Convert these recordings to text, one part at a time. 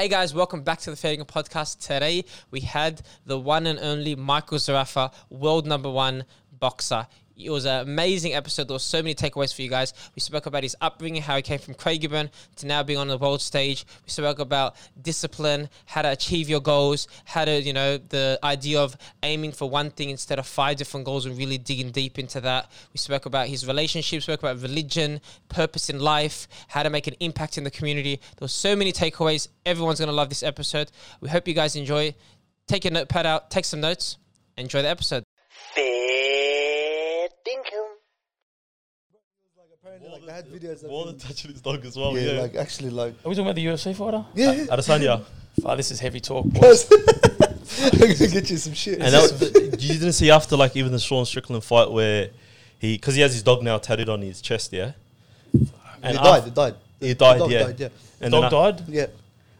Hey guys, welcome back to the Fair Dinkum Podcast. Today we had the one and only Michael Zerafa, world number one boxer. It was an amazing episode. There were so many takeaways for you guys. We spoke about his upbringing, how he came from Craigieburn to now being on the world stage. We spoke about discipline, how to achieve your goals, how to, you know, the idea of aiming for one thing instead of five different goals and really digging deep into that. We spoke about his relationships, spoke about religion, purpose in life, how to make an impact in the community. There were so many takeaways. Everyone's going to love this episode. We hope you guys enjoy. Take your notepad out, take some notes, enjoy the episode. Apparently, like had videos. More than touching his dog as well. yeah, Yeah, like actually, like Are we talking about the UFC fighter? yeah. Adesanya. Oh, this is heavy talk, boys. I'm gonna get you some shit. and that was, you didn't see after like even the Sean Strickland fight where he because he has his dog now tattooed on his chest, yeah. he And died. af- He died. He The died, dog yeah. died, yeah. And Dog then af- died. Yeah.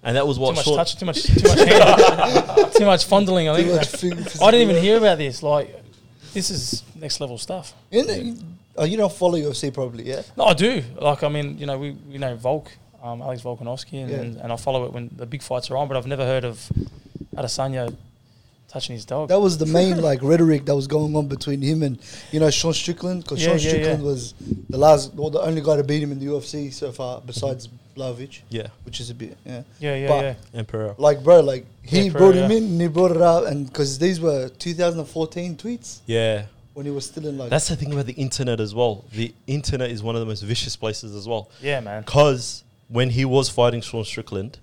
and that was Too what much Sean. touch, too much, too much, hand, too much fondling. I Too think. much phys- I didn't even hear about this. Like, this is next level stuff. You know, oh, you don't follow UFC probably, yeah. No, I do. Like, I mean, you know, we we know Volk, um, Alex Volkanovski, and, Yeah. and, and I follow it when the big fights are on. But I've never heard of Adesanya touching his dog. That was the main like rhetoric that was going on between him and you know Sean Strickland because Yeah, Sean yeah, Strickland yeah. was the last or the only guy to beat him in the UFC so far besides Blachowicz, Yeah, which is a bit yeah. yeah, yeah, but- yeah. Emperor. Like bro, like he Yeah, brought him yeah. in and he brought it out and because these were 2014 tweets Yeah, when he was still in like that's the thing about the internet as well. The internet is one of the most vicious places as well. Yeah, man. Because when he was fighting Sean Strickland,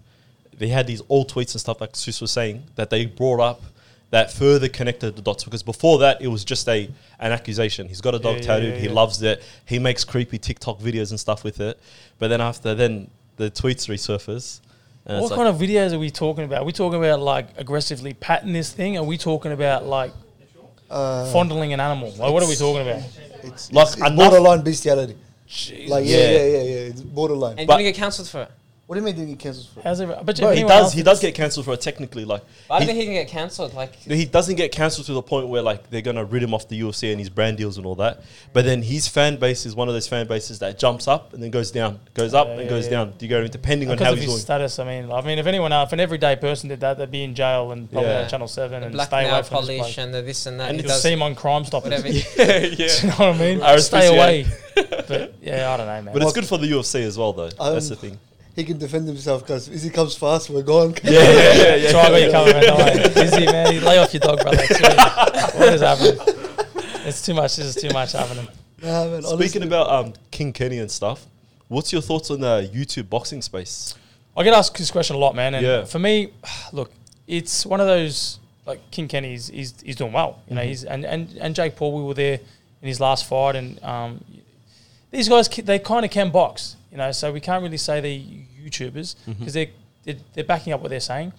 they had these old tweets and stuff like Sus was saying that they brought up that further connected the dots. Because before that, it was just a an accusation. He's got a dog Yeah, yeah, tattooed. yeah, he yeah. loves it. He makes creepy TikTok videos and stuff with it. But then after then, the tweets resurface. What it's like, kind of videos are we talking about? Are we talking about like aggressively patting this thing? Are we talking about like uh, fondling an animal? Like, what are we talking about? it's, Like it's, it's borderline bestiality. Jeez. Like yeah, Yeah. yeah, yeah, yeah. It's borderline. And But- didn't get cancelled for it. What do you mean didn't get cancelled for? How's it? But Bro, he does. He does get cancelled for it technically. Like But I he- don't think he can get cancelled. Like, he doesn't get cancelled to the point where like they're gonna rid him off the UFC and his brand deals and all that. But then his fan base is one of those fan bases that jumps up and then goes down, goes up Yeah, and yeah, goes yeah. down. Do you go depending on Because how of he's his doing? status, I mean, I mean, if anyone, if an everyday person did that, they'd be in jail and probably Yeah. Channel Seven and black stay away from this polish place. and the this and that. And he it's Just does see him on Crime Stoppers. whatever. yeah, yeah. Do you know what I mean? RSPCA. Stay away. but yeah, I don't know, man. But it's good for the UFC as well, though. Um, That's the thing. He can defend himself because if he comes fast, we're gone. Yeah, yeah, yeah. so I got you covered, man. Don't worry. Busy, man. You lay off your dog, brother. What is happening? It's too much. This is too much happening. Nah, man, Speaking honestly. about um, King Kenny and stuff, what's your thoughts on the YouTube boxing space? I get asked this question a lot, man. And Yeah. for me, look, it's one of those like King Kenny's. He's he's doing well, you know. Mm-hmm. He's and, and and Jake Paul. We were there in his last fight, and um, these guys they kind of can box, you know. So we can't really say they're YouTubers Mm-hmm. because they're, they're they're backing up what they're saying.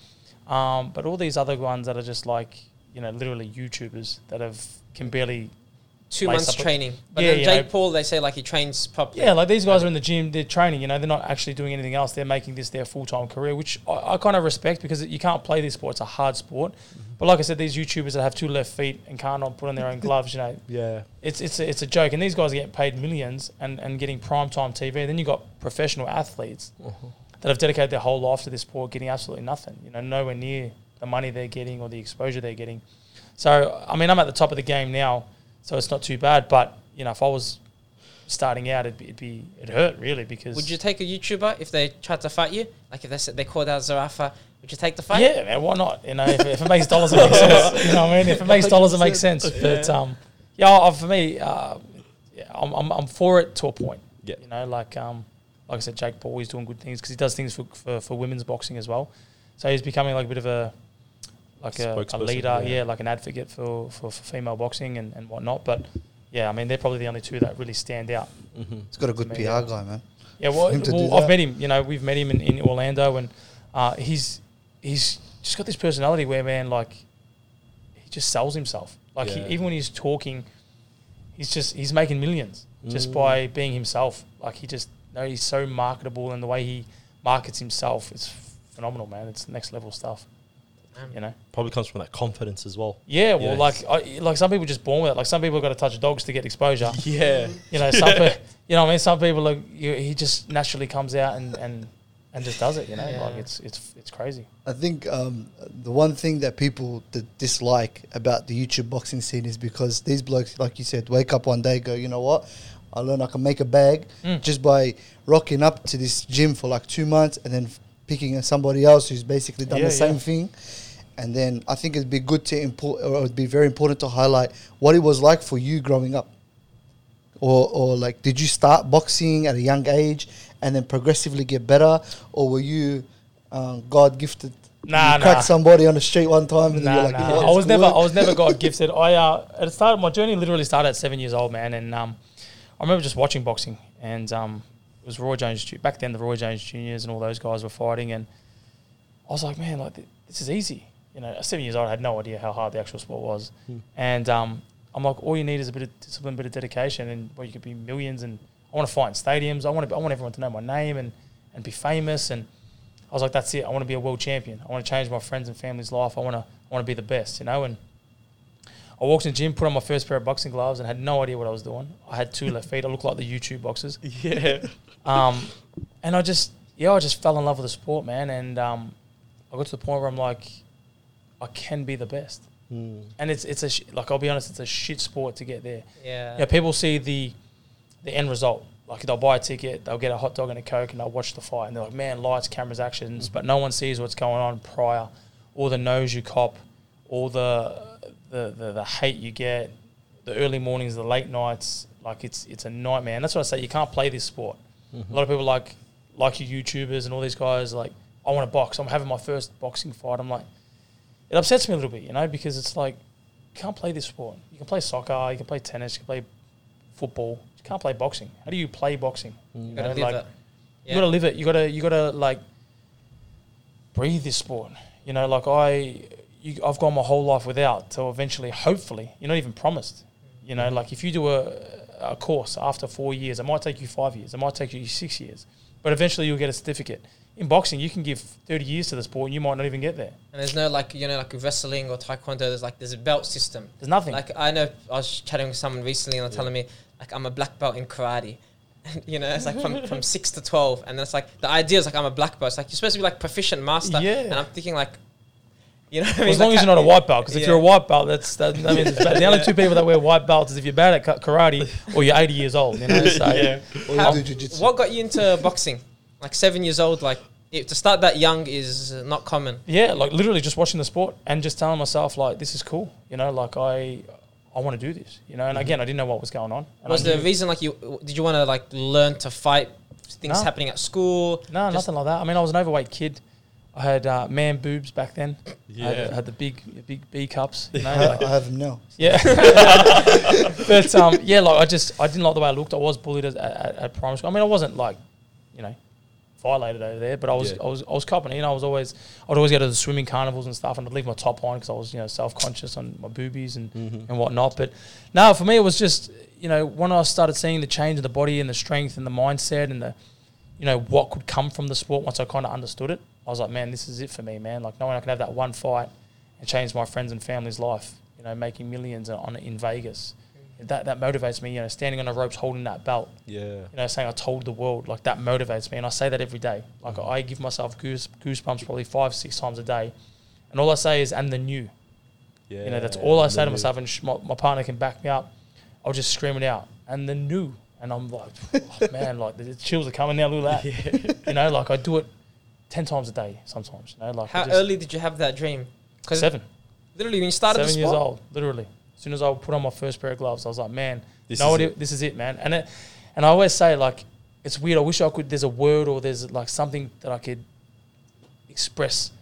Um, but all these other ones that are just like you know literally YouTubers that have can barely Two months up training. But Yeah, then Jake know. Paul, they say like he trains properly. Yeah, like these guys are in the gym, they're training, you know, they're not actually doing anything else. They're making this their full time career, which I, I kind of respect because you can't play this sport. It's a hard sport. Mm-hmm. But like I said, these YouTubers that have two left feet and can't not put on their own gloves, you know, Yeah. it's it's a, it's a joke. And these guys are getting paid millions and, and getting prime time TV. Then you have got professional athletes mm-hmm. that have dedicated their whole life to this sport, getting absolutely nothing. You know, nowhere near the money they're getting or the exposure they're getting. So I mean, I'm at the top of the game now, so it's not too bad. But you know, if I was starting out, it'd be, it'd be it hurt really because Would you take a YouTuber if they tried to fight you? Like if they said they called out Zerafa, would you take the fight? Yeah, man, why not? You know, if, if it makes dollars, it makes sense. You know what I mean? If it makes dollars, it makes sense. But um, yeah, uh, for me, uh, yeah, I'm, I'm I'm for it to a point. Yeah. You know, like um, like I said, Jake Paul, he's doing good things because he does things for, for for women's boxing as well. So he's becoming like a bit of a like a, a leader, yeah. yeah. like an advocate for, for, for female boxing and, and whatnot. But yeah, I mean, they're probably the only two that really stand out. Mm-hmm. He's got a good Maybe. PR guy, man. Yeah, well, For him to well I've met him. You know, we've met him in, in Orlando, and uh, he's he's just got this personality where, man, like he just sells himself. Like Yeah. he, even when he's talking, he's just he's making millions just Mm. by being himself. Like he just, no, he's so marketable, and the way he markets himself, it's phenomenal, man. It's next level stuff. Damn. You know. Probably comes from that confidence as well. Yeah, well, Yes. like I, like some people just born with it. Like some people got to touch dogs to get exposure. Yeah. You know, some pe- you know, what I mean, some people are. You, he just naturally comes out and and and just does it. You know, Yeah. like it's it's it's crazy. I think um, the one thing that people that dislike about the YouTube boxing scene is because these blokes, like you said, wake up one day, go, you know what? I learned I can make a bag Mm. just by rocking up to this gym for like two months and then f- picking somebody else who's basically done Yeah, the same yeah. thing. And then I think it'd be good to import, or it'd be very important to highlight what it was like for you growing up. Or, or like, did you start boxing at a young age and then progressively get better, or were you um, God gifted? Nah, you cracked nah. somebody on the street one time, and then Nah, you're like, nah. you know I was never. I was never God gifted. I, uh, it started, my journey literally started at seven years old, man. And um, I remember just watching boxing, and um, it was Roy Jones back then. The Roy Jones Juniors and all those guys were fighting, and I was like, man, like this is easy. You know, seven years old, I had no idea how hard the actual sport was, and um, I'm like, all you need is a bit of discipline, a bit of dedication, and well, you could be millions. And I want to fight in stadiums. I want to, I want everyone to know my name and and be famous. And I was like, that's it. I want to be a world champion. I want to change my friends and family's life. I want to, I want to be the best, you know. And I walked in the gym, put on my first pair of boxing gloves, and had no idea what I was doing. I had two left feet. I looked like the YouTube boxers. Yeah. Um, and I just, yeah, I just fell in love with the sport, man. And um, I got to the point where I'm like, I can be the best. Mm. And it's, it's a, sh- like, I'll be honest, it's a shit sport to get there. Yeah. Yeah, people see the the end result. Like they'll buy a ticket, they'll get a hot dog and a coke, and they'll watch the fight, and they're like, "Man, lights, cameras, actions," but no one sees what's going on prior, all the nose you cop, all the the, the the hate you get, the early mornings, the late nights. Like it's it's a nightmare. And that's what I say. You can't play this sport. A lot of people like like you YouTubers and all these guys like, I want to box. I'm having my first boxing fight. I'm like, it upsets me a little bit, you know, because it's like you can't play this sport. You can play soccer, you can play tennis, you can play football. You can't play boxing. How do you play boxing? Mm. You You gotta know, live like, it. You gotta live it. You gotta you gotta like breathe this sport. You know, like I, you, I've gone my whole life without. So eventually, hopefully, you're not even promised. You know, mm-hmm. like if you do a, a course after four years, it might take you five years. It might take you six years, but eventually you'll get a certificate. In boxing, you can give thirty years to the sport, and you might not even get there. And there's no like you know like wrestling or taekwondo. There's like there's a belt system. There's nothing. Like I know I was chatting with someone recently and they're telling me like I'm a black belt in karate. And, you know, it's like from, from six to twelve, and then it's like the idea is like I'm a black belt. It's like you're supposed to be like proficient master. Yeah. And I'm thinking like, you know, what I mean? as long Like, as you're not a white belt, because if Yeah. you're a white belt, that's that, that means it's bad. the only two people that wear white belts is if you're bad at karate or you're 80 years old. You know, so yeah. How- What got you into boxing? Like seven years old, like it, to start that young is uh, not common. yeah, like literally just watching the sport and just telling myself like this is cool. You know, like I I want to do this. You know, and again I didn't know what was going on. And Was the reason like you did you want to like learn to fight? Things No. happening at school. no Just- nothing like that. I mean, I was an overweight kid. I had uh, man boobs back then. I had, Yeah. had the big big B cups. You know, I, like- I have them now. Yeah, but um, yeah, like I just I didn't like the way I looked. I was bullied at, at, at primary school. I mean, I wasn't like, you know, violated over there, but I was Yeah. I was I was copping. know, I was always I'd always go to the swimming carnivals and stuff, and I'd leave my top on because I was you know self conscious on my boobies and Mm-hmm. and whatnot. But no, for me, it was just you know when I started seeing the change in the body and the strength and the mindset and the you know what could come from the sport once I kind of understood it. I was like, man, this is it for me, man. Like knowing I can have that one fight and change my friends and family's life. You know, making millions on in Vegas. That that motivates me. You know, standing on the ropes, holding that belt. Yeah. You know, saying I told the world. Like that motivates me, and I say that every day. Like mm. I give myself goose goosebumps probably five six times a day, and all I say is and the new. Yeah. You know, that's all I say to myself, and sh- my, my partner can back me up. I'll just scream it out, and the new, and I'm like, oh, man, like the chills are coming now. Look at that. You know, like I do it ten times a day sometimes. You know, like How early did you have that dream? Seven, literally when you started seven the years old, literally. As soon as I put on my first pair of gloves, I was like, man, This no is it. this is it, man. And it, and I always say like, it's weird. I wish I could. There's a word or there's like something that I could express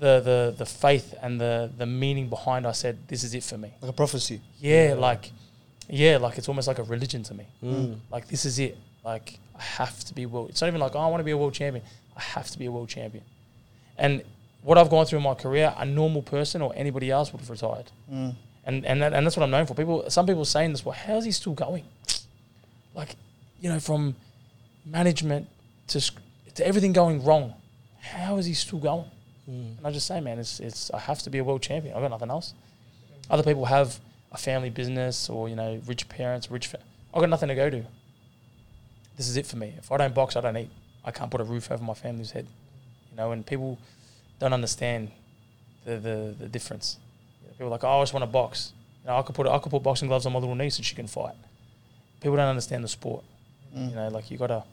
the the the faith and the the meaning behind. I said, this is it for me. Like a prophecy. Yeah, like, yeah, like it's almost like a religion to me. Mm. Like this is it. Like I have to be world. It's not even like oh, I want to be a world champion. I have to be a world champion. And what I've gone through in my career, a normal person or anybody else would have retired. Mm. And and that, and that's what I'm known for. People, some people saying this, well, how's he still going? Like, you know, from management to to everything going wrong, how is he still going? Mm. And I just say, man, it's it's I have to be a world champion. I've got nothing else. Other people have a family business or you know rich parents, rich. Fa- I've got nothing to go to. This is it for me. If I don't box, I don't eat. I can't put a roof over my family's head. You know, and people don't understand the the, the difference. You know, people are like, oh, I just want to box. You know, I could put I could put boxing gloves on my little niece and she can fight. People don't understand the sport. Mm. You know, like you gotta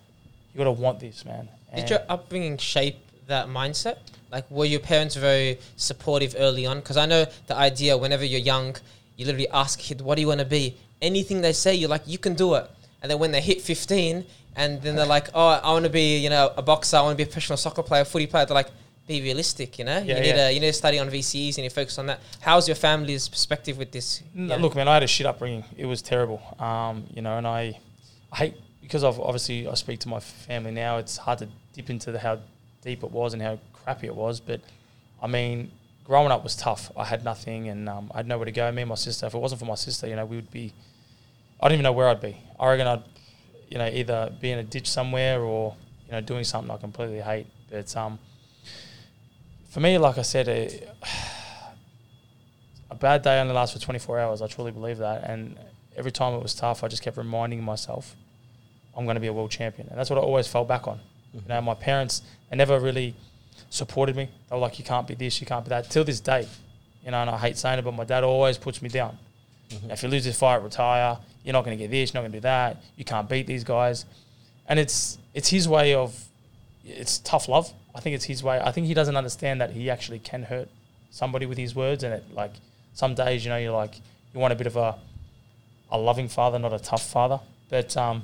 you gotta want this, man. Did your upbringing shape that mindset? Like, were your parents very supportive early on? Because I know the idea whenever you're young, you literally ask a kid, "What do you want to be?" Anything they say, you're like, "You can do it." And then when they hit 15, and then they're like, "Oh, I want to be, you know, a boxer. I want to be a professional soccer player, footy player." They're like, "Be realistic, you know. Yeah, you need yeah. to you need to study on VCEs and you focus on that." How's your family's perspective with this? No, Look, man, I had a shit upbringing. It was terrible. Um, you know, and I, I hate because I've obviously I speak to my family now. It's hard to dip into the, how deep it was and how crappy it was. But I mean, growing up was tough. I had nothing, and um, I had nowhere to go. Me and my sister. If it wasn't for my sister, you know, we would be. I don't even know where I'd be. I reckon I'd, you know, either be in a ditch somewhere or you know doing something I completely hate. But um, for me, like I said, it, a bad day only lasts for 24 hours. I truly believe that. And every time it was tough, I just kept reminding myself, I'm going to be a world champion. And that's what I always fell back on. You know, my parents, they never really supported me. They were like, you can't be this, you can't be that. Till this day, you know, and I hate saying it, but my dad always puts me down. Mm-hmm. If you lose this fight, retire. You're not going to get this, you're not going to do that. You can't beat these guys. And it's it's his way of, it's tough love. I think it's his way. I think he doesn't understand that he actually can hurt somebody with his words. And it like some days, you know, you're like you want a bit of a a loving father, not a tough father. But um,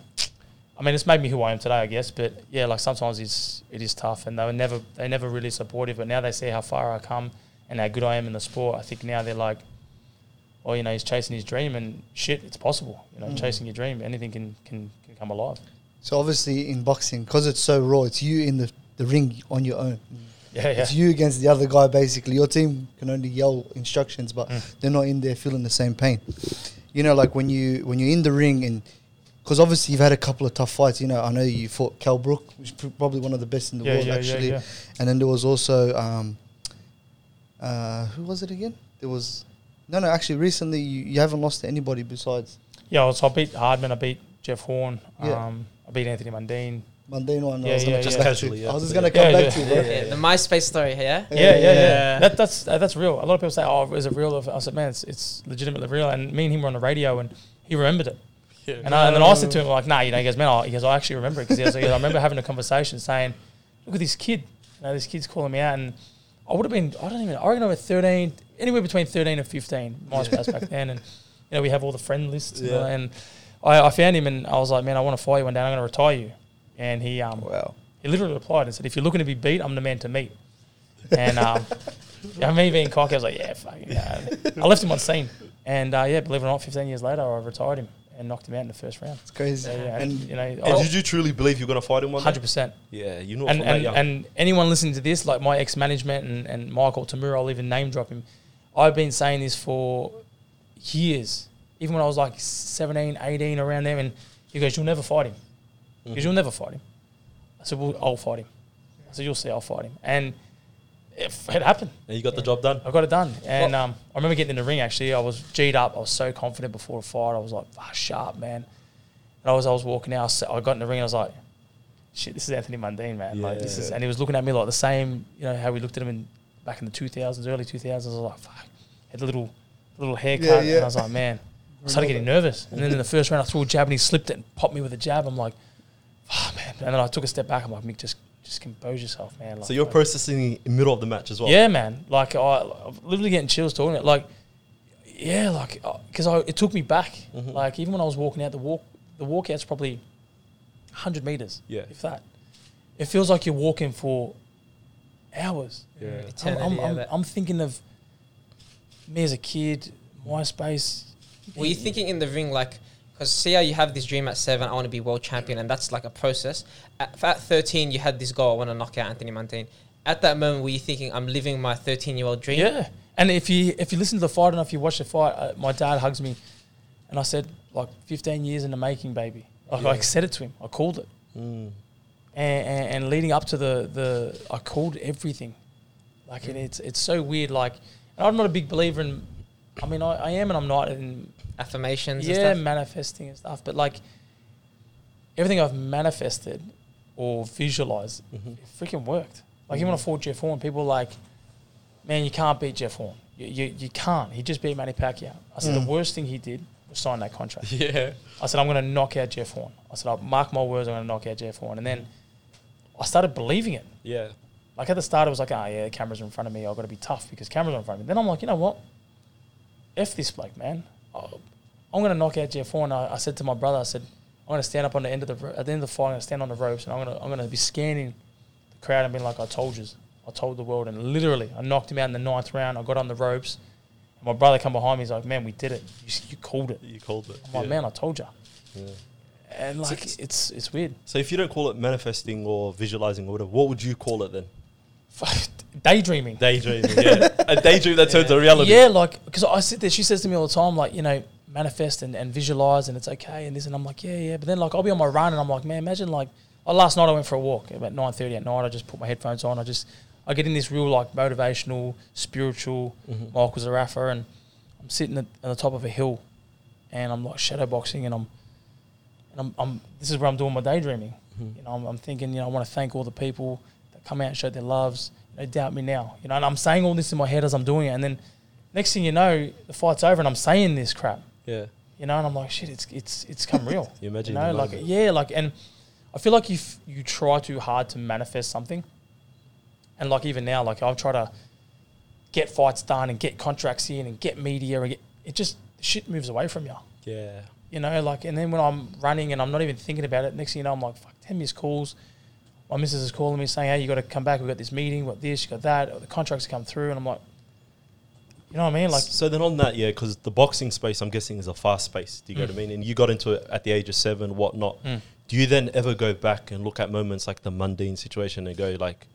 I mean, it's made me who I am today, I guess. But yeah, like sometimes it's it is tough, and they were never they never really supportive. But now they see how far I come and how good I am in the sport. I think now they're like, oh, you know, he's chasing his dream, and shit, it's possible. You know, chasing your dream, anything can can can come alive. So obviously in boxing, because it's so raw, it's you in the, the ring on your own. Yeah, yeah. It's you against the other guy. Basically, your team can only yell instructions, but Mm. they're not in there feeling the same pain. You know, like when you when you're in the ring and because obviously you've had a couple of tough fights. You know, I know you fought Kell Brook, which is probably one of the best in the Yeah, world yeah, actually. yeah. And then there was also um, uh, who was it again? There was no, no. Actually, recently you, you haven't lost to anybody besides Yeah, so I beat Hardman, I beat Jeff Horn, um, I beat Anthony Mundine. Mundine. And I Yeah, was gonna yeah, come yeah. Casually, yeah. I was just gonna Yeah, come back yeah, to, you, bro. Yeah, the MySpace story, yeah. Yeah, yeah, yeah. Yeah. That, that's uh, that's real. A lot of people say, "Oh, is it real?" I said, "Man, it's, it's legitimately real." And me and him were on the radio, and he remembered it. And, I, and then I said to him, like, "Nah, you know." He goes, "Man, I, he goes, I actually remember it because I remember having a conversation saying, look at this kid. You know, this kid's calling me out, and I would have been, I don't even, I reckon I was 13, anywhere between 13 and 15, MySpace back then, and you know, we have all the friend lists, and, Yeah. and I, I found him, and I was like, man, I want to fire you one day. I'm going to retire you, and he, um, Wow. he literally replied and said, if you're looking to be beat, I'm the man to meet. And um, yeah, me being cocky, I was like, yeah, fucking. Yeah. I left him on scene. And uh, yeah, believe it or not, 15 years later, I retired him and knocked him out in the first round. It's crazy. Yeah, yeah. And, And you know, And I- did you truly believe you're going to fight him one 100%. Yeah, you know And, and, and anyone listening to this, like my ex management and, and Michael Tamura, I'll even name drop him. I've been saying this for years, even when I was like 17, 18, around there. And he goes, You'll never fight him. Goes, You'll never fight him. I said, Well, I'll fight him. I said, You'll see, I'll fight him. And it, it happened. and you got the job done. I got it done. And um, I remember getting in the ring actually. I was G'd up. I was so confident before a fight. I was like, ah, sharp, man. And I was, I was walking out. I got in the ring I was like, shit, this is Anthony Mundine, man. Like, this is, and he was looking at me like the same, you know, how we looked at him in back in the 2000s, early 2000s. I was like, fuck. Had a little, little haircut. Yeah, yeah. And I was like, man. I started getting nervous. And then in the first round, I threw a jab and he slipped it and popped me with a jab. I'm like, oh, man. And then I took a step back. I'm like, Mick, just, just compose yourself, man. Like, So you're like- processing in the middle of the match as well. yeah, man. Like I, I'm literally getting chills talking it. Like, yeah, like because I it took me back. Mhm. Like even when I was walking out the walk, the walkout's probably hundred meters. Yeah. if that. It feels like you're walking for hours. Yeah. I'm, Eternity, I'm, yeah, I'm, that- I'm thinking of me as a kid, MySpace. Were you thinking in the ring like? Because see how you have this dream at seven, I want to be world champion, and that's like a process. At, at thirteen, you had this goal, I want to knock out Anthony Mundine. At that moment, were you thinking, I'm living my thirteen-year-old dream? Yeah, and if you if you listen to the fight and if you watch the fight, uh, my dad hugs me, and I said like 15 years in the making, baby. Like I Yeah. said it to him. I called it. Mm. and, and, and leading up to the the I called everything, like and it's it's so weird. Like, and I'm not a big believer in. I mean, I, I am and I'm not in. Affirmations. Yeah, and stuff. manifesting and stuff, but like everything I've manifested, or visualized, Mm-hmm. it freaking worked. Like even when I fought Jeff Horn, people were like, man, you can't beat Jeff Horn. You, you, you can't. He just beat Manny Pacquiao. I said Mm. the worst thing he did was sign that contract. Yeah. I said, I'm going to knock out Jeff Horn. I said, I'll mark my words, I'm going to knock out Jeff Horn. And then I started believing it. Yeah. Like at the start, it was like, oh, yeah, the cameras are in front of me. I've got to be tough because cameras are in front of me. Then I'm like, you know what? F this bloke, man. Oh, I'm going to knock out Jeff Horn. I, I said to my brother, I said, I'm going to stand up on the end of the, at the end of the fight, I'm going to stand on the ropes and I'm going to, I'm going to be scanning the crowd and being like, I told you. I told the world. And literally, I knocked him out in the ninth round. I got on the ropes. And my brother come behind me. He's like, man, we did it. You, you called it. You called it. I'm like, man, I told you. Yeah. And like, it's- it's, it's weird. So if you don't call it manifesting or visualizing or whatever, what would you call it then? Daydreaming. Daydreaming. yeah. A daydream that turns to reality. Yeah, like because I sit there. She says to me all the time, like you know, manifest and, and visualize, and it's okay, and this, and I'm like, yeah, yeah. But then like I'll be on my run, and I'm like, man, imagine like, oh, last night I went for a walk about nine thirty at night. I just put my headphones on. I just I get in this real like motivational, spiritual mm-hmm. Michael Zerafa, and I'm sitting at, at the top of a hill, and I'm like shadow boxing, and I'm and I'm, I'm this is where I'm doing my daydreaming. Mm-hmm. You know, I'm, I'm thinking, you know, I want to thank all the people come out and show their loves. You know, doubt me now. You know, and I'm saying all this in my head as I'm doing it, and then next thing you know, the fight's over, and I'm saying this crap. Yeah. You know, and I'm like, shit, it's it's it's come real. You imagine you know, like moment. yeah, like, and I feel like if you try too hard to manifest something, and like even now, like I've tried to get fights done and get contracts in and get media, and get, it just shit moves away from you. Yeah. You know, like, and then when I'm running and I'm not even thinking about it, next thing you know, I'm like, fuck, 10 missed calls. My missus is calling me saying, hey, you got to come back. We've got this meeting, we've got this, you got that. The contracts come through. And I'm like, you know what I mean? Like, so then on that, yeah, because the boxing space, I'm guessing, is a fast space. Do you get what I mean? And you got into it at the age of seven, whatnot. Mm. Do you then ever go back and look at moments like the Mundine situation and go like,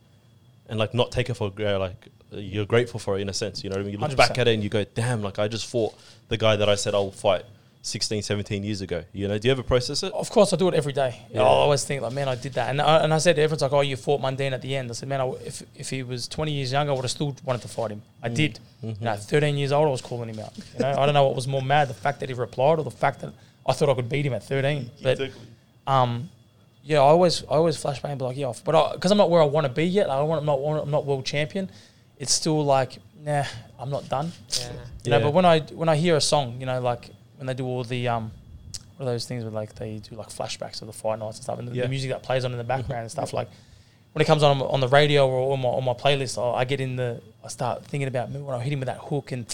and like not take it for gra- like you're grateful for it in a sense. You know what I mean? You look back 100%. at it and you go, damn, like I just fought the guy that I said I'll fight 16, 17 years ago. You know? Do you ever process it? of course, I do it every day. Yeah. I always think, like, man, I did that. And I, and I said to everyone's like, oh, you fought Mundine at the end. I said, man, I, if, if he was 20 years younger, I would have still wanted to fight him. I Mm. did. Mm-hmm. You know, 13 years old, I was calling him out. You know, I don't know what was more mad, the fact that he replied or the fact that I thought I could beat him at 13. But um, yeah, I always I always flash back and be like, yeah, but because I'm not where I want to be yet, like, I want I'm not I'm not world champion. It's still like, nah, I'm not done. Yeah. You know, Yeah. but when I when I hear a song, you know, like when they do all the um, what are those things where like they do like flashbacks of the fight nights and stuff, and the, Yeah. the music that plays on in the background and stuff like. When it comes on on the radio or on my, on my playlist, I, I get in the I start thinking about me when I hit him with that hook and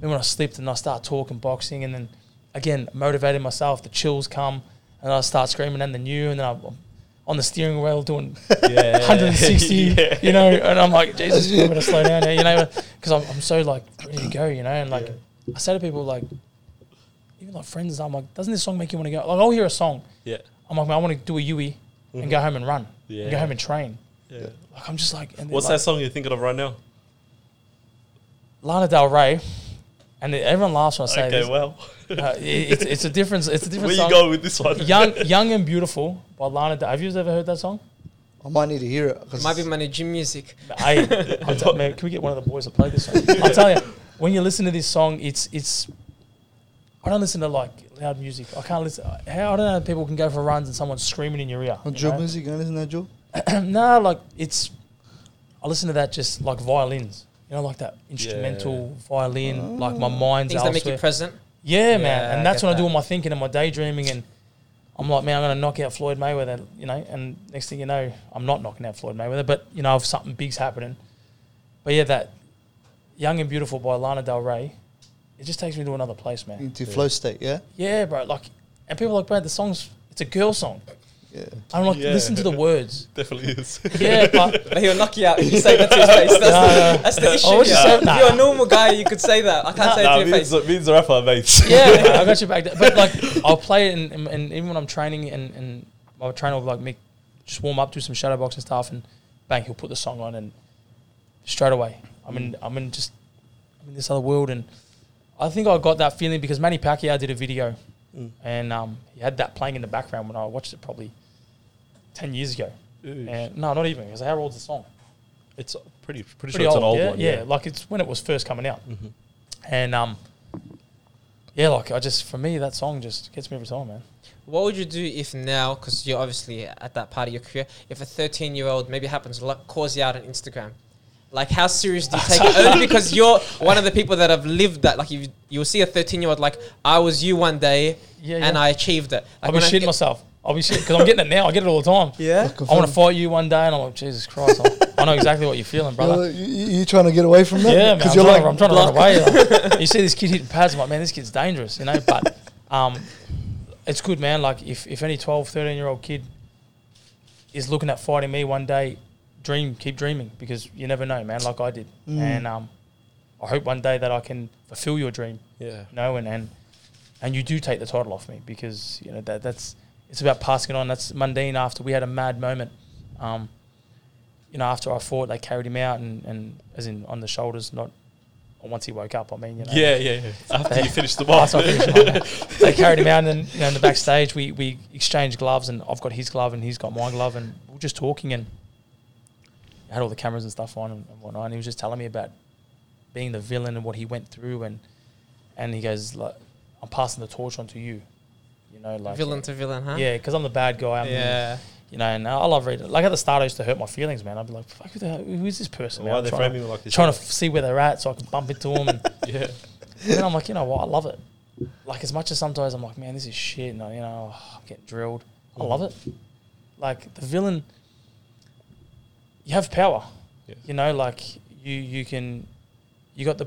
me when I slipped and I start talking boxing and then again motivating myself. The chills come and I start screaming and the new and then I'm on the steering wheel doing Yeah. 160, Yeah. you know, and I'm like, Jesus, I'm gonna slow down, here, you know, because I'm, I'm so like ready to go, you know, and like I say to people like, even like friends, I'm like, doesn't this song make you want to go? Like I'll hear a song, Yeah. I'm like, man, I want to do a Yui and go home and run, and Mm-hmm. Yeah. go home and train. Yeah. Like I'm just like, and What's like, that song you're thinking of right now? Lana Del Rey, and everyone laughs when I say Okay, this. well, Uh, it- it's, it's a difference. It's a different where you song. going with this one? Young, young and beautiful by Lana. Del- Have you ever heard that song? I might need to hear it. 'cause Might be my new gym music. I, man, can we get one of the boys to play this song? I'm telling you, when you listen to this song, it's it's. I don't listen to like loud music. I can't listen. How I don't know how people can go for runs and someone's screaming in your ear. on you drill know? music, you don't listen to that, Joe? no, like it's. I listen to that just like violins. You know, like that instrumental violin. Oh. Like my mind's Things that make you present. Yeah, Yeah, man, I and that's get when I do all my thinking and my daydreaming, and I'm like, man, I'm gonna knock out Floyd Mayweather, you know. And next thing you know, I'm not knocking out Floyd Mayweather, but you know, if something big's happening. But yeah, that "Young and Beautiful" by Lana Del Rey, it just takes me to another place, man. Into flow state, yeah? Yeah, bro. Like, and people are like, bro, the song's it's a girl song. Yeah. I'm like, Yeah. listen to the words. Definitely is. Yeah, but But he'll knock you out if you say that to his face. That's, No, the, no. that's the issue. What you yeah. say? If Nah. you're a normal guy, you could say that. I can't say it nah, to me your and, face. Z- me and Zerafa are mates. yeah, I got you back there. But like, I'll play it, and, and, and even when I'm training, and, and my trainer will like me just warm up, do some shadow box and stuff, and bang, he'll put the song on, and straight away, I'm in, I'm in just, I'm in this other world, and I think I got that feeling because Manny Pacquiao did a video, Mm. and um, he had that playing in the background when I watched it probably ten years ago. And no, not even because how old's the song? It's pretty, pretty, pretty sure it's old, an old yeah, one. yeah, Yeah. like it's when it was first coming out, Mhm. and um, yeah, like I just for me that song just gets me every time, man. What would you do if now, because you're obviously at that part of your career, if a 13 year old maybe happens to like, calls you out on Instagram? Like, how serious do you take it? Only because you're one of the people that have lived that. Like, you you'll see a 13 year old like, I was you one day Yeah, and yeah. I achieved it. Like, I'll be shitting myself. I'll be shitting because I'm getting it now. I get it all the time. Yeah. I want to fight you one day, and I'm like, Jesus Christ, I, I know exactly what you're feeling, brother. You, you, you trying to get away from that? Yeah, man. I'm Because you're like, to, I'm trying to run away. Like, you see this kid hitting pads, I'm like, man, this kid's dangerous, you know. But um, it's good, man. Like, if, if any 12, 13 year old kid is looking at fighting me one day, dream, keep dreaming because you never know, man, like I did. Mm. And um, I hope one day that I can fulfill your dream, Yeah. you know, and, and, and you do take the title off me because, you know, that that's, it's about passing it on. That's Mundine after we had a mad moment. Um, you know, after I fought, they carried him out and, and as in on the shoulders, not once he woke up. I mean, you know, Yeah, yeah, yeah. After They- you finished the That's off. what I finished mine, man. they carried him out, and then you know, in the backstage, we we exchanged gloves, and I've got his glove, and he's got my glove, and we're just talking, and had all the cameras and stuff on and, and whatnot, and he was just telling me about being the villain and what he went through, and and he goes like, "I'm passing the torch on to you," you know, like villain to villain, huh? yeah, because I'm the bad guy. I'm the- Yeah. you know, and I love reading. Like at the start, I used to hurt my feelings, man. I'd be like, "Fuck, who, the hell, who is this person?" Why man? are they trying framing to, me like this? trying to see where they're at so I can bump into them, and yeah. and then I'm like, you know what? I love it. Like as much as sometimes I'm like, man, this is shit. And I, you know, oh, I'm getting drilled. I love it. Like the villain, you have power. Yeah. You know, like you you can, you got the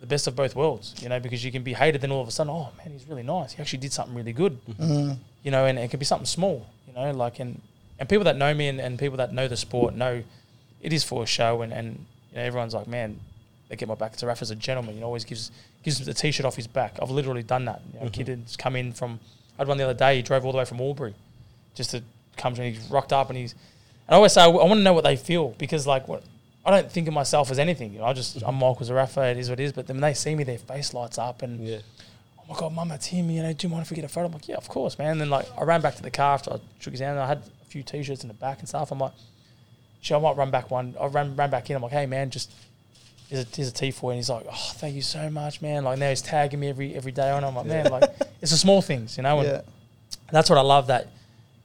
the best of both worlds. You know, because you can be hated, then all of a sudden, oh man, he's really nice. He actually did something really good. Mm. You know, and it could be something small. You know, like and and people that know me and, and people that know the sport know it is for a show, and and you know, everyone's like, man, they get my back. Zerafa's a gentleman. You know, always gives gives the t-shirt off his back. I've literally done that. You know, a kid has come in from. I had one the other day. He drove all the way from Albury, just to come to. And he's rocked up, and he's. I always say I, want to know what they feel because like what. I don't think of myself as anything. You know, I just I'm Michael Zerafa. It is what it is. But then when they see me, their face lights up, and Yeah. oh my god, mum, it's him. You know, do you mind if we get a photo? I'm like, yeah, of course, man. And then like I ran back to the car after I shook his hand. And I had a few t-shirts in the back and stuff. I'm like, sure, I might run back one. I ran ran back in. I'm like, hey man, just here's a, here's a tea for you. And he's like, oh, thank you so much, man. Like now he's tagging me every every day and I'm like, man, like it's the small things, you know. And Yeah. that's what I love. That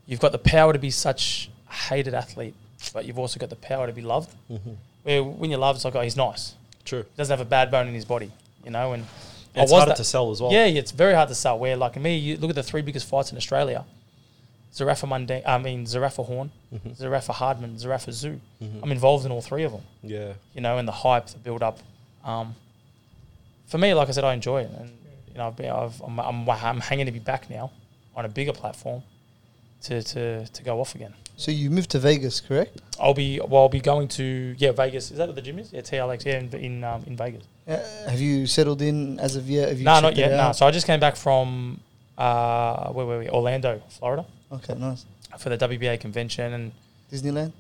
you've got the power to be such hated athlete, but you've also got the power to be loved. Mm-hmm. Where when you love, it's like, oh, he's nice. True. He doesn't have a bad bone in his body, you know. And And it's harder that- to sell as well. yeah, yeah, it's very hard to sell. Where like me, you look at the three biggest fights in Australia: Zerafa Mundine, I mean Zerafa Horn, Mm-hmm. Zerafa Hardman, Zerafa Tszyu. I'm involved in all three of them. Yeah. You know, and the hype, the build up. Um, for me, like I said, I enjoy it, and you know, I've been, I've, I'm, I'm, I'm hanging to be back now on a bigger platform to to to go off again. So you moved to Vegas, correct? I'll be well. I'll be going to yeah Vegas. Is that what the gym is? Yeah, TLX. Yeah, in in, um, in Vegas. Uh, have you settled in as of yet? Have you No, not yet. No. out? So I just came back from uh, where were we? Orlando, Florida, Okay, nice. for the WBA convention, and Disneyland.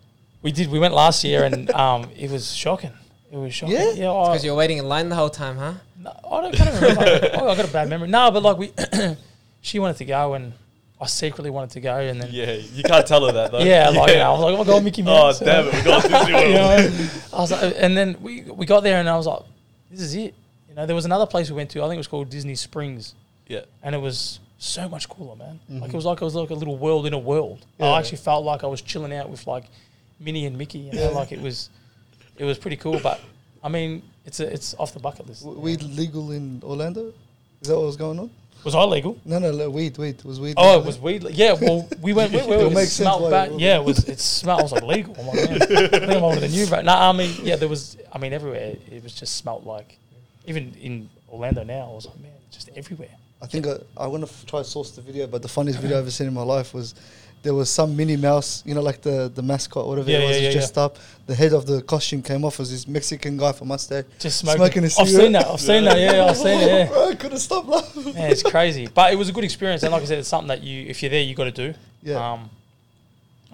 we did. We went last year, and um, it was shocking. It was shocking. Yeah? yeah. Because you're waiting in line the whole time, huh? no, I don't kind of remember. oh, I got a bad memory. No, but like we, she wanted to go, and I secretly wanted to go, and then yeah, Yeah. You can't tell her that though. Yeah, like you know, I was like, oh my god, Mickey Mouse. Oh Mouse. damn it! We got Disney World. you know, I was like, and then we we got there, and I was like, this is it. You know, there was another place we went to. I think it was called Disney Springs. Yeah. and it was so much cooler, man. Like mm-hmm. it was like it was like a little world in a world. Yeah. I actually felt like I was chilling out with like Minnie and Mickey. You know, like it was, it was pretty cool. But I mean, it's a, it's off the bucket list. W- Weed legal in Orlando? Is that what was going on? Was I legal? No, no, no weed, weed. Was weed? Oh, it was weed. Yeah, well, we went. We, we, it make sense smelled why it Yeah, it was. It smells like legal. I'm like, man, I think I'm older than you, bro. No, I mean, yeah, there was. I mean, everywhere it was just smelt like. Even in Orlando now, I was like, man, just everywhere. I think I, I want to f- try to source the video, but the funniest video I've ever seen in my life was there was some Minnie Mouse, you know, like the, the mascot, whatever Yeah, it was, yeah, yeah, dressed up. The head of the costume came off as this Mexican guy from mustache. Just smoking. Smoking a I've seen that. I've seen that. Yeah, I've seen it. Yeah. Bro, I couldn't stop laughing. It's crazy, but it was a good experience, and like I said, it's something that you, if you're there, you got to do. Yeah. Um,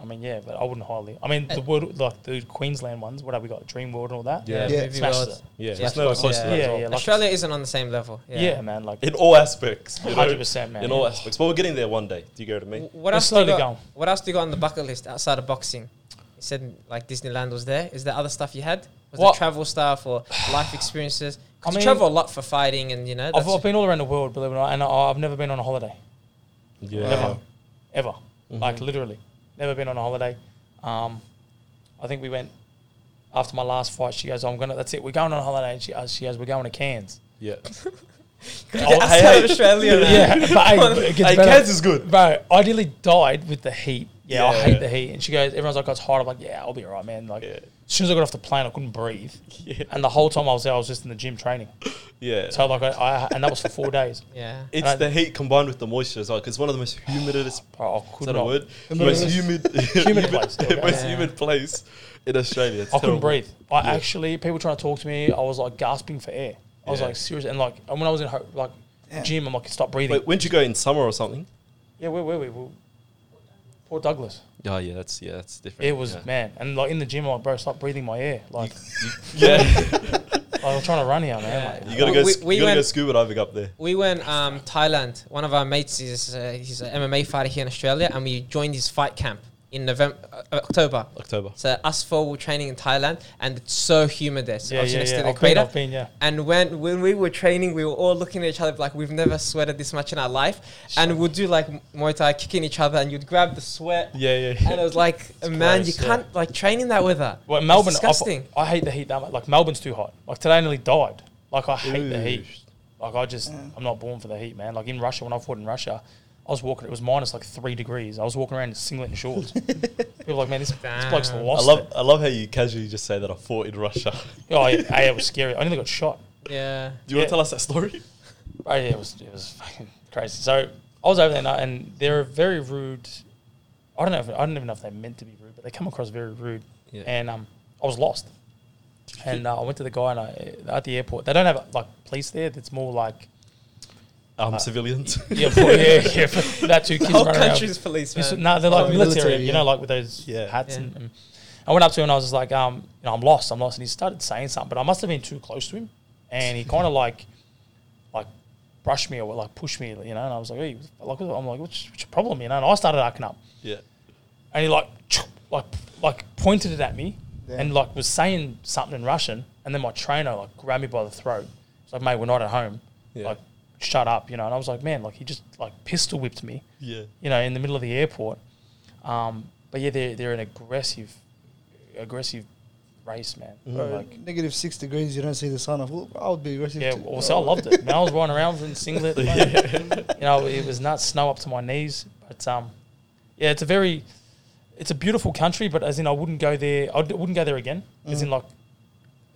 I mean, yeah, but I wouldn't highly. I mean, the world, like the Queensland ones, what have we got? Dream World and all that. Yeah. Yeah. movie Smashed it. Yeah. Yeah, It's nowhere close to that. Yeah, as well. yeah. like- Australia isn't on the same level. Yeah, Yeah. man. Like In all aspects. hundred percent, man. In all aspects. But we're getting there one day. Do you get what I mean? What We're else? Do you slowly got, going. What else do you got on the bucket list outside of boxing? You said like Disneyland was there. Is there other stuff you had? Was What? there travel stuff or life experiences? I you mean, travel a lot for fighting, and you know. I've, I've been all around the world, believe it or not, and I, I've never been on a holiday. Yeah. Never, ever, Mm-hmm. like literally, never been on a holiday. Um, I think we went after my last fight. She goes, "I'm gonna. That's it. We're going on a holiday." And she, uh, she goes, "We're going to Cairns." Yeah. Get Oh, hey, hey. Australia, man. yeah, but hey, it gets Hey, better. Cairns is good. Bro, Ideally, died with the heat. Yeah, I hate the heat. And she goes, everyone's like, "Oh, it's hot." I'm like, "Yeah, I'll be alright, man." Like, Yeah. As soon as I got off the plane, I couldn't breathe. Yeah. And the whole time I was there, I was just in the gym training. Yeah. So like, I, I and that was for four days. Yeah. It's I- the heat combined with the moisture as well, because it's one of the most humidest. Bro, I Is could that not. a word? Humidous. Most humid, Humid place, there most Yeah. humid place in Australia. It's I couldn't breathe. I Yeah. actually, people trying to talk to me, I was like gasping for air. I was like serious, and like, and when I was in ho- like gym, I'm like, stop breathing. Wait, when'd you go in summer or something? Yeah, where were we? We Port Douglas. Oh yeah, that's yeah, that's different. It was yeah. man, and like in the gym, I'm like, bro, stop breathing my air. Like, yeah. like, I'm trying to run here, man. Like, you gotta go. We- sc- we you gotta go went- scuba diving up there. We went um, Thailand. One of our mates is uh, he's an MMA fighter here in Australia, and we joined his fight camp in November, uh, October. October. So us four were training in Thailand, and it's so humid there. So yeah, yeah, next yeah. to the I've been, equator. I've been, yeah. And when when we were training, we were all looking at each other like we've never sweated this much in our life. And we'd do like Muay Thai, kicking each other, and you'd grab the sweat. Yeah, yeah. yeah. And it was like, man, you gross, yeah. can't like train in that weather. Well, Melbourne, I, disgusting. I hate the heat that much. Like Melbourne's too hot. Like today, I nearly died. Like I hate the heat. Like I just, I'm not born for the heat, man. Like in Russia, when I fought in Russia, I was walking. It was minus like three degrees. I was walking around in singlet and shorts. People were like, man, this, this bloke's Damn. I love it. I love how you casually just say that I fought in Russia. Oh, yeah, hey, it was scary. I nearly got shot. Yeah. Do you want Yeah. to tell us that story? Oh, yeah, it was it was fucking crazy. So I was over there, and, I- and they're very rude. I don't know. If, I don't even know if they're meant to be rude, but they come across very rude. Yeah. And um, I was lost. And uh, I went to the guy and I, at the airport. They don't have like police there. It's more like Um, civilians. yeah, for, yeah, yeah. For that two kids Whole running around. country's police, It's- man. No, they're like Oh, military, military, you know, like with those Yeah. hats. Yeah. And, and I went up to him and I was just like, um, you know, I'm lost, I'm lost. And he started saying something, but I must have been too close to him. And he kind of like, like, brushed me or like pushed me, you know. And I was like, hey, like, I'm like, what's, what's your problem, you know? And I started acting up, yeah. and he like, like, like pointed it at me, Yeah. and like was saying something in Russian. And then my trainer like grabbed me by the throat. It's like, mate, we're not at home. Yeah. Like, shut up, you know. And I was like, man, like he just like pistol whipped me Yeah. you know, in the middle of the airport. Um, but yeah, they're they're an aggressive, aggressive race, man. Bro, Like, negative six degrees, you don't see the sun. I, thought, I would be aggressive. yeah, too. well, so I loved it. Man, I was running around in singlet. like, you know, it was nuts, snow up to my knees. But um, yeah, it's a very, it's a beautiful country. But as in, I wouldn't go there. I wouldn't go there again. As in, like,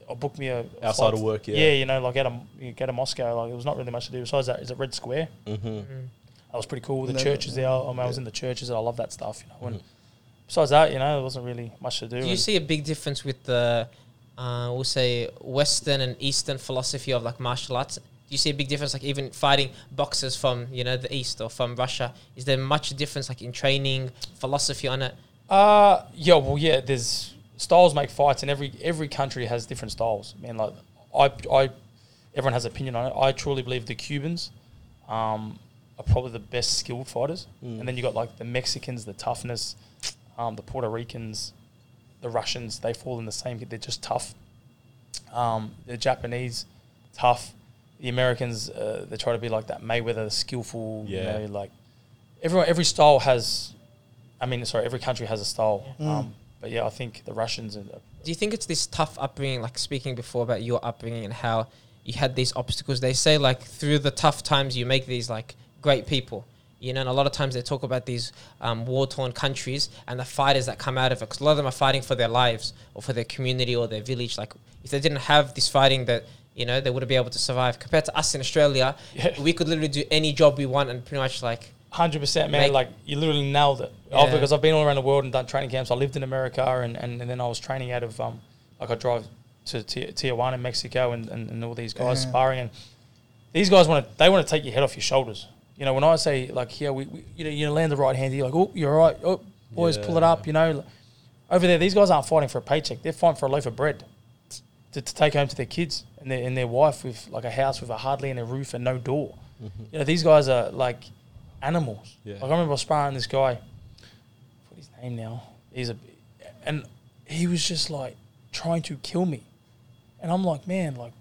I booked me a a Outside flight. of work, yeah. Yeah, you know, like out of you go to Moscow. Like, it was not really much to do. Besides that, is it Red Square? Mm-hmm. That was pretty cool. The No, churches there. I, mean, I was in the churches. I love that stuff. You know. And besides that, you know, there wasn't really much to do. Do you see a big difference with the, uh, we'll say, Western and Eastern philosophy of like martial arts? Do you see a big difference, like even fighting boxers from you know the East or from Russia? Is there much difference, like in training, philosophy on it? Uh yeah, well, yeah. There's styles make fights, and every every country has different styles. Man, like I, I, everyone has an opinion on it. I truly believe the Cubans, um, are probably the best skilled fighters, and then you got like the Mexicans, the toughness, um, the Puerto Ricans, the Russians. They fall in the same. They're just tough. Um, the Japanese, tough. The Americans, uh, they try to be like that Mayweather, skillful. Yeah. You know, like everyone, every style has. I mean, sorry, every country has a style. Um, but yeah, I think the Russians and Do you think it's this tough upbringing, like speaking before about your upbringing and how you had these obstacles? They say like through the tough times you make these like great people. You know, and a lot of times they talk about these um, war-torn countries and the fighters that come out of it. Because a lot of them are fighting for their lives or for their community or their village. Like, if they didn't have this fighting, that you know, they wouldn't be able to survive. Compared to us in Australia, Yeah. we could literally do any job we want and pretty much like hundred percent, man. Make- like you literally nailed it. Oh, Yeah. because I've been all around the world and done training camps. I lived in America, and, and, and then I was training out of um, like I drive to Ti- Tijuana, Mexico, and, and, and all these guys Yeah. sparring, and these guys want to they want to take your head off your shoulders. You know, when I say like here, we, we you know you land the right hand, you're like, oh, you're all right. Oh, boys, pull it up. You know, over there, these guys aren't fighting for a paycheck. They're fighting for a loaf of bread. To, to take home to their kids and their, and their wife with like a house with a hardly any roof and no door. You know, these guys are like animals. Yeah. Like I remember sparring this guy. What his name now? He's a, and he was just like trying to kill me, and I'm like, man, like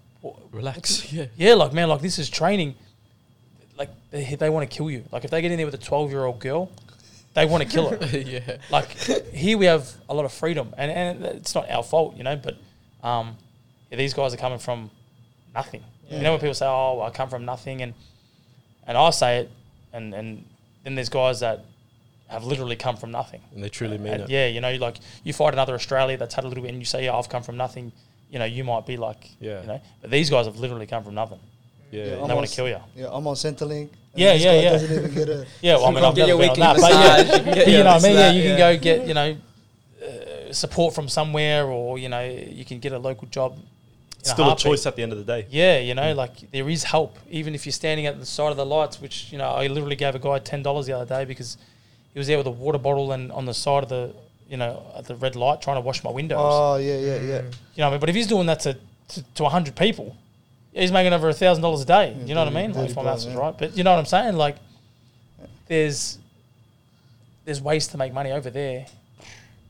Relax. Yeah. Yeah, like man, like this is training. Like they, they want to kill you. Like if they get in there with a twelve year old girl, they want to kill her. yeah. like here we have a lot of freedom, and and it's not our fault, you know. But um, yeah, these guys are coming from nothing. You know when people say, "Oh, I come from nothing," and and I say it, and and then there's guys that have literally come from nothing. And they truly mean And it. yeah, you know, like you fight another Australia that's had a little bit, and you say, "Yeah, I've come from nothing." You know, you might be like, Yeah. you know, but these guys have literally come from nothing. Yeah. Yeah, And they want to kill you. Yeah, I'm on Centrelink. Yeah, this yeah, guy yeah. Doesn't even get a. Yeah, well, I mean, can I've never been on weekly that, but massage, yeah, you can get you know what I this, mean. Yeah, that, you can go get you know uh, support from somewhere, or you know, you can get a local job. It's still a heartbeat. choice at the end of the day. Yeah, you know, like there is help, even if you're standing at the side of the lights. Which you know, I literally gave a guy ten dollars the other day because he was there with a water bottle and on the side of the, you know, at the red light trying to wash my windows. Oh yeah, yeah, yeah. You know, I mean, but if he's doing that to to, to hundred people, he's making over a thousand dollars a day. Yeah, you know what I mean? Like, if my maths is right, but you know what I'm saying? Like, there's there's ways to make money over there.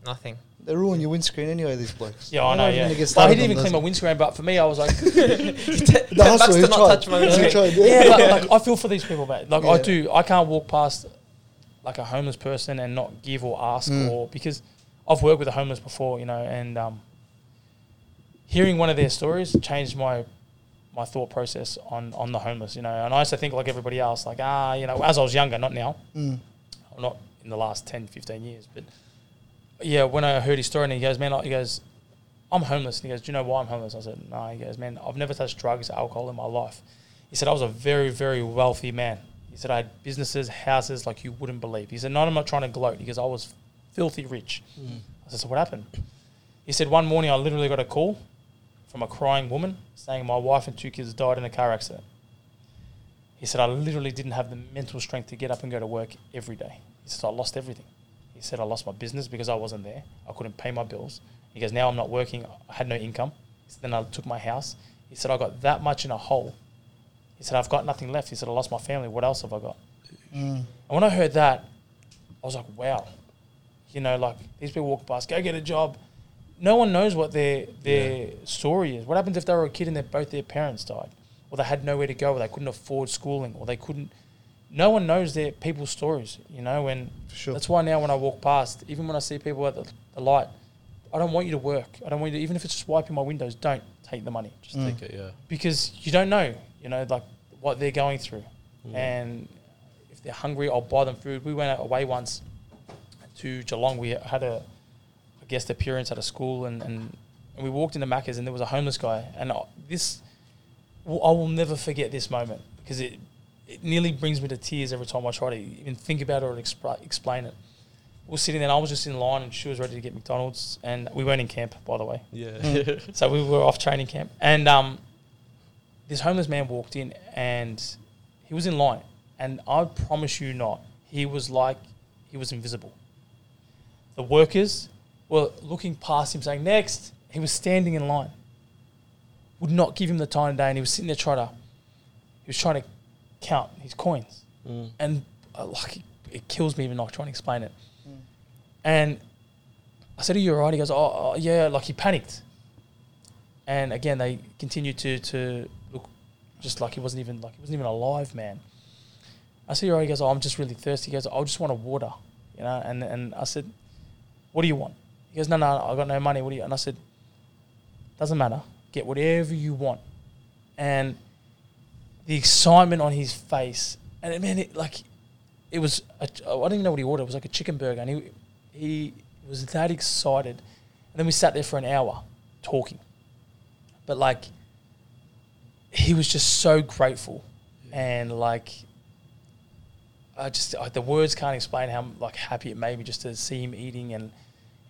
Nothing. They ruin your windscreen anyway. These blokes. Yeah, I know. Yeah, but he didn't even clean my windscreen. But for me, I was like, The hustler, to not tried. touch my windscreen. tried, yeah, but like, I feel for these people, mate. Like I do. I can't walk past like a homeless person and not give or ask Mm. or because I've worked with a homeless before, you know, and um, hearing one of their stories changed my my thought process on on the homeless, you know. And I used to think like everybody else, like ah, you know, as I was younger, not now, Mm. not in the last 10, 15 years, but yeah, when I heard his story and he goes, man, he goes, I'm homeless. And he goes, do you know why I'm homeless? I said, no. He goes, man, I've never touched drugs, alcohol in my life. He said, I was a very, very wealthy man. He said, I had businesses, houses like you wouldn't believe. He said, no, I'm not trying to gloat. He goes, I was filthy rich. I said, so what happened? He said, one morning I literally got a call from a crying woman saying my wife and two kids died in a car accident. He said, I literally didn't have the mental strength to get up and go to work every day. He said, I lost everything. He said, I lost my business because I wasn't there. I couldn't pay my bills. He goes, now I'm not working. I had no income. He said, then I took my house. He said, I got that much in a hole. He said, I've got nothing left. He said, I lost my family. What else have I got? Mm. And when I heard that, I was like, wow. You know, like these people walk past, go get a job. No one knows what their their story is. What happens if they were a kid and their both their parents died? Or they had nowhere to go, or they couldn't afford schooling, or they couldn't no one knows their people's stories, you know, and For sure. that's why now when I walk past, even when I see people at the, the light, I don't want you to work. I don't want you to, even if it's just wiping my windows, don't take the money. Just Mm. Take it, yeah. because you don't know, you know, like what they're going through. And if they're hungry, I'll buy them food. We went away once to Geelong. We had a, a guest appearance at a school, and, and, and we walked into Macca's, and there was a homeless guy. And I- this, I will never forget this moment because it, it nearly brings me to tears every time I try to even think about it or expl- explain it. We were sitting there, and I was just in line, and she was ready to get McDonald's, and we weren't in camp, by the way. Yeah. So we were off training camp, and um, this homeless man walked in, and he was in line, and I promise you not, he was like he was invisible. The workers were looking past him, saying next. He was standing in line, would not give him the time of day, and he was sitting there trying to, he was trying to count his coins, Mm. and uh, like it, it kills me even like trying to explain it. And I said, "Are you alright?" He goes, "Oh, oh, yeah." Like he panicked. And again, they continued to to look just like he wasn't even like he wasn't even alive, man. I said, "You alright?" He goes, "Oh, I'm just really thirsty." He goes, "I just want a water," you know. And and I said, "What do you want?" He goes, "No, no, I got no money. What do you?" And I said, "Doesn't matter. Get whatever you want." And the excitement on his face, and it, man, it, like it was. I don't even know what he ordered. It was like a chicken burger, and he he was that excited. And then we sat there for an hour talking. But like, he was just so grateful, and like, I just I, the words can't explain how like happy it made me just to see him eating and.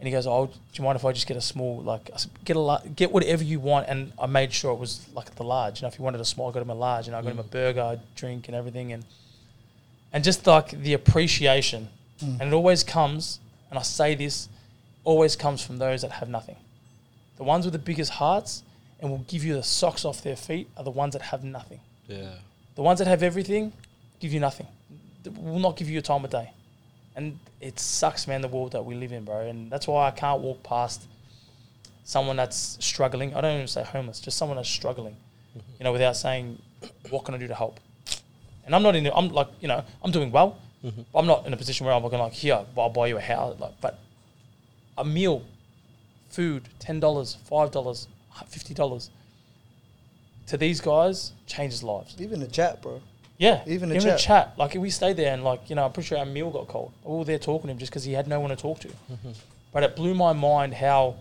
And he goes, "Oh, do you mind if I just get a small like I said, get a la- get whatever you want?" And I made sure it was like the large. You know, if he wanted a small, I got him a large, and I got him a mm. burger, a drink, and everything. And and just like the appreciation, mm. and it always comes. And I say this, always comes from those that have nothing. The ones with the biggest hearts and will give you the socks off their feet are the ones that have nothing. Yeah. The ones that have everything give you nothing. They will not give you a time of day. And it sucks, man, the world that we live in, bro. And that's why I can't walk past someone that's struggling. I don't even say homeless, just someone that's struggling. Mm-hmm. you know, without saying, what can I do to help? And I'm not in. The, I'm like, you know, I'm doing well. Mm-hmm. But I'm not in a position where I'm looking like, here, I'll buy you a house. Like, but a meal, food, ten dollars, five dollars, fifty dollars. To these guys, changes lives. Even a chat, bro. Yeah, Even a even a chat. chat. Like we stayed there, and like you know, I'm pretty sure our meal got cold. We were there talking to him just because he had no one to talk to. Mm-hmm. But it blew my mind how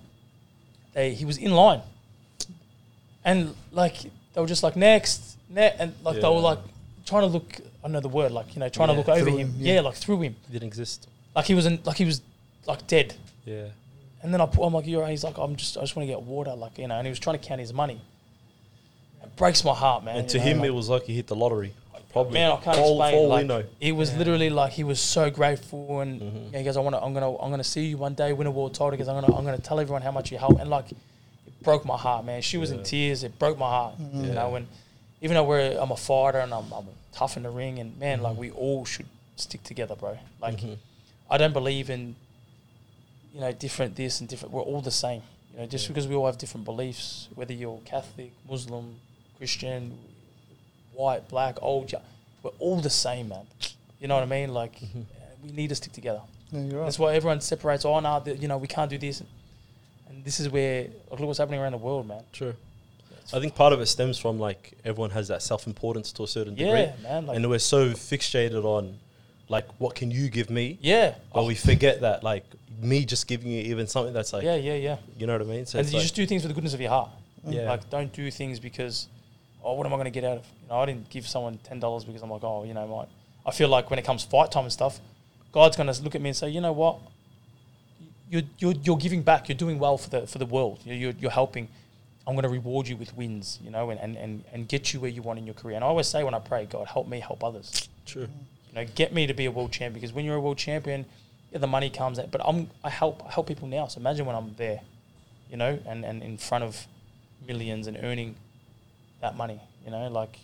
they he was in line, and like they were just like next, next, and like they were like trying to look. I know the word, like you know, trying Yeah, to look over him. him, yeah. yeah. like through him, He Didn't exist. like he was in, like he was like dead. Yeah. And then I put, I'm like, you're right. He's like, I'm just, I just want to get water, like you know. And he was trying to count his money. It breaks my heart, man. And to know, him, like- it was like he hit the lottery. Probably. Man, I can't For explain. for like, know. It was Yeah. literally like he was so grateful, and Mhm. yeah, he goes, "I want to, I'm gonna, I'm gonna see you one day, win a world title." Because I'm gonna, I'm gonna tell everyone how much you help, and like, it broke my heart, man. She was in tears. It broke my heart, Mhm. you Yeah. know. And even though we're, I'm a fighter and I'm, I'm tough in the ring, and man, like we all should stick together, bro. Like, Mhm. I don't believe in, you know, different this and different. We're all the same, you know. Just Yeah. because we all have different beliefs, whether you're Catholic, Muslim, Christian, white, black, old, young, we're all the same, man. You know what I mean? Like, Mhm. uh, we need to stick together. No, you're right. That's why everyone separates. Oh, no, th- you know, we can't do this. And this is where look what's happening around the world, man. True. I think part of it stems from like everyone has that self importance to a certain degree. Man. Like, and we're so fixated on like what can you give me yeah, but we forget that like me just giving you even something that's like yeah, yeah, yeah. you know what i mean so and you like, just do things for the goodness of your heart. yeah Like, don't do things because, oh, what am I going to get out of? You know, I didn't give someone ten dollars because I'm like, oh, you know, my. I feel like when it comes fight time and stuff, God's going to look at me and say, you know what, you're you're, you're giving back. You're doing well for the for the world. You're you're, you're helping. I'm going to reward you with wins, you know, and, and, and, and get you where you want in your career. And I always say when I pray, God, help me help others. true You know, get me to be a world champion because when you're a world champion, yeah, the money comes. But I'm I help I help people now. So imagine when I'm there, you know, and, and in front of millions and earning that money. You know, like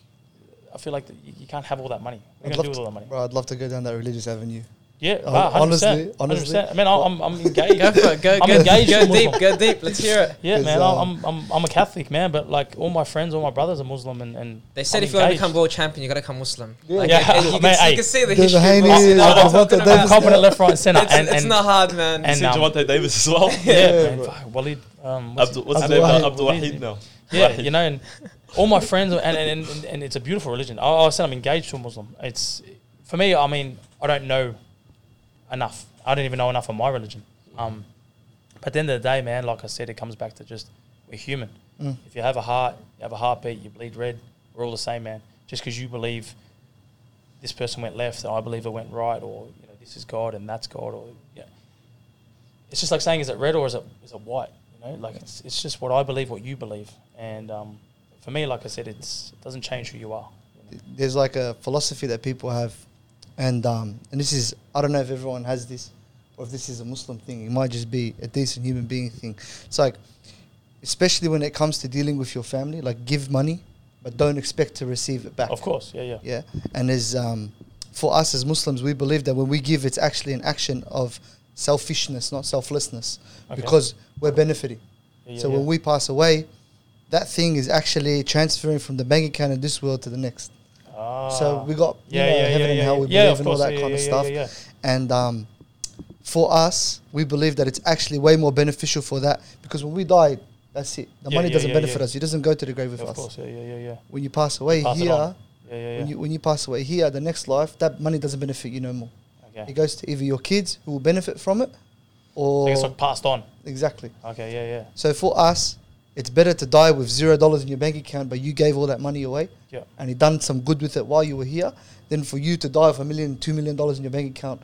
I feel like that you, you can't have all that money. What are I'd you gonna do love with to- all that money? Bro, I'd love to go down that religious avenue. Yeah, Oh, wow, 100%, honestly- honestly. 100%. I mean, I'm, I'm engaged. Go for it. Go, I'm go, engaged go deep. Go deep. Let's hear it. Yeah, man, um, I'm, I'm I'm a Catholic man, but like all my friends, all my brothers are Muslim, and, and They said I'm if you want to become world champion, you got to become Muslim. Yeah. Like, Yeah, and you, man, can, hey. you can see the There's history. a of Haney, Muslim. there's What a I'm talking Gervonta about. Davis. confident left, right, and center, It's, and, it's not hard, man. you and, see um, Gervonta Davis as well yeah, Yeah, man, bro. Walid, um, what's Abdul, what's his name. Abdul Wahid now Yeah, you know, and all my friends, and, and, and, and it's a beautiful religion. I, I said I'm engaged to a Muslim. It's for me. I mean, I don't know enough. I don't even know enough of my religion. Um, but at the end of the day, man, like I said, it comes back to just we're human. Mm. If you have a heart, you have a heartbeat, you bleed red. We're all the same, man. Just because you believe this person went left, and I believe it went right, or you know, this is God and that's God, or yeah. It's just like saying, is it red or is it is it white? You know, like it's it's just what I believe, what you believe, and um, for me, like I said, it's it doesn't change who you are. There's like a philosophy that people have, and um, and this is I don't know if everyone has this, or if this is a Muslim thing. It might just be a decent human being thing. It's like, especially when it comes to dealing with your family, like give money, but don't expect to receive it back. Of course, yeah, yeah, Yeah, and as um, for us as Muslims, we believe that when we give, it's actually an action of selfishness, not selflessness, Okay. because we're benefiting. Yeah, so yeah. when we pass away, that thing is actually transferring from the bank account of this world to the next. So Ah. we got you yeah, know, yeah, heaven yeah, and hell, we believe in all that kind of stuff. And um, for us, we believe that it's actually way more beneficial for that because when we die, that's it. The money doesn't benefit us. It doesn't go to the grave with us. course, yeah, yeah, yeah. When you pass away Pass here. Yeah, yeah, yeah. when you when you pass away here, the next life, that money doesn't benefit you no more. It goes to either your kids who will benefit from it, or So it's like passed on. exactly. Okay, yeah, yeah, So for us, it's better to die with zero dollars in your bank account, but you gave all that money away, yeah. and you done some good with it while you were here, than for you to die with a million, two million dollars in your bank account,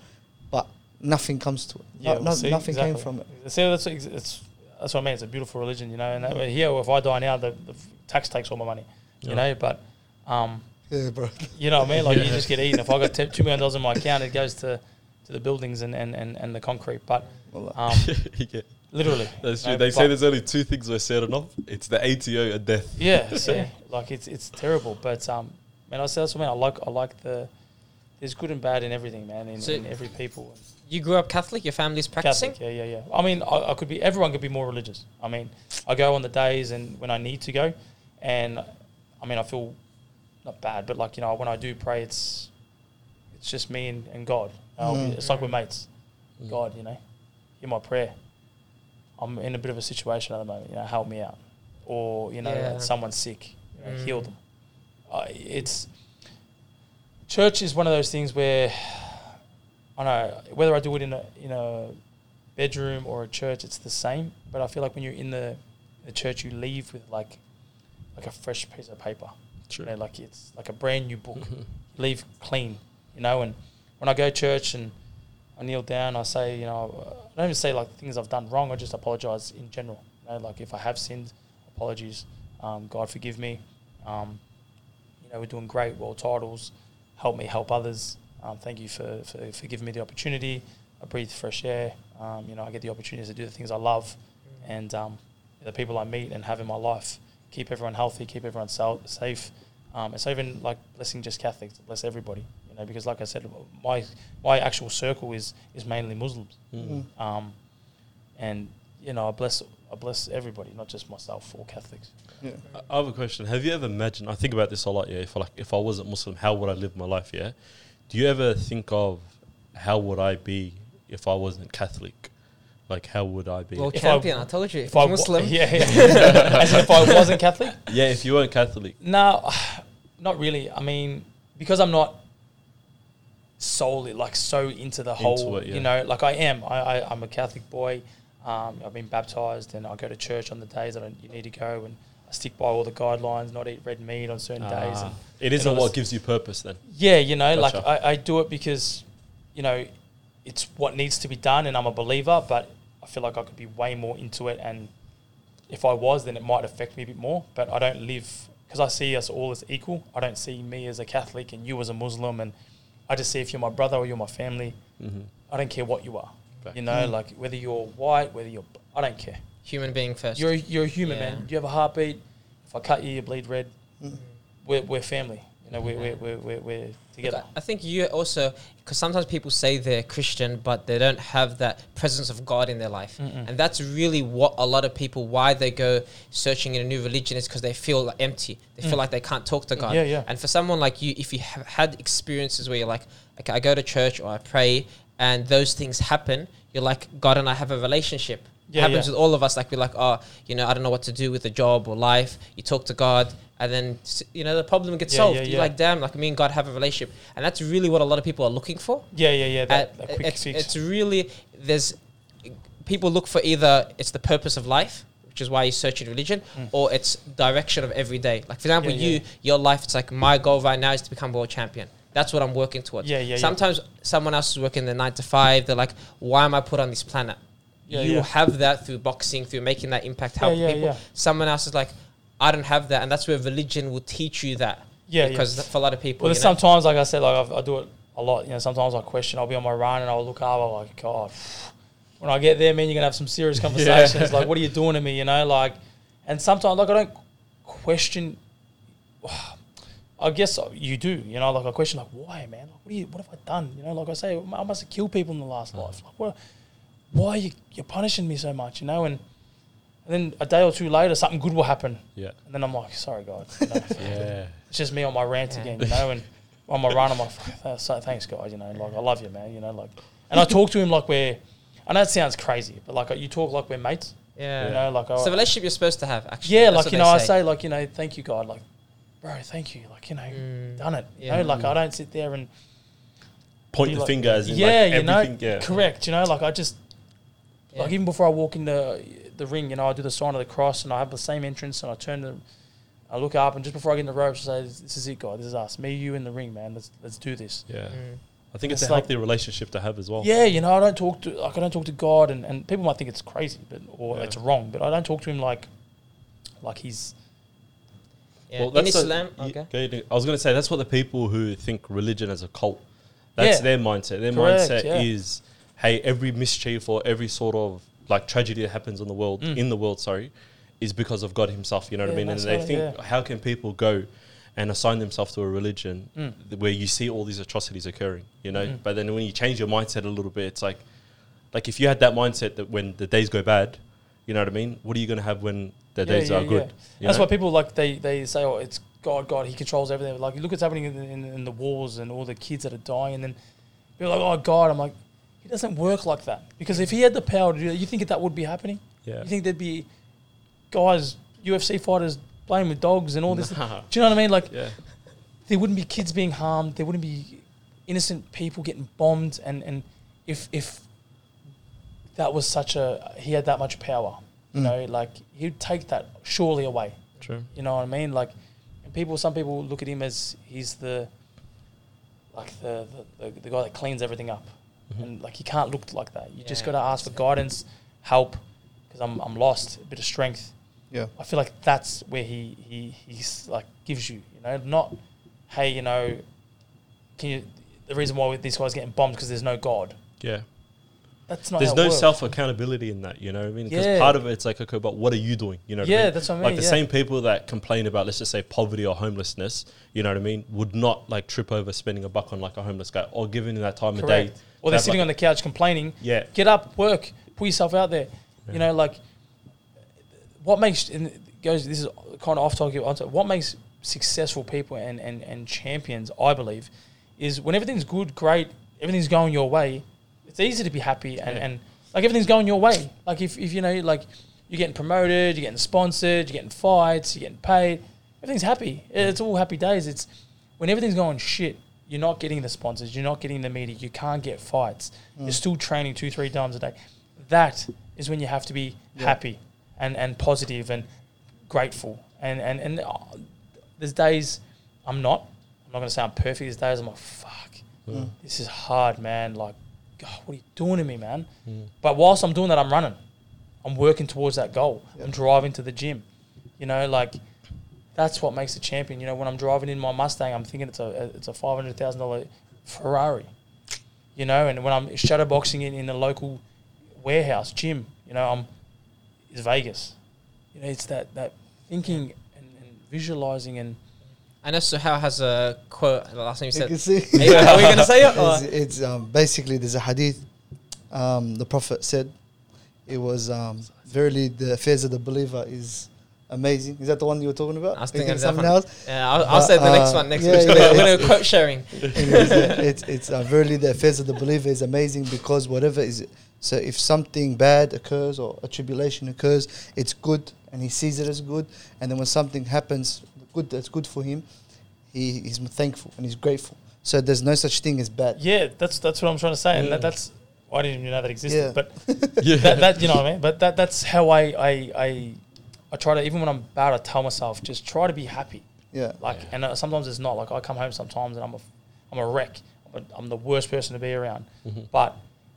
but nothing comes to it. Yeah, No- well, no- see, nothing came from it. See, that's it's that's what I mean. It's a beautiful religion, you know. And that, here, if I die now, the, the tax takes all my money, you Yeah. know. But um, Yeah, bro. you know what I mean? Like you just get eaten. If I got t- two million dollars in my account, it goes to to the buildings and, and, and, and the concrete. But um, yeah, literally, that's you know, true they say there's only two things we're certain of it's the ATO and death Yeah, see, like it's it's terrible, but um, man, I say that's what I mean. I like I like the there's good and bad in everything, man, in, So- in every people. You grew up Catholic. Your family's practicing. Catholic, yeah, yeah, yeah. I mean, I, I could be. Everyone could be more religious. I mean, I go on the days and when I need to go, and I mean, I feel not bad, but like you know, when I do pray, it's it's just me and, and God. Uh, Mm. It's like we're mates. God, you know, hear my prayer. I'm in a bit of a situation at the moment. You know, help me out, or you know, Yeah. someone's sick. You know, heal Mm. them. Uh, it's church is one of those things where I don't know whether I do it in a in a bedroom or a church, it's the same. But I feel like when you're in the the church, you leave with like like a fresh piece of paper. True. You know, like it's like a brand new book. Mhm. You leave clean, you know. And when I go to church and I kneel down, I say, you know, I don't even say like things I've done wrong. I just apologize in general. You know, like if I have sinned, apologies. Um, God forgive me. Um, you know, we're doing great. World titles. Help me help others. Um, thank you for, for, for giving me the opportunity. I breathe fresh air. Um, you know, I get the opportunity to do the things I love, and um, the people I meet and have in my life. Keep everyone healthy. Keep everyone safe. Um, it's even like blessing just Catholics. Bless everybody. You know, because like I said, my my actual circle is is mainly Muslims. Mm. Um, and you know, I bless I bless everybody, not just myself or Catholics. Yeah. I- I have a question. Have you ever imagined? I think about this a lot. Yeah, if I like, if I wasn't Muslim, how would I live my life? Yeah. Do you ever think of how would I be if I wasn't Catholic? Like, how would I be? World If champion. I, told you. If, I you're wa- Muslim. yeah, yeah. as if I wasn't Catholic. yeah, if you weren't Catholic. No, not really. I mean, because I'm not solely like so into the whole, it, yeah. you know, like I am. I, I I'm a Catholic boy. Um, I've been baptized, and I go to church on the days that I, you need to go, and I stick by all the guidelines, not eat red meat on certain days. Ah, And it isn't what gives you purpose then. yeah, you know, like I, I do it because, you know, it's what needs to be done, and I'm a believer. But I feel like I could be way more into it, and if I was, then it might affect me a bit more. But I don't live because I see us all as equal. I don't see me as a Catholic and you as a Muslim, and I just see if you're my brother or you're my family. Mm-hmm. I don't care what you are. Fact. You know, like whether you're white, whether you're, I don't care. Human being first. You're you're a human, Yeah. man. You have a heartbeat. If I cut you, you bleed red. Mm. We're, we're family. You know, we're, we're, we're, we're, together. I- think you also, because sometimes people say they're Christian, but they don't have that presence of God in their life. Mm-mm. And that's really what a lot of people, why they go searching in a new religion is because they feel like empty. They feel Mm. like they can't talk to God. Yeah, yeah. And for someone like you, if you have had experiences where you're like, okay, I go to church or I pray and those things happen, you're like, God and I have a relationship. Yeah, happens yeah. with all of us. Like we're like, oh, you know, I don't know what to do with the job or life. You talk to God, and then you know the problem gets Yeah, solved. yeah, You're like, damn, like me and God have a relationship, and that's really what a lot of people are looking for. Yeah, yeah, yeah. That, Uh, that quick it's, fix. it's really there's people look for either it's the purpose of life, which is why you search in religion, Mm. or it's direction of every day. Like for example, you your life, it's like my goal right now is to become world champion. That's what I'm working towards. Yeah, yeah, yeah. Sometimes someone else is working the nine to five. They're like, why am I put on this planet? You have that through boxing, through making that impact, yeah, people. Someone else is like, I don't have that, and that's where religion will teach you that. Yeah, because yeah. for a lot of people, Well, you know, sometimes, like I said, like I've, I do it a lot. You know, sometimes I question. I'll be on my run and I'll look up. I'm like, oh, God, when I get there, man, you're gonna have some serious conversations. Like, what are you doing to me? You know, like, and sometimes like I don't question. I guess you do. You know, like I question, like, why, man? Like, what you? What have I done? You know, like I say, I must have killed people in the last mm. life. Like, what? Why are you you're punishing me so much? You know, and, and then a day or two later, something good will happen, Yeah. and then I'm like, sorry, God. You know? Yeah. It's just me on my rant Yeah. again, you know, and on my run, I'm like, so thanks, God, you know, like, I love you, man, you know, like, and I talk to him like we're, I know it sounds crazy, but like, you talk like we're mates, yeah, you know, like, it's the I, relationship you're supposed to have. Actually, yeah, That's like, you they know, I say, like, you know, thank you, God, like, bro, thank you, like, you know, Mm. done it, you Yeah. know, like, I don't sit there and, Point be the like- finger as in yeah, like you know, yeah. correct, you know, like, I just, Yeah. like, even before I walk in the, the ring, you know, I do the sign of the cross and I have the same entrance and I turn the, I look up and just before I get in the ropes, I say, "This is it, God. This is us. Me, you in the ring, man. Let's let's do this." Yeah. Mm. I think it's, It's a like- healthy relationship to have as well. Yeah, you know, I don't talk to like I don't talk to God, and, and people might think it's crazy, but or Yeah. it's wrong, but I don't talk to him like like he's Yeah. in that's the- Islam, y- okay. go. I was going to say that's what the people who think religion as a cult. That's Yeah. their mindset. Their Correct, mindset yeah. is, hey, every mischief or every sort of like tragedy that happens in the world, Mm. in the world, sorry, is because of God Himself. You know what I mean? And they think, yeah. how can people go and assign themselves to a religion Mm. where you see all these atrocities occurring? You know, Mm. but then when you change your mindset a little bit, it's like, like if you had that mindset that when the days go bad, you know what I mean? What are you going to have when the Yeah, days yeah, are good? yeah. That's know? why people like they they say, "Oh, it's God, God, He controls everything. Like, you look what's happening in, in, in the wars and all the kids that are dying, and then you're like, oh God, I'm like, He doesn't work like that. Because if He had the power to do that, you think that, that would be happening? Yeah. You think there'd be guys, UFC fighters playing with dogs and all this? Nah. Do you know what I mean? Like, Yeah. there wouldn't be kids being harmed. There wouldn't be innocent people getting bombed. And, and if if that was such a he had that much power, you Mm. know, like he'd take that surely away. True. You know what I mean? Like, people, some people look at him as he's the like the the, the, the guy that cleans everything up, Mhm. and like you can't look like that. You just got to ask for guidance, help, because I'm I'm lost, a bit of strength. Yeah. I feel like that's where he he he's like gives you, you know, not hey, you know, can you the reason why these guys getting bombed because there's no God. Yeah. That's not There's no self accountability in that, you know what I mean? Because Yeah. part of it, it's like, okay, but what are you doing? You know what I Yeah, mean? that's what I mean. Like the yeah. same people that complain about, let's just say, poverty or homelessness, you know what I mean, would not like trip over spending a buck on like a homeless guy or giving that time of day. Or they're sitting like- on the couch complaining. Yeah. Get up, work, put yourself out there. Yeah. You know, like what makes and goes. This is kind of off topic, What makes successful people and, and and champions, I believe, is when everything's good, great, everything's going your way. It's easy to be happy and, Yeah. and like everything's going your way. Like if, if you know, like you're getting promoted, you're getting sponsored, you're getting fights, you're getting paid. Everything's happy. It's all happy days. It's when everything's going shit. You're not getting the sponsors. You're not getting the media. You can't get fights. You're still training two, three times a day. That is when you have to be happy and, and positive and grateful. And and and uh, there's days I'm not. I'm not gonna say I'm perfect. There's days I'm like, fuck, this is hard, man. Like, God, what are you doing to me, man? Hmm. But whilst I'm doing that, I'm running. I'm working towards that goal. I'm driving to the gym. You know, like that's what makes a champion. You know, when I'm driving in my Mustang, I'm thinking it's a it's a five hundred thousand dollar Ferrari. You know, and when I'm shadowboxing in, in a local warehouse gym, you know, I'm it's Vegas. You know, it's that that thinking and, and visualizing and I know Suhail has a quote. The last time you You said, can see. Are we going to say it? Or? it's, it's um, basically there's a hadith. Um, the Prophet said, "It was um, verily the affairs of the believer is amazing." Is that the one you were talking about? I was thinking something else. Yeah, I'll, I'll say the But, next uh, one next yeah, week. yeah, We're going it's- to quote sharing. Yeah, it's it's uh, verily the affairs of the believer is amazing because whatever is so if something bad occurs or a tribulation occurs, it's good and he sees it as good. And then when something happens, good that's good for him, he, he's thankful and he's grateful. So there's no such thing as bad. yeah, that's that's what I'm trying to say, and Yeah. that, that's I didn't even know that existed, Yeah. but Yeah. that, that you know what I mean. But that that's how I I I, I try to even when I'm bad, I tell myself just try to be happy. Yeah. Like, and uh, sometimes it's not. Like I come home sometimes and I'm a, I'm a wreck. I'm, a, I'm the worst person to be around. But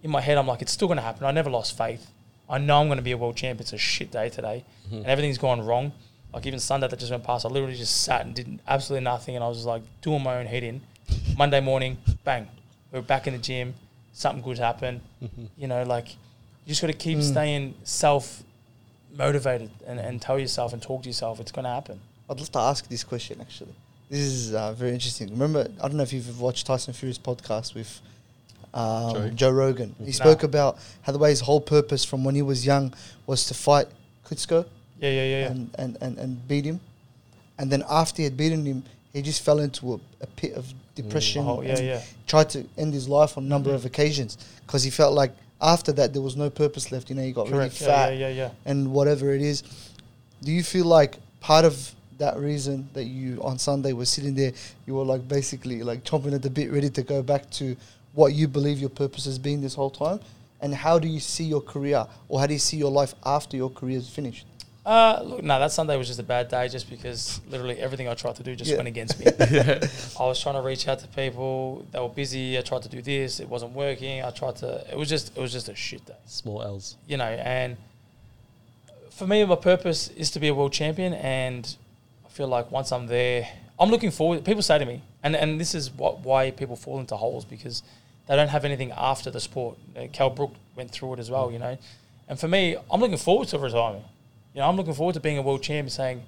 in my head, I'm like, it's still going to happen. I never lost faith. I know I'm going to be a world champ. It's a shit day today, and everything's gone wrong. Like even Sunday that just went past, I literally just sat and did absolutely nothing, and I was just like doing my own head in. Monday morning, bang, we're back in the gym. Something good happened. You know, like you just got to keep staying self motivated and, and tell yourself and talk to yourself it's going to happen. I'd love to ask this question actually. This is uh, very interesting. Remember, I don't know if you've watched Tyson Fury's podcast with um, Sorry? Joe Rogan. He No. spoke about how the way his whole purpose from when he was young was to fight Klitschko Yeah, yeah, yeah, yeah. and, and, and, and beat him. And then after he had beaten him, he just fell into a, a pit of depression Oh, yeah, yeah. tried to end his life on a number of occasions because he felt like after that there was no purpose left. You know, he got Correct. really Yeah, fat yeah, yeah, yeah. and whatever it is. Do you feel like part of that reason that you on Sunday were sitting there, you were like basically like chomping at the bit, ready to go back to what you believe your purpose has been this whole time? And how do you see your career, or how do you see your life after your career is finished? Uh, look, no, that Sunday was just a bad day, just because literally everything I tried to do just Yeah. went against me. I was trying to reach out to people; they were busy. I tried to do this; it wasn't working. I tried to. It was just, it was just a shit day, Small L's. you know. And for me, my purpose is to be a world champion, and I feel like once I'm there, I'm looking forward. People say to me, and and this is what why people fall into holes because they don't have anything after the sport. Uh, Kell Brook went through it as well, you know. And for me, I'm looking forward to retirement. You know, I'm looking forward to being a world champion, saying,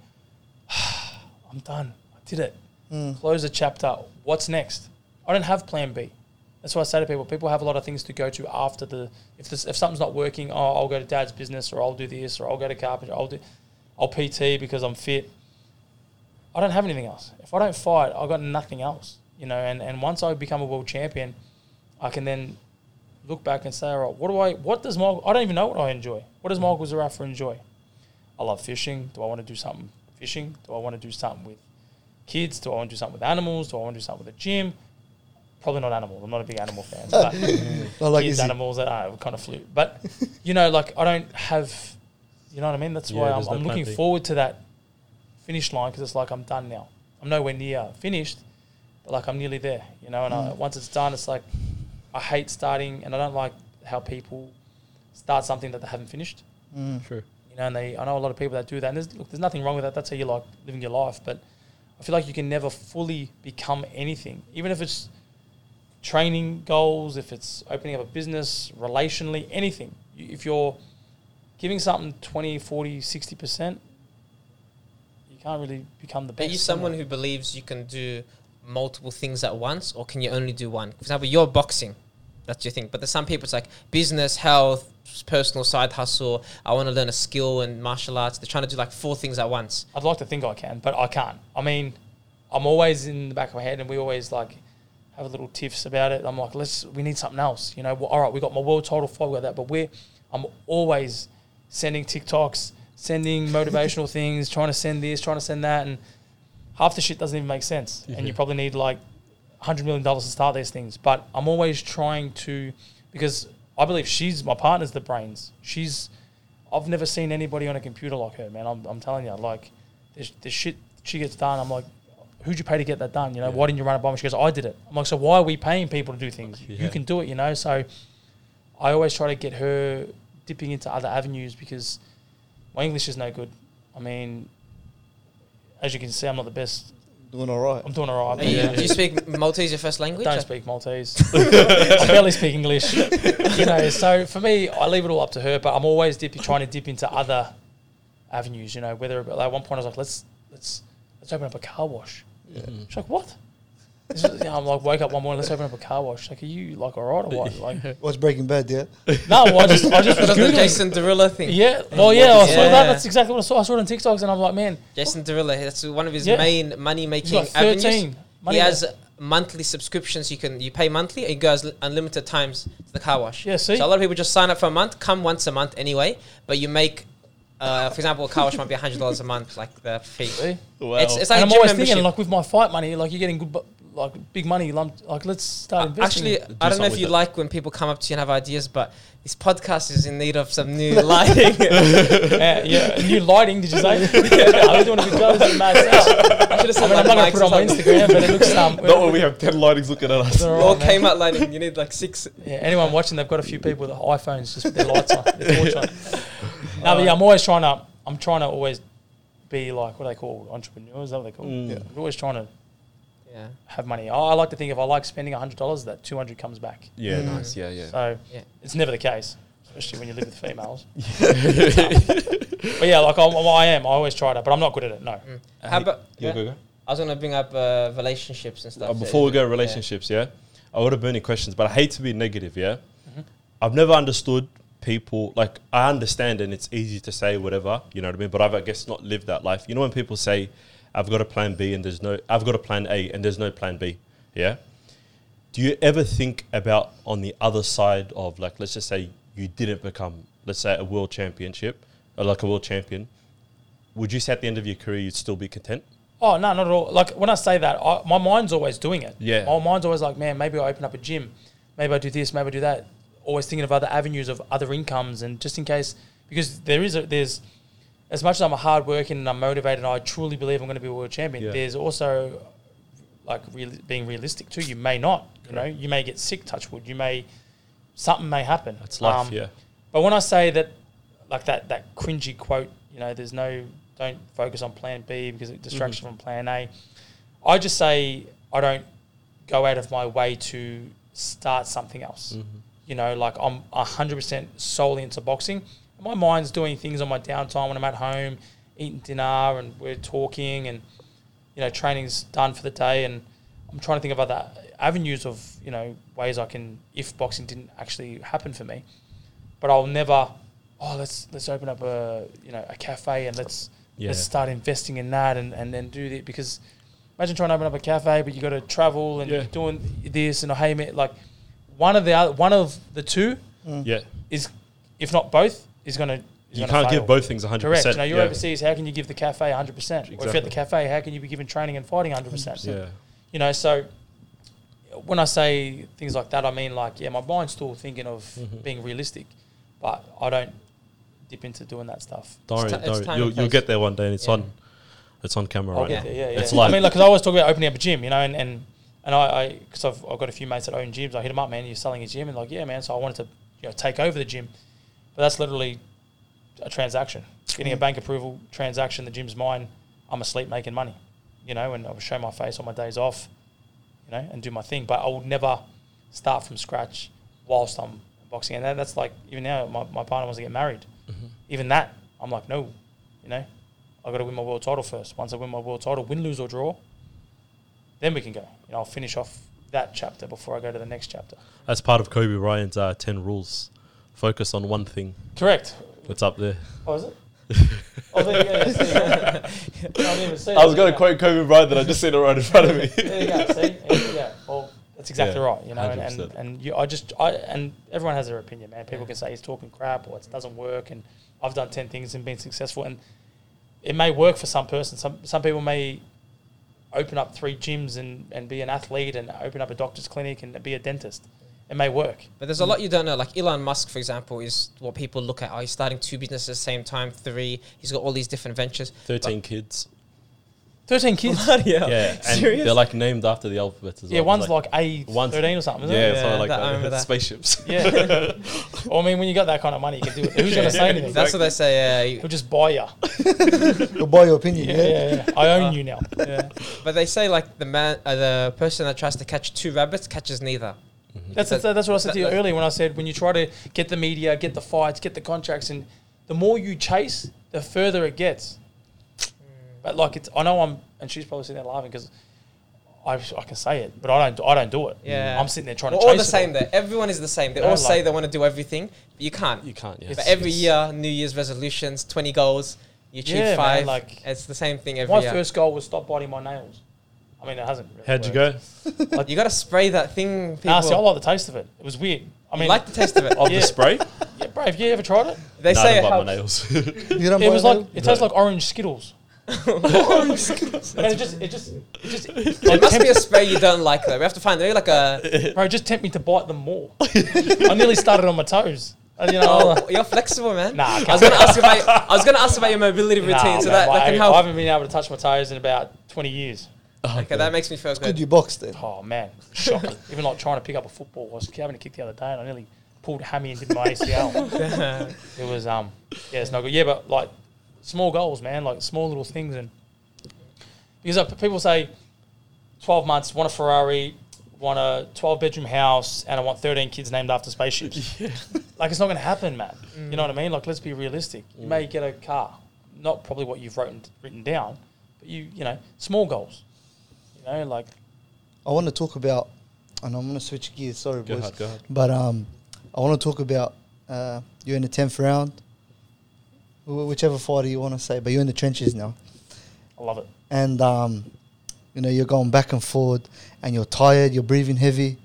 "I'm done. I did it. Mm. Close the chapter. What's next? I don't have Plan B. That's why I say to people: people have a lot of things to go to after the. If this, if something's not working, oh, I'll go to dad's business, or I'll do this, or I'll go to carpenter. I'll do, I'll PT because I'm fit. I don't have anything else. If I don't fight, I've got nothing else. You know, and, and once I become a world champion, I can then look back and say, all right, what do I, what does Michael, I don't even know what I enjoy. What does Michael Zerafa enjoy? I love fishing. Do I want to do something fishing? Do I want to do something with kids? Do I want to do something with animals? Do I want to do something with a gym? Probably not animals. I'm not a big animal fan. But Not like kids, Izzy. animals, uh, uh, that are kind of flew. But, you know, like I don't have, you know what I mean? That's why I'm, I'm looking B. forward to that finish line because it's like I'm done now. I'm nowhere near finished, but like I'm nearly there, you know. And I, mm. once it's done, it's like I hate starting, and I don't like how people start something that they haven't finished. Mm. True. You know, and they I know a lot of people that do that, and there's look, there's nothing wrong with that. That's how you like living your life, but I feel like you can never fully become anything, even if it's training goals, if it's opening up a business, relationally, anything. If you're giving something 20, 40, 60%, you can't really become the best. Are you someone who believes you can do multiple things at once, or can you only do one? For example, you're boxing, that's your thing. But there's some people it's like business, health, personal side hustle. I want to learn a skill in martial arts. They're trying to do like four things at once. I'd like to think I can, but I can't. I mean, I'm always in the back of my head, and we always like have a little tiffs about it. I'm like, let's, we need something else. You know, well, all right, we got my world title fight, we got that, but we're, I'm always sending TikToks, sending motivational things, trying to send this, trying to send that, and half the shit doesn't even make sense. And you probably need like hundred million dollars to start these things. But I'm always trying to, because I believe she's my partner's the brains. She's, I've never seen anybody on a computer like her, man. I'm, I'm telling you, like, the, the shit she gets done. I'm like, who'd you pay to get that done? You know, Yeah. why didn't you run it by me? She goes, I did it. I'm like, so why are we paying people to do things? You can do it, you know. So I always try to get her dipping into other avenues because my English is no good. I mean, as you can see, I'm not the best. Doing all right. I'm doing all right. Are yeah. Do you speak Maltese your first language? Don't speak Maltese. I barely speak English. you know, so for me, I leave it all up to her. But I'm always dip, trying to dip into other avenues. You know, whether like at one point I was like, let's let's let's open up a car wash. She's like, what? This is- you know, I'm like, wake up one morning, let's open up a car wash. Like, are you like all right or what? Like, What's Breaking Bad, yeah? no, I just I just was That's the. Jason Derulo thing. Yeah, well, yeah, I saw Yeah. that. That's exactly what I saw. I saw it on TikToks, and I'm like, man, Jason Derulo. That's one of his Yeah. main money making he's 13. avenues. Money he has monthly subscriptions. You can you pay monthly. and He goes unlimited times to the car wash. Yeah, see? So a lot of people just sign up for a month, come once a month anyway. But you make, uh, for example, a car wash might be hundred dollars a month, like the fee. See? Wow. It's, it's like and a I'm gym always membership. thinking, like with my fight money, like you're getting good, bu- like big money. Lump, like let's start investing. Actually, I don't know if you it. like when people come up to you and have ideas, but this podcast is in need of some new lighting. yeah, yeah. New lighting, did you say? I was doing a good job. This is mad. I should have I said mean, I'm not like gonna put it on my mics or something. Instagram, but it looks um. Not when we have 10 lightings looking at us. they're all All right, man. came out lighting. You need like six. Yeah, anyone watching, they've got a few people with iPhones just with their lights on, their torch on. No, but yeah, I'm always trying to. I'm trying to always be like what are they call entrepreneurs. Is that what they call? Mm. Yeah. I'm always trying to Yeah. have money. I, I like to think if I like spending hundred dollars, that two hundred comes back. Yeah, Mm. nice. Yeah, yeah. So Yeah. it's never the case, especially when you live with females. but yeah, like I'm, I am. I always try to, but I'm not good at it. No. How about? Yeah, yeah. go, go. I was gonna bring up uh, relationships and stuff. Uh, before we go relationships, yeah, I would have burning questions, but I hate to be negative, yeah. I've never understood people like I understand and it's easy to say whatever, you know what I mean, but I've I guess not lived that life. You know when people say I've got a plan B and there's no I've got a plan A and there's no plan B, yeah? Do you ever think about on the other side of like let's just say you didn't become let's say a world championship or like a world champion, would you say at the end of your career you'd still be content? Oh no, not at all. Like when I say that, I, my mind's always doing it. Yeah. my mind's always like, man, maybe I open up a gym, maybe I do this, maybe I do that. Always thinking of other avenues of other incomes, and just in case, because there is a there's as much as I'm a hard working and I'm motivated, and I truly believe I'm going to be a world champion. Yeah. There's also like real, being realistic too. You may not, you know, you may get sick. Touch wood. You may something may happen. That's life, Um, yeah. But when I say that, like that that cringy quote, you know, there's no don't focus on Plan B because it distracts Mm-hmm. from Plan A. I just say I don't go out of my way to start something else. Mm-hmm. You know, like I'm hundred percent solely into boxing. My mind's doing things on my downtime when I'm at home, eating dinner, and we're talking, and you know, training's done for the day, and I'm trying to think of other avenues of you know ways I can if boxing didn't actually happen for me. But I'll never. Oh, let's let's open up a you know a cafe and let's Yeah. Let's start investing in that and, and then do it because imagine trying to open up a cafe, but you got to travel and Yeah. you're doing this and hey, man, like one of the other, one of the two Yeah. is, if not both, is going to. You can't give both things 100%. Correct. You know, you're yeah. overseas. How can you give the cafe 100? percent Or if you're at the cafe, how can you be given training and fighting 100? percent Yeah. You know, so when I say things like that, I mean like, yeah, my mind's still thinking of Mm-hmm. being realistic, but I don't dip into doing that stuff. Don't worry, ti- don't worry. You'll, you'll get there one day and it's Yeah. on it's on camera I'll right now. there, yeah, yeah. It's I mean, like, because I always talk about opening up a gym, you know, and and, and I, because I've, I've got a few mates that own gyms. I hit them up, man. You're selling a gym, and like, yeah, man. So I wanted to, you know, take over the gym, but that's literally a transaction. Getting a bank approval transaction. The gym's mine. I'm asleep making money, you know, and I'll show my face on my days off, you know, and do my thing. But I would never start from scratch whilst I'm boxing. And that, that's like even now, my, my partner wants to get married. Even that, I'm like, no, you know, I've got to win my world title first. Once I win my world title, win, lose or draw, then we can go. You know, I'll finish off that chapter before I go to the next chapter. that's part of Kobe Bryant's uh, ten rules. Focus on one thing. Correct. It's up there. Oh, is it? oh, there you go. Yes, there you go. I I was going to quote Kobe Bryant that I just seen it right in front of me. There you go. See, you. Well, that's exactly Yeah, right. You know, and and, 100%. and you, I just, I and everyone has their opinion, man. People can say he's talking crap or it doesn't work, and I've done ten things and been successful, and it may work for some person. Some some people may open up three gyms and, and be an athlete and open up a doctor's clinic and be a dentist. It may work. But there's a lot you don't know. Like Elon Musk, for example, is what people look at. Oh, he's starting two businesses at the same time, three. He's got all these different ventures. Thirteen kids. Thirteen kids. Bloody hell. Yeah, and Serious? they're like named after the alphabet as well. Yeah, one's Like- like A one's- thirteen or something. Isn't yeah, it? Yeah, something like that- that. that. Spaceships. Yeah. well, I mean, when you got that kind of money, you can do it. Who's going to say anything? That's what they say. He'll just buy you. You'll buy your opinion. Yeah, Yeah. yeah, yeah. I own you now. Uh, yeah. But they say like the man, uh, the person that tries to catch two rabbits catches neither. Mm-hmm. That's, that's, that's what I said to you earlier when I said when you try to get the media, get the fights, get the contracts, and the more you chase, the further it gets. Mm. But like it's, I know I'm, and she's probably sitting there laughing because I, I can say it, but I don't, I don't do it. Yeah. I'm sitting there trying We're to all chase the same it. there. Everyone is the same. They Yeah, all say they want to do everything, but you can't. You can't. Yeah. but every it's- year, New Year's resolutions, 20 goals, you achieve Yeah, man, five. like- it's the same thing every year. My first goal was stop biting my nails. I mean, it hasn't. Really How'd you worked. go? you got to spray that thing. People Nah, see, I like the taste of it. It was weird. I I mean, like the taste of it. Of Yeah. the spray? yeah, bro, have you ever tried it? They Nah, say I it don't bite helps. my nails. You don't It was that? like it tastes like orange Skittles. and it just, it just, it just, There must be a spray you don't like though. We have to find there like a. bro, just tempt me to bite them more. I nearly started on my toes. And, you know, Oh, you're flexible, man. Nah, I I was gonna ask about. Your, I was gonna ask about your mobility routine, nah, so man, that, that I, can help. I haven't been able to touch my toes in about 20 years. Okay, that makes me feel Good good. you boxed then. Oh, man, shocking. Even like trying to pick up a football. I was having a kick the other day and I nearly pulled hammy and did my ACL. it was, um, yeah, it's not good. Yeah, but like small goals, man, like small little things. And because uh, people say 12 months, want a Ferrari, want a 12 bedroom house, and I want 13 kids named after spaceships. Like, it's not going to happen, man. You know what I mean? Like, let's be realistic. You may get a car, not probably what you've written, written down, but you, you know, small goals. You know, like, I want to talk about, and I'm going to switch gears. Sorry, Go boys. ahead, go ahead. But um, I want to talk about uh, you're in the tenth round, whichever fighter you want to say, but you're in the trenches now, I love it. and um, you know you're going back and forward, and you're tired, you're breathing heavy,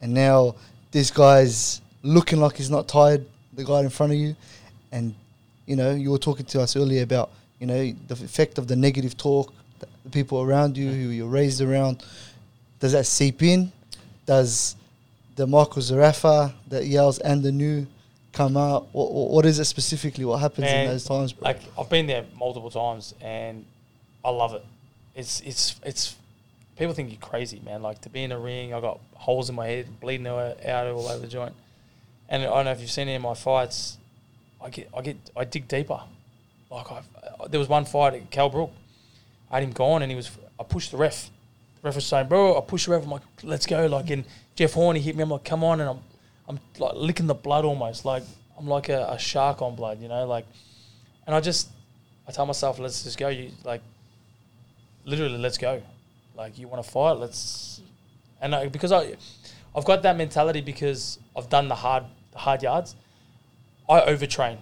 and now this guy's looking like he's not tired, the guy in front of you, and you know you were talking to us earlier about you know the effect of the negative talk, the, people around you who you're raised around. Does that seep in? Does the Michael Zerafa that yells and the new come out? What, what is it specifically? What happens Man, in those times, bro? Like I've been there multiple times, and I love it. It's it's it's. People think you're crazy, man. Like to be in a ring, I got holes in my head, bleeding out out all over the joint. And I don't know if you've seen any of my fights. I get I get I dig deeper. Like I, uh, there was one fight at Kell Brook. I had him gone, and he was. I pushed the ref. The ref was saying, "Bro, I pushed the ref." I'm like, "Let's go!" Like, and Jeff Horn, he hit me. I'm like, "Come on!" And I'm, I'm like licking the blood almost. Like I'm like a, a shark on blood, you know. Like, and I just, I tell myself, "Let's just go." You like, literally, let's go. Like, you want to fight? Let's. And I, because I, I've got that mentality because I've done the hard, the hard yards. I overtrain.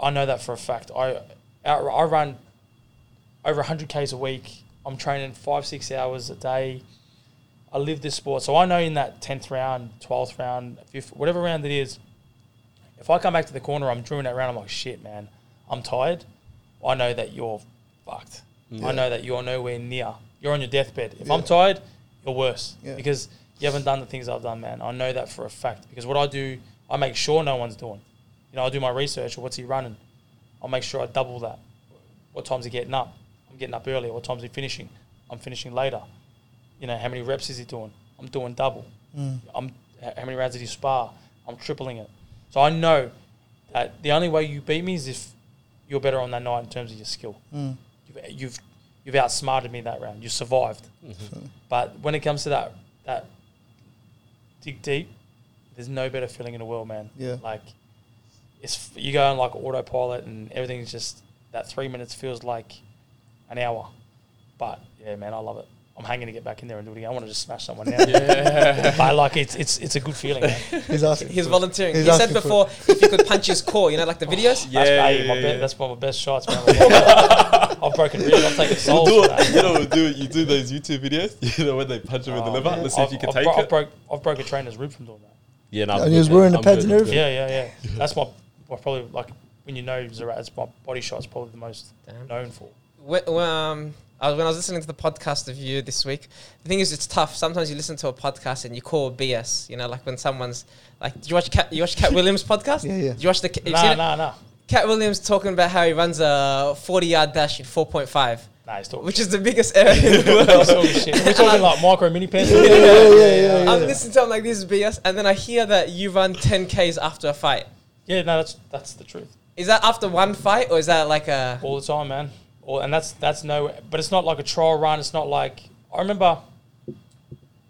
I know that for a fact. I, out, I run over 100 Ks a week. I'm training five, six hours a day. I live this sport. So I know in that 10th round, 12th round, fifth, whatever round it is, if I come back to the corner, I'm drawing that round, I'm like, shit, man, I'm tired. I know that you're fucked. I know that you're nowhere near. You're on your deathbed. If I'm tired, you're worse Yeah. because you haven't done the things I've done, man. I know that for a fact because what I do, I make sure no one's doing. You know, I do my research. What's he running? I'll make sure I double that. What time's he getting up? I'm getting up early. What time's he finishing? I'm finishing later. You know, how many reps is he doing? I'm doing double. I'm how many rounds did he spar? I'm tripling it. So I know that the only way you beat me is if you're better on that night in terms of your skill. Mm. You've, you've you've outsmarted me that round. You survived. But when it comes to that that dig deep, there's no better feeling in the world, man. Yeah. Like it's you go on like autopilot and everything's just that three minutes feels like an hour. But yeah, man, I love it. I'm hanging to get back in there and do it again. I want to just smash someone now. but like it's it's it's a good feeling. Man. He's asking. He's volunteering. He's he said before if you could punch his core, you know, like the oh, videos. that's, hey, my yeah, be- yeah. that's one of my best shots, man. I've broken ribs. I've taken souls do it. You know what we do? You do those YouTube videos. You know when they punch him in the Oh, liver. man. Let's see if I've- you can I've take bro- I've it. broke, I've broke a trainer's rib from doing that. Yeah, no, And he was wearing the pads and everything? Yeah, yeah, yeah. That's my, my probably like when you know Zarat, it's my body shot's probably the most Damn. known for. When, um, I was, when I was listening to the podcast of you this week, the thing is, it's tough. Sometimes you listen to a podcast and you call BS. You know, like when someone's like, "Did you watch Katt? You watch Katt Williams podcast? Yeah, yeah. Did you watch the? You've Nah, it? nah, nah. Katt Williams talking about how he runs a forty-yard dash in four point five, Nah, he's talking which is the biggest error in the world. He's. We're talking like micro mini pants. yeah, yeah, yeah. I'm listening to him like this is BS, and then I hear that you run 10 k's after a fight. Yeah, no, that's that's the truth. Is that after one fight, or is that like a? All the time, man. All, and that's that's no, but it's not like a trial run. It's not like I remember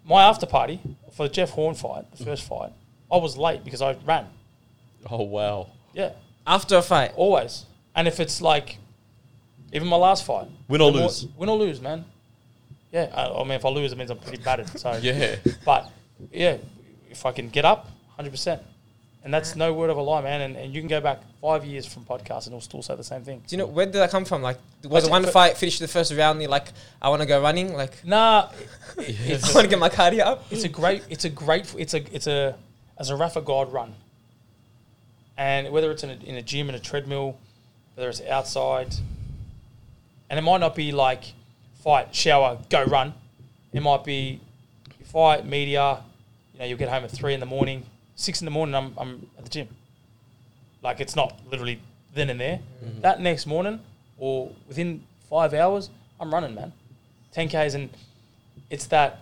my after party for the Jeff Horn fight, the first fight. I was late because I ran. Oh wow. Yeah, After a fight, always. And if it's like, even my last fight, Win or the more- lose. win or lose, man. Yeah, I, I mean, if I lose, it means I'm pretty battered. So Yeah. But yeah, if I can get up, hundred percent, and that's no word of a lie, man. And, and you can go back five years from podcasts and it'll still say the same thing. do you know where did that come from? Like, was it one fight, finished the first round, and you're like, I want to go running, like, Nah, I want to get my cardio up. it's a great, it's a great, it's a, it's a, as a Rafa God run. And whether it's in a, in a gym, in a treadmill, whether it's outside, and it might not be like fight, shower, go run. It might be fight, media, you know, you'll get home at three in the morning, six in the morning, I'm, I'm at the gym. Like it's not literally then and there. Mm-hmm. That next morning or within five hours, I'm running, man. 10Ks and it's that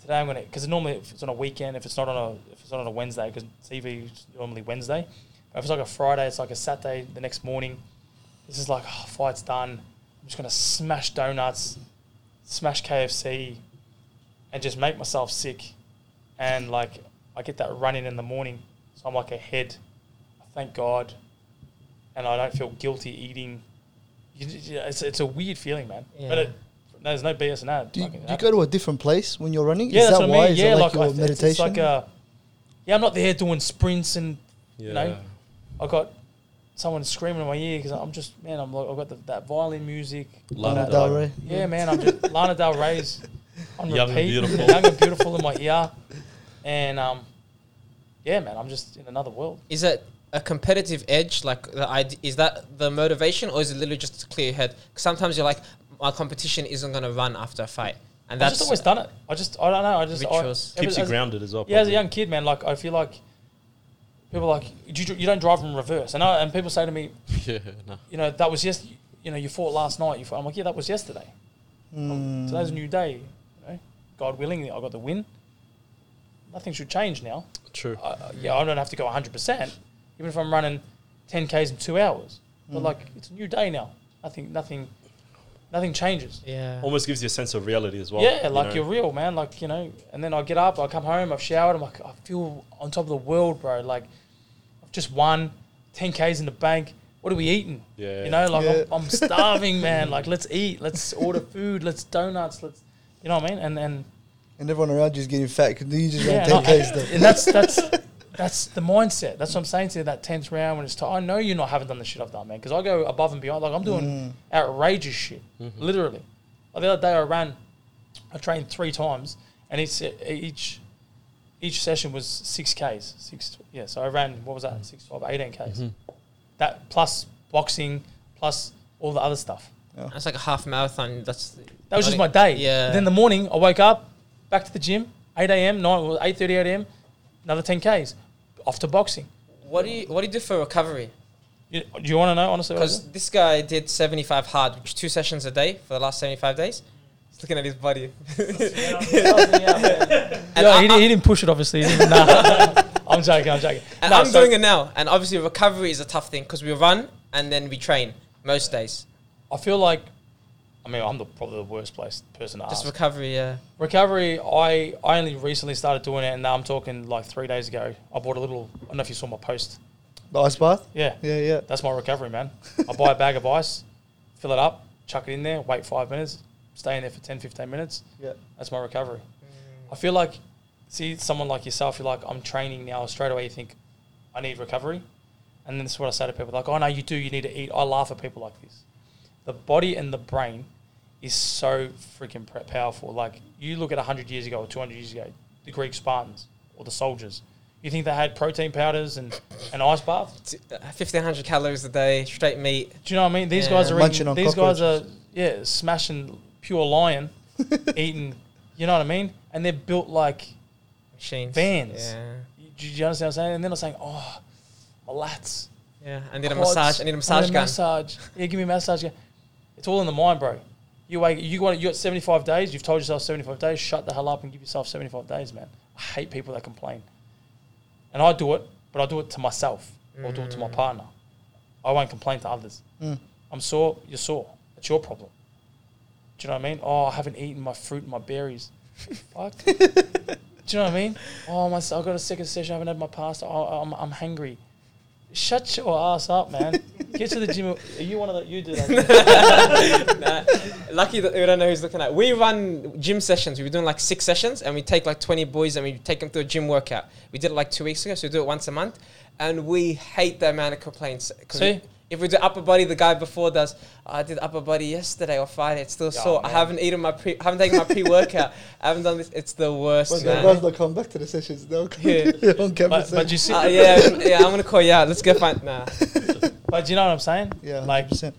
today I'm gonna because normally if it's on a weekend, if it's not on a if it's not on a Wednesday, because TV is normally Wednesday. But if it's like a Friday, it's like a Saturday the next morning. This is like oh, fight's done. I'm just gonna smash donuts, smash KFC, and just make myself sick. And like I get that running in the morning, so I'm like ahead. I thank God, and I don't feel guilty eating. You, you- it's it's a weird feeling, man. But it, no, there's no BS in that. Do you, do you go to a different place when you're running? Yeah, Is that's that what why? I mean. Is Yeah, it like, like, your I- it's- meditation? It's like a, yeah, I'm not there doing sprints and Yeah. you know, I got someone screaming in my ear because I'm just man, I'm like I've got the, that violin music. Lana that- Del Rey. Yeah, man, I'm just Lana Del Rey's on Young and repeat, beautiful. young and beautiful in my ear, and um, yeah, man, I'm just in another world. Is it a competitive edge? Like, the idea, is that the motivation, or is it literally just to clear your head? 'Cause sometimes you're like, my competition isn't going to run after a fight, and I've that's just always done it. I just I don't know. I just I, Keeps you as- grounded as well. Yeah, as a probably. young kid, man, like I feel like people are like you, you don't drive in reverse, and I, and people say to me, Yeah, no. you know, that was just, you know, you fought last night. You fought. I'm like, yeah, that was yesterday. Mm. Today's a new day. You know, God willing, I got the win. Nothing should change now. True. Uh, yeah, I don't have to go 100, percent even if I'm running 10 k's in two hours. But Mm. like, it's a new day now. I think nothing, nothing changes. yeah. Almost gives you a sense of reality as well. yeah, you like know. you're real, man. Like you know, and then I get up, I come home, I've showered, I'm like, I feel on top of the world, bro. Like, I've just won 10 k's in the bank. What are we eating? Yeah. You know, like Yeah. I'm, I'm starving, man. Like, let's eat, let's order food, let's donuts, let's, you know what I mean? And and And everyone around you is getting fat because you just yeah, ran and, 10 I- Ks though. and that's that's That's the mindset. That's what I'm saying to you. That tenth round when it's time. I know you not haven't done the shit I've done, man. Because I go above and beyond. Like I'm doing mm. outrageous shit, mm-hmm. literally. Like the other day I ran, I trained three times, and each each each session was six k's. Six yeah. So I ran what was that? Six, 12, 18 k's. Mm-hmm. That plus boxing, plus all the other stuff. That's like a half marathon. That's That was just my day. Yeah. Then the morning, I woke up, back to the gym, 8 a.m., 9, 8 8 a.m., another 10 Ks, off to boxing. what do you what do you do for recovery? You, do you want to know, honestly? what I Because this guy did 75 hard, which two sessions a day for the last 75 days. He's looking at his body. And Yeah, I- he, didn't- he didn't push it, obviously. He didn't, nah. I'm joking, I'm joking. And No, I'm so doing it now. And obviously, recovery is a tough thing because we run and then we train most days. I feel like, I mean, I'm the, probably the worst place person to Just ask. recovery, yeah. Recovery, I, I only recently started doing it, and now I'm talking like three days ago. I bought a little, I don't know if you saw my post. The ice bath. Yeah, Yeah, yeah. That's my recovery, man. I buy a bag of ice, fill it up, chuck it in there, wait five minutes, stay in there for 10, 15 minutes. Yeah. That's my recovery. Mm. I feel like, see, someone like yourself, you're like, I'm training now. Straight away, you think, I need recovery. And then this is what I say to people like, oh, no, you do, you need to eat. I laugh at people like this. The body and the brain is so freaking powerful. Like, you look at 100 years ago or 200 years ago, the Greek Spartans or the soldiers. You think they had protein powders and an ice bath? Uh, 1500 calories a day, straight meat. Do you know what I mean? These Yeah. guys are Munching eating, on these guys are yeah smashing pure lion, eating. You know what I mean? And they're built like. Machines. Vans. Yeah. Do you understand what I'm saying? And then I'm saying, oh, my lats. Yeah. I need a massage. I need a massage i need gun. massage. Yeah, give me a massage gun. It's all in the mind, bro. You wait. You got you got 75 days. You've told yourself 75 days. Shut the hell up and give yourself 75 days, man. I hate people that complain. And I do it, but I do it to myself or do it to my partner. I won't complain to others. Mm. I'm sore. You're sore. It's your problem. Do you know what I mean? Oh, I haven't eaten my fruit and my berries. Fuck. Do you know what I mean? Oh, my, I got a second session. I haven't had my pasta. Oh, I'm, I'm hungry. Shut your ass up, man. Get to the gym. Are you one of the? You do that. Nah, lucky that we don't know who's looking at. We run gym sessions. We were doing like six sessions, and we take like twenty boys and we take them through a gym workout. We did it like two weeks ago, so we do it once a month, and we hate the amount of complaints. See? We- if we do upper body, the guy before does. "Oh, I did upper body yesterday or Friday. It's still Yeah, sore. I man. haven't eaten my pre. haven't taken my pre workout. I haven't done this. It's the worst, But the man. guys that come back to the sessions, they'll come Yeah. on camera. but, but you see, Uh, yeah, yeah. I'm gonna call you out. Let's go find. Nah. but you know what I'm saying? yeah, Like 100%.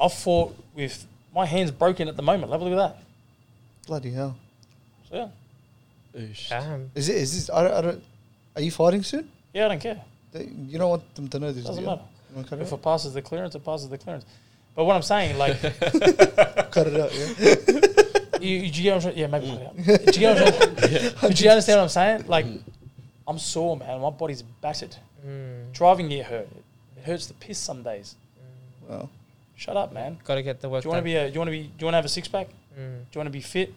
I've fought with my hands broken at the moment. Have a look at that. bloody hell. So yeah, Damn. Is it? Is this? I don't. I don't are you fighting soon? yeah, I don't care. They, you don't want them to know this. Doesn't do you? matter. You wanna cut it If out? it passes the clearance, it passes the clearance. But what I'm saying, like, Cut it out. Yeah. you, you, do you get what I'm trying? Yeah, maybe. cut it out. Do you, get what I'm trying- do you understand what I'm saying? Like, I'm sore, man. My body's battered. Mm. Driving gear hurt. It hurts the piss some days. Well, Shut up, man. Gotta get the work Do you want to done. be a? Do you want to be? Do you want to have a six pack? Do Mm. you want to be fit?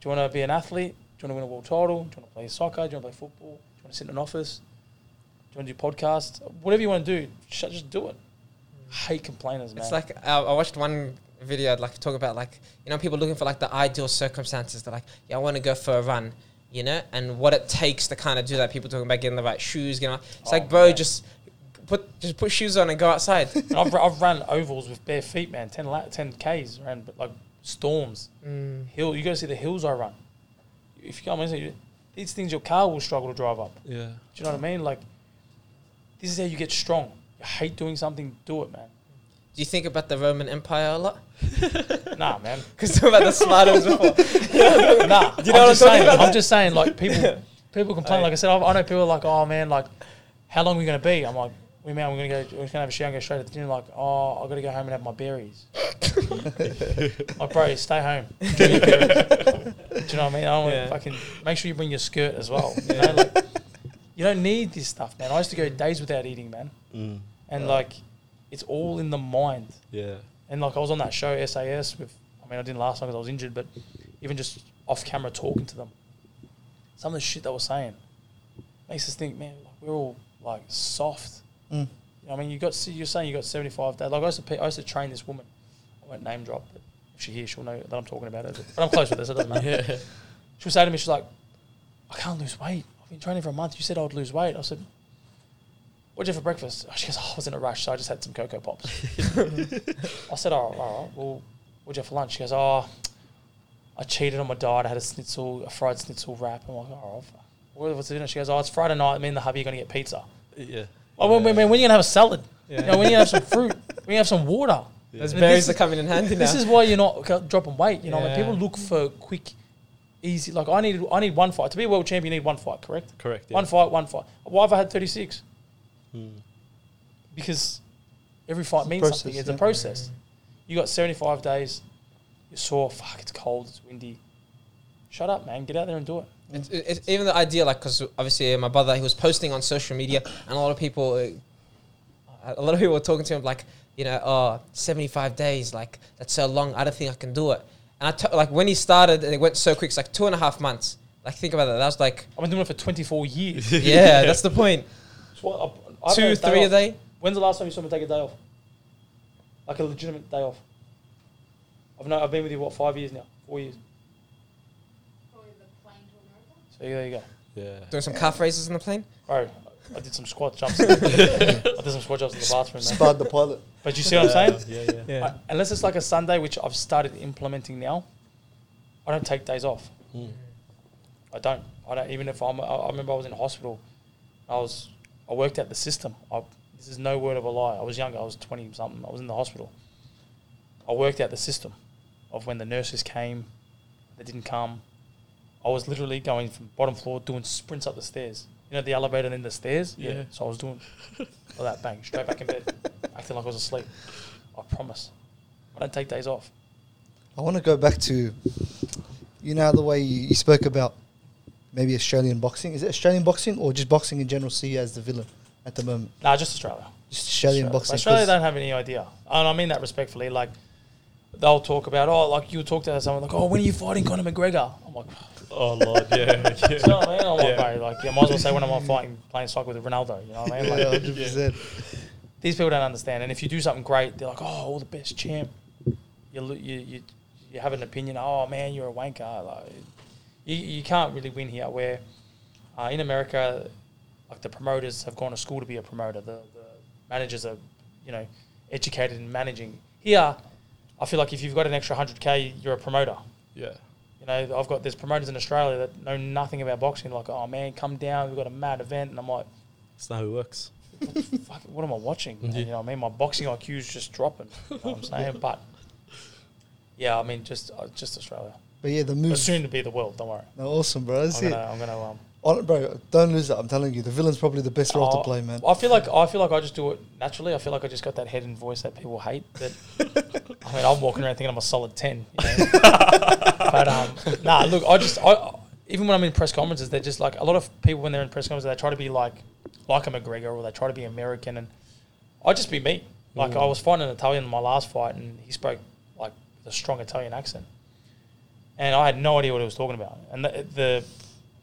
Do you want to be an athlete? Do you want to win a world title? Do you want to play soccer? Do you want to play football? Do you want to sit in an office? Do you want to do podcasts? Whatever you want to do, sh- just do it. I hate complainers, man. It's like uh, I watched one video. I'd like talk about like you know people looking for like the ideal circumstances. They're like, yeah, I want to go for a run, you know, and what it takes to kind of do that. People talking about getting the right shoes, you know. It's Oh, like, bro, man. just put just put shoes on and go outside. And I've, I've run ovals with bare feet, man. 10, la- 10 Ks, ran but like storms. mm. Hill, you got to see the hills I run. If you come in, these things your car will struggle to drive up. Yeah. Do you know what I mean? Like, this is how you get strong. You hate doing something, do it, man. Do you think about the Roman Empire a lot? Nah, man. Because talking about the Spartans before. nah, you know I'm what I'm just saying. about? I'm just saying, like people, people complain. Oh, like I said, I, I know people are like, oh man, like, how long are we gonna be? I'm like, we man, we're gonna go, we're gonna have a shower and go straight to the gym. Like, oh, I gotta go home and have my berries. like, bro, stay home. Berries. Do you know what I mean? I don't Yeah. fucking make sure you bring your skirt as well. You know, like, you don't need this stuff, man. I used to go days without eating, man, Mm. and like, it's all in the mind. Yeah. And like I was on that show SAS with, I mean I didn't last long because I was injured, but even just off camera talking to them, some of the shit they were saying makes us think, man, like we're all like soft. Mm. You know, I mean, you got see you're saying you got 75 days. Like I used to, pe- I used to train this woman. I won't name drop, but if she hears, she'll know that I'm talking about her. But I'm close with this. It doesn't matter. Yeah. She'll say to me, she's like, I can't lose weight. I've been training for a month. You said I would lose weight. I said, what'd you have for breakfast? Oh, she goes, oh, I was in a rush, so I just had some Cocoa Pops. I said, oh, all right, well, what'd you have for lunch? She goes, oh, I cheated on my diet. I had a schnitzel, a fried schnitzel wrap. I'm like, oh, f- what- what's the dinner? She goes, oh, it's Friday night. Me and the hubby are going to get pizza. Yeah. Oh, when, when, when are you going to have a salad? You know, when are you going to have some fruit? When you have some water? Those berries this are coming in handy now. This is why you're not dropping weight. You know, like Yeah. people look for quick, easy. Like I need, I need one fight to be a world champion. You need one fight, correct? Correct. Yeah. One fight, one fight. Why have I had 36? Hmm. Because every fight means process, something. It's yeah. a process. You got 75 days. You're sore. Fuck, it's cold. It's windy. Shut up, man. Get out there and do it. It's, it's even the idea, like, because obviously uh, my brother, he was posting on social media, and a lot of people, uh, a lot of people were talking to him, like, you know, oh, 75 days, like, that's so long, I don't think I can do it. And I, t- like, when he started, and it went so quick, it's like two and a half months. Like, think about that. That was like, I've been doing it for 24 years. yeah, that's the point. It's what- I- I've Two, had a day three a day. When's the last time you saw me take a day off? Like a legitimate day off. I've no, I've been with you what five years now, four years. So there you go, Yeah. Doing some calf raises in the plane. bro. I did some squat jumps. I did some squat jumps in the bathroom, man. Sparred the pilot. But you see what I'm saying? Yeah. Yeah. Yeah. I- unless it's like a Sunday, which I've started implementing now, I don't take days off. Mm. I don't. I don't. Even if I'm. I I remember I was in hospital. I was. I worked out the system. I, this is no word of a lie. I was younger. I was twenty something. I was in the hospital. I worked out the system of when the nurses came, they didn't come. I was literally going from bottom floor doing sprints up the stairs. You know the elevator and then the stairs. Yeah. So I was doing all that bang straight back in bed, acting like I was asleep. I promise. I don't take days off. I want to go back to, you know, the way you, you spoke about maybe Australian boxing. Is it Australian boxing or just boxing in general? See you as the villain at the moment. Nah, just Australia. Just Australian Australia. boxing. Australia 'cause- don't have any idea, and I mean that respectfully. Like they'll talk about, oh, like you'll talk to someone like, oh, when are you fighting Conor McGregor? I'm like, Oh lord. Yeah. you know what I mean? I'm like, Yeah. bro, like, yeah, might as well say when I'm fighting playing soccer with Ronaldo. You know what I mean? Like, yeah, hundred percent. these people don't understand. And if you do something great, they're like, oh, all the best champ. You you you, you have an opinion. Oh man, you're a wanker. Like, you you can't really win here. Where uh, in America, like the promoters have gone to school to be a promoter. The the managers are, you know, educated in managing. Here, I feel like if you've got an extra hundred k, you're a promoter. Yeah. You know, I've got there's promoters in Australia that know nothing about boxing. Like, oh man, come down. We've got a mad event, and I'm like. it's not how it works. fuck, what am I watching? Yeah. You know what I mean? My boxing IQ is just dropping. You know what I'm saying? But yeah, I mean, just uh, just Australia. But yeah, the But move. soon to be the world. Don't worry. No, awesome, bro. That's I'm it. gonna, I'm gonna. Um, Hon- bro, don't lose that. I'm telling you, the villain's probably the best role oh, to play, man. I feel like I feel like I just do it naturally. I feel like I just got that head and voice that people hate. That I mean, I'm walking around thinking I'm a solid ten. You know? but um, nah, look, I just I even when I'm in press conferences, they're just like a lot of people when they're in press conferences, they try to be like like a McGregor or they try to be American, and I just be me. Like I was fighting an Italian in my last fight, and he spoke like with a strong Italian accent, and I had no idea what he was talking about. And the, the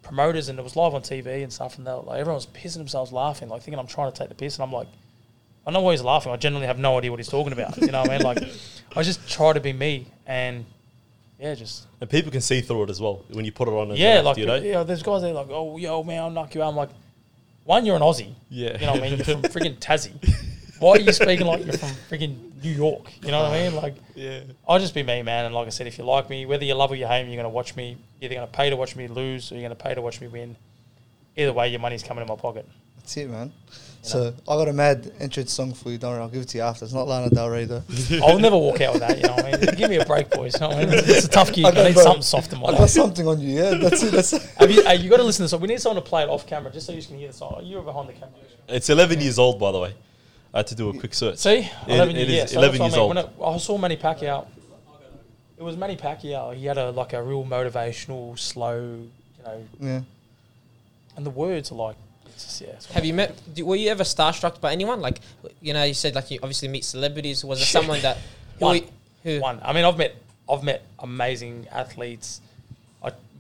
promoters, and it was live on TV and stuff, and they were, like everyone was pissing themselves laughing, like thinking I'm trying to take the piss, and I'm like, I know why he's laughing. I generally have no idea what he's talking about. You know what I mean? Like, I just try to be me, and yeah, just And people can see through it as well when you put it on. yeah, like you know. yeah, there's guys that are like, oh yo man, I'll knock you out. I'm like, one, you're an Aussie. Yeah. You know what I mean? You're from freaking Tassie. Why are you speaking like you're from freaking New York? You know what I mean? Like, Yeah. I'll just be me, man. And like I said, if you like me, whether you love or you hate me, you're going to watch me. You're either going to pay to watch me lose or you're going to pay to watch me win. Either way, your money's coming in my pocket. That's it, man. So I got a mad entrance song for you. Don't worry, I'll give it to you after. It's not Lana Del Rey though. I'll never walk out with that. You know what I mean? Give me a break, boys. You know what I mean? It's, it's a tough gig. I I, got- need bro, something soft in my I got something on you. Yeah, that's it. That's Have you, hey, you got to listen to the song. We need someone to play it off camera just so you can hear the song. You're behind the camera. It's 11 years old, by the way. I had to do a quick search. See, It- 11 it years. is Yeah, so 11 that's what years I, mean. old. When it, I saw Manny Pacquiao. It was Manny Pacquiao. He had a like a real motivational, slow, you know, yeah. and the words are like, it's just, yeah. It's Have you met? Do, were you ever starstruck by anyone? Like, you know, you said like you obviously meet celebrities. Was there someone that who, One. who one. I mean, I've met I've met amazing athletes.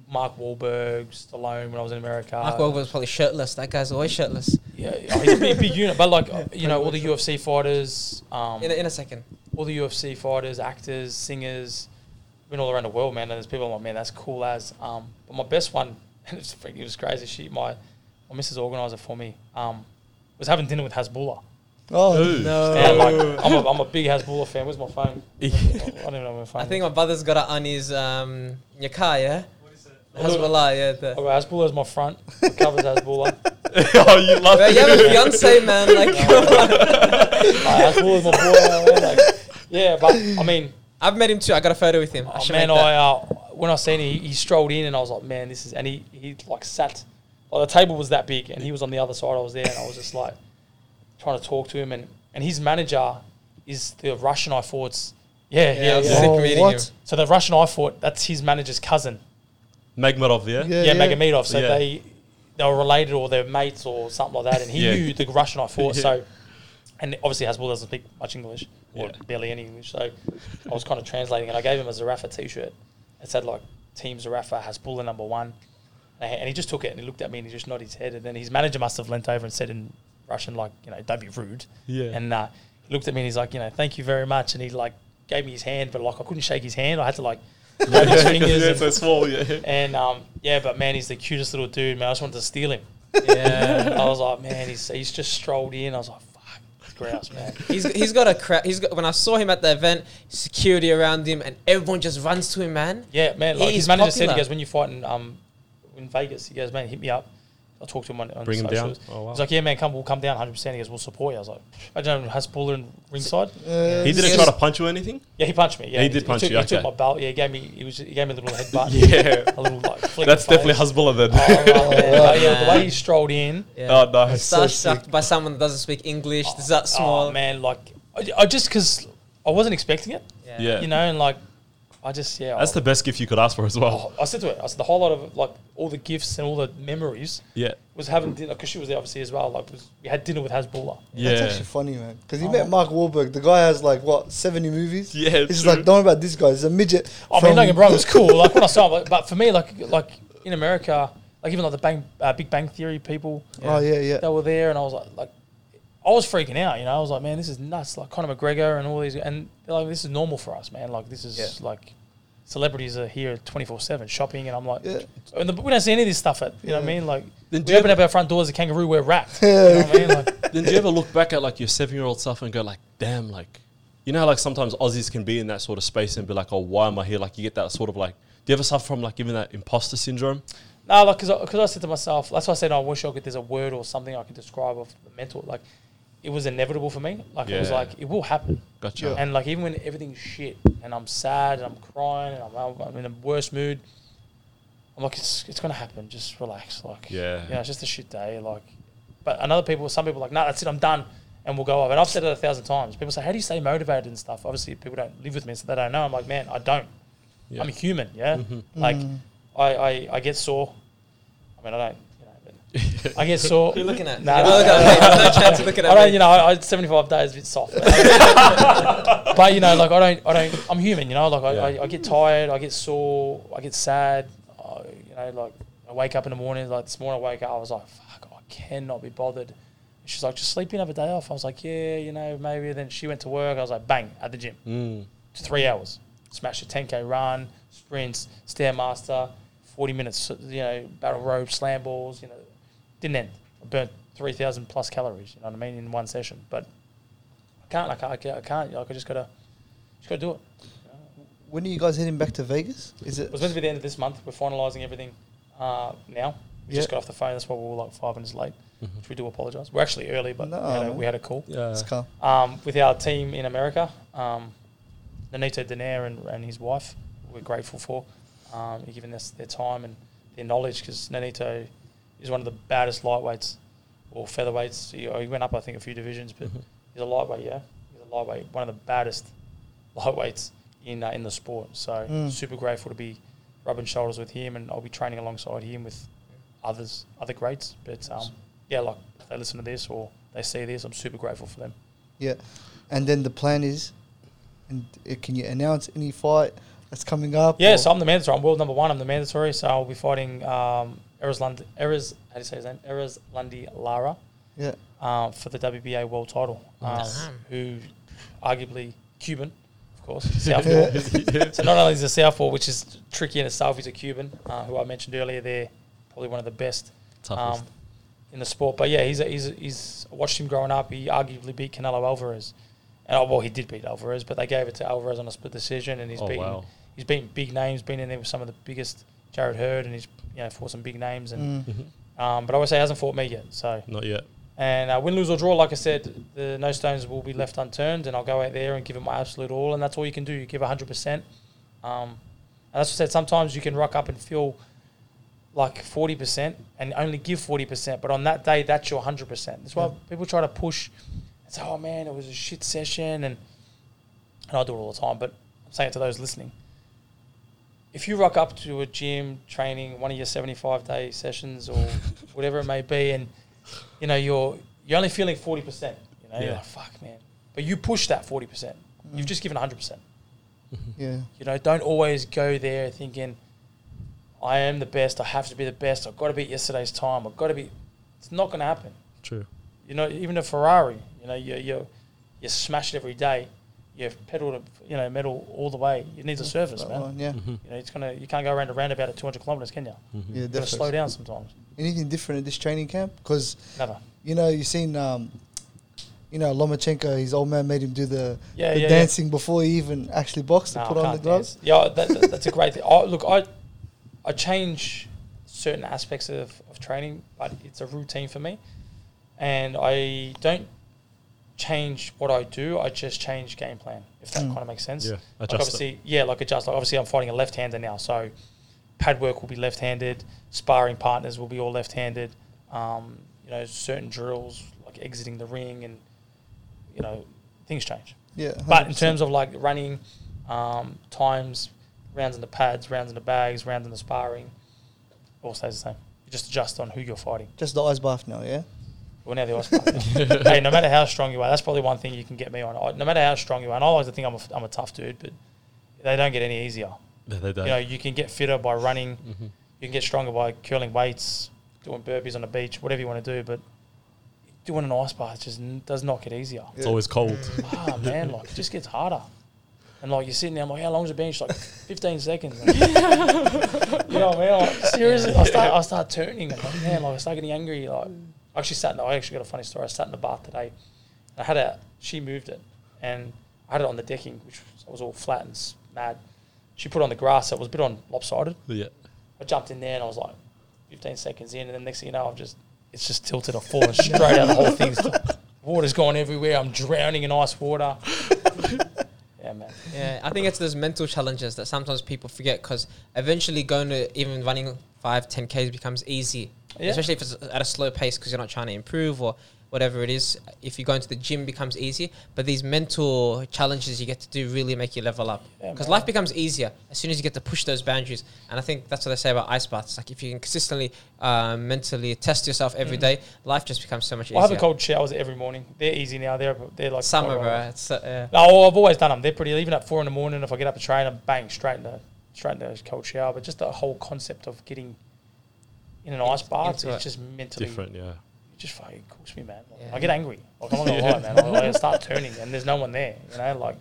I, Mark Wahlberg, Stallone when I was in America. Mark Wahlberg was probably shirtless. That guy's always shirtless. Yeah, oh, he's a big, big unit. But like, you know, all the UFC fighters, um, In a, in a second. all the UFC fighters, actors, singers, been all around the world, man. And there's people I'm like, man, that's cool as. Um, but my best one, and it's freaking, it was crazy. She, my my missus organizer for me. Um, was having dinner with Hasbulla. Oh, No. And like, I'm, a, I'm a big Hasbulla fan. Where's my phone? I don't know my phone. I think is. my brother's got it on his um Yakai, yeah? Hezbollah, yeah. The, Okay, Hasbulla is my front. It covers Hasbulla. oh, you love Well, you have a fiance, man. Like, come on. Hasbulla is my boy. man, like, yeah, but I mean, I've met him too. I got a photo with him. I oh, should man, make that. I uh, when I seen him, he, he strolled in and I was like, man, this is, and he he like sat. Like, the table was that big, and he was on the other side. I was there, and I was just like trying to talk to him, and and his manager is the Russian I fought's. Yeah, Yeah, yeah, I was yeah. sick Oh, meeting what? him. So the Russian I fought, that's his manager's cousin. Magomedov, yeah? Yeah. yeah, Magomedov. So Yeah. they they were related or they're mates or something like that. And he Yeah. knew the Russian I fought. Yeah. So, and obviously Hasbull doesn't speak much English or Yeah. barely any English. So I was kind of translating, and I gave him a Zerafa T-shirt. It said like Team Zerafa Hasbulla number one, and and he just took it and he looked at me and he just nodded his head. And then his manager must have leant over and said in Russian like, you know, don't be rude. Yeah. And uh, he looked at me and he's like, you know, thank you very much. And he like gave me his hand, but like I couldn't shake his hand. I had to like grab his fingers. yeah, and- so small, yeah. and um, yeah, but man, he's the cutest little dude, man. I just wanted to steal him. Yeah. I was like, man, he's he's just strolled in. I was like, fuck, it's grouse, man. He's, he's got a crowd. He's got when I saw him at the event, security around him, and everyone just runs to him, man. Yeah, man. Like He's his manager said, he goes, when you fight in um in Vegas, he goes, man, hit me up. I'll talk to him on, on Bring him down? Oh, wow. He's like, yeah, man, come, we'll come down 100. percent He goes, we'll support you. I was like, I don't know, Hasbulla and ringside. Uh, He didn't Yes. try to punch you or anything? Yeah, he punched me. Yeah, He did punch took, you, He took my belt. Yeah, he gave me. He was. He gave me a little headbutt. Yeah. a little like. flick That's definitely face. Hezbollah then. Oh, right, man. Yeah, the way he strolled in. Yeah. Oh, nice. so Starstruck by someone that doesn't speak English. Is that small? Oh man, like I, I just because I wasn't expecting it. Yeah. you know, and like I just yeah. That's I, the best gift you could ask for as well. I said to her, I said the whole lot of like all the gifts and all the memories Yeah. was having dinner because she was there obviously as well. Like was, we had dinner with Hasbulla. Yeah. That's actually funny, man. Because he Oh. met Mark Wahlberg. The guy has like what seventy movies. Yeah, He's true. like, don't worry about this guy. He's a midget. I mean, from- don't get me wrong, it was cool. Like when I saw him, but, but for me, like like in America, like even like the Bang uh, Big Bang Theory people, Oh yeah, yeah. they were there, and I was like like. I was freaking out, you know. I was like, "Man, this is nuts!" Like Conor McGregor and all these, and like, "This is normal for us, man. Like this is Yeah. like celebrities are here twenty four seven shopping," and I'm like, Yeah. And the, we don't see any of this stuff at, you know what I mean? Like, Then we open ever- up our front doors, a kangaroo, we're wrapped. You know what I mean? Like, Then do you ever look back at like your seven year old self and go like, damn, like, you know how like sometimes Aussies can be in that sort of space and be like, oh, why am I here? Like you get that sort of like, do you ever suffer from like even that imposter syndrome? no, like, because I, 'cause I said to myself, that's why I said, oh, I wish I could, there's a word or something I could describe of the mental. Like, it was inevitable for me. Like, it was Yeah. like, it will happen. Gotcha. And like, even when everything's shit and I'm sad and I'm crying and I'm, I'm in a worse mood, I'm like, it's, it's going to happen. Just relax. Like, Yeah. you know, it's just a shit day. Like, but another people, some people are like, no, that's it, I'm done. And we'll go off. And I've said it a thousand times. People say, how do you stay motivated and stuff? Obviously, people don't live with me, so they don't know. I'm like, man, I don't. Yeah. I'm a human, yeah? Mhm. Like, I, I, I get sore. I mean, I don't, you know, but I get sore. You're looking at. Nah, You're nah, looking at me. No chance of looking at I don't, me. you know, I, I 75 days is a bit soft. but you know, like I don't, I don't, I'm human. You know, like I, Yeah. I, I get tired, I get sore, I get sad. I, you know, like I wake up in the morning. Like this morning, I wake up, I was like, fuck, I cannot be bothered. She's like, just sleep in, have a day off. I was like, yeah, you know, maybe. Then she went to work. I was like, bang, at the gym, Mm. three hours, smash a 10k run, sprints, stairmaster, 40 minutes, you know, battle rope, slam balls. You know, didn't end. I burnt 3,000 plus calories. You know what I mean in one session, but I can't. I can't. I can't. I can't like I just gotta, just gotta do it. When are you guys heading back to Vegas? Is it? It was meant to be the end of this month. We're finalising everything uh, now. We just got off the phone. That's why we were like five minutes late, which we do apologise. We're actually early, but No, we, had a, we had a call Yeah. It's calm. um, with our team in America. Um, Nonito Donaire and, and his wife, we're grateful for. Um, giving us their time and their knowledge because Nonito is one of the baddest lightweights or featherweights. He, he went up, I think, a few divisions, but he's a lightweight, yeah. He's a lightweight, one of the baddest lightweights in uh, in the sport. So Mm. super grateful to be rubbing shoulders with him, and I'll be training alongside him with others, other greats. But um, yeah, like if they listen to this or they see this, I'm super grateful for them. Yeah. And then the plan is, and uh, can you announce any fight that's coming up? Yeah, or- so I'm the mandatory. I'm world number one. I'm the mandatory. So I'll be fighting um, Eras Lund, Eras, how do you say his name? Eras Lundy Lara yeah. um, for the WBA world title. Um, Who, arguably Cuban, of course, southpaw. so not only is a southpaw, which is tricky in itself, he's a Cuban, uh, who I mentioned earlier. They're probably one of the best. Toughest. Um, in the sport. But yeah, he's a, he's a, he's I watched him growing up. He arguably beat Canelo Alvarez, and oh, well, he did beat Alvarez, but they gave it to Alvarez on a split decision, and he's Oh, beaten wow. he's beaten big names, been in there with some of the biggest Jarrett Hurd, and he's you know fought some big names, and Mm. um, but I would say he hasn't fought me yet. So Not yet. and uh, win, lose or draw, like I said, the no stones will be left unturned, and I'll go out there and give it my absolute all, and that's all you can do. You give hundred percent. Um, and that's what I said. Sometimes you can rock up and feel like forty percent, and only give forty percent, but on that day, that's your hundred percent. That's why Yeah. people try to push and say, "Oh man, it was a shit session," and and I do it all the time. But I'm saying it to those listening. If you rock up to a gym training, one of your 75 day sessions or whatever it may be, and you know you're you're only feeling 40 percent, you know, you're like fuck man, but you push that 40 percent. You've just given 100 percent. Mm-hmm. Yeah. You know, don't always go there thinking, I am the best. I have to be the best. I've got to beat yesterday's time. I've got to be. It's not going to happen. True. You know, even a Ferrari. You know, you you you smash it every day. You pedal to you know metal all the way. It needs a service, That man. one, yeah. Mm-hmm. You know, it's gonna. You can't go around a roundabout at 200 kilometers, can you? Yeah, You got to definitely. slow down sometimes. Anything different at this training camp? Because Never. you know you've seen, um, you know, Lomachenko. His old man made him do the, Yeah, the yeah, yeah. dancing before he even actually boxed to No, put I on the gloves. dance. Yeah, that, that- that's a great thing. I, look, I I change certain aspects of, of training, but it's a routine for me, and I don't change what I do. I just change game plan, if that Mm. kind of makes sense. Yeah, Like adjust it. obviously, yeah, like adjust. Like obviously, I'm fighting a left-hander now, so pad work will be left-handed. Sparring partners will be all left-handed. Um, you know, certain drills like exiting the ring, and you know, things change. Yeah, But in terms of like running, um, times, rounds in the pads, rounds in the bags, rounds in the sparring, all stays the same. You just adjust on who you're fighting. just the eyes bath now, yeah. Well, now the ice bucket. hey, no matter how strong you are, that's probably one thing you can get me on. I, no matter how strong you are, and I like to think I'm a, I'm a tough dude, but they don't get any easier. Yeah, they don't. You know, you can get fitter by running. Mhm. You can get stronger by curling weights, doing burpees on the beach, whatever you want to do. But doing an ice bath just n- does not get easier. It's always cold. ah man, like it just gets harder. And like you're sitting there, I'm like, how long's the bench? Like 15 seconds. Like, you know what I mean? Like, seriously, I start, I start turning. I'm like, man, like I start getting angry. Like, actually sat. In the, I actually got a funny story. I sat in the bath today. I had a. She moved it, and I had it on the decking, which was all flat and mad. She put it on the grass, so it was a bit on lopsided. yeah. I jumped in there and I was like 15 seconds in, and then next thing you know, I've just it's just tilted. I've fallen straight out. The whole thing's water's gone everywhere. I'm drowning in ice water. yeah, man. Yeah, I think it's those mental challenges that sometimes people forget because eventually going to even running five, 10 Ks becomes easy, Yeah. especially if it's at a slow pace because you're not trying to improve or whatever it is. If you go into the gym, becomes easy. But these mental challenges you get to do really make you level up because man. life becomes easier as soon as you get to push those boundaries. And I think that's what they say about ice baths. Like if you can consistently uh, mentally test yourself every day, life just becomes so much easier. I have a cold showers every morning. They're easy now. They're they're like Summer, bro. right. It's, uh, No, I've always done them. They're pretty. Even at four in the morning, if I get up to train, I'm bang straight into straight into a cold shower. But just the whole concept of getting in an ice bath it's, is it. just mentally Different, yeah. it just fucking cooks me, man. Like, Yeah. I get angry. Like, I'm not gonna lie, man. I, I start turning, and there's no one there. You know, like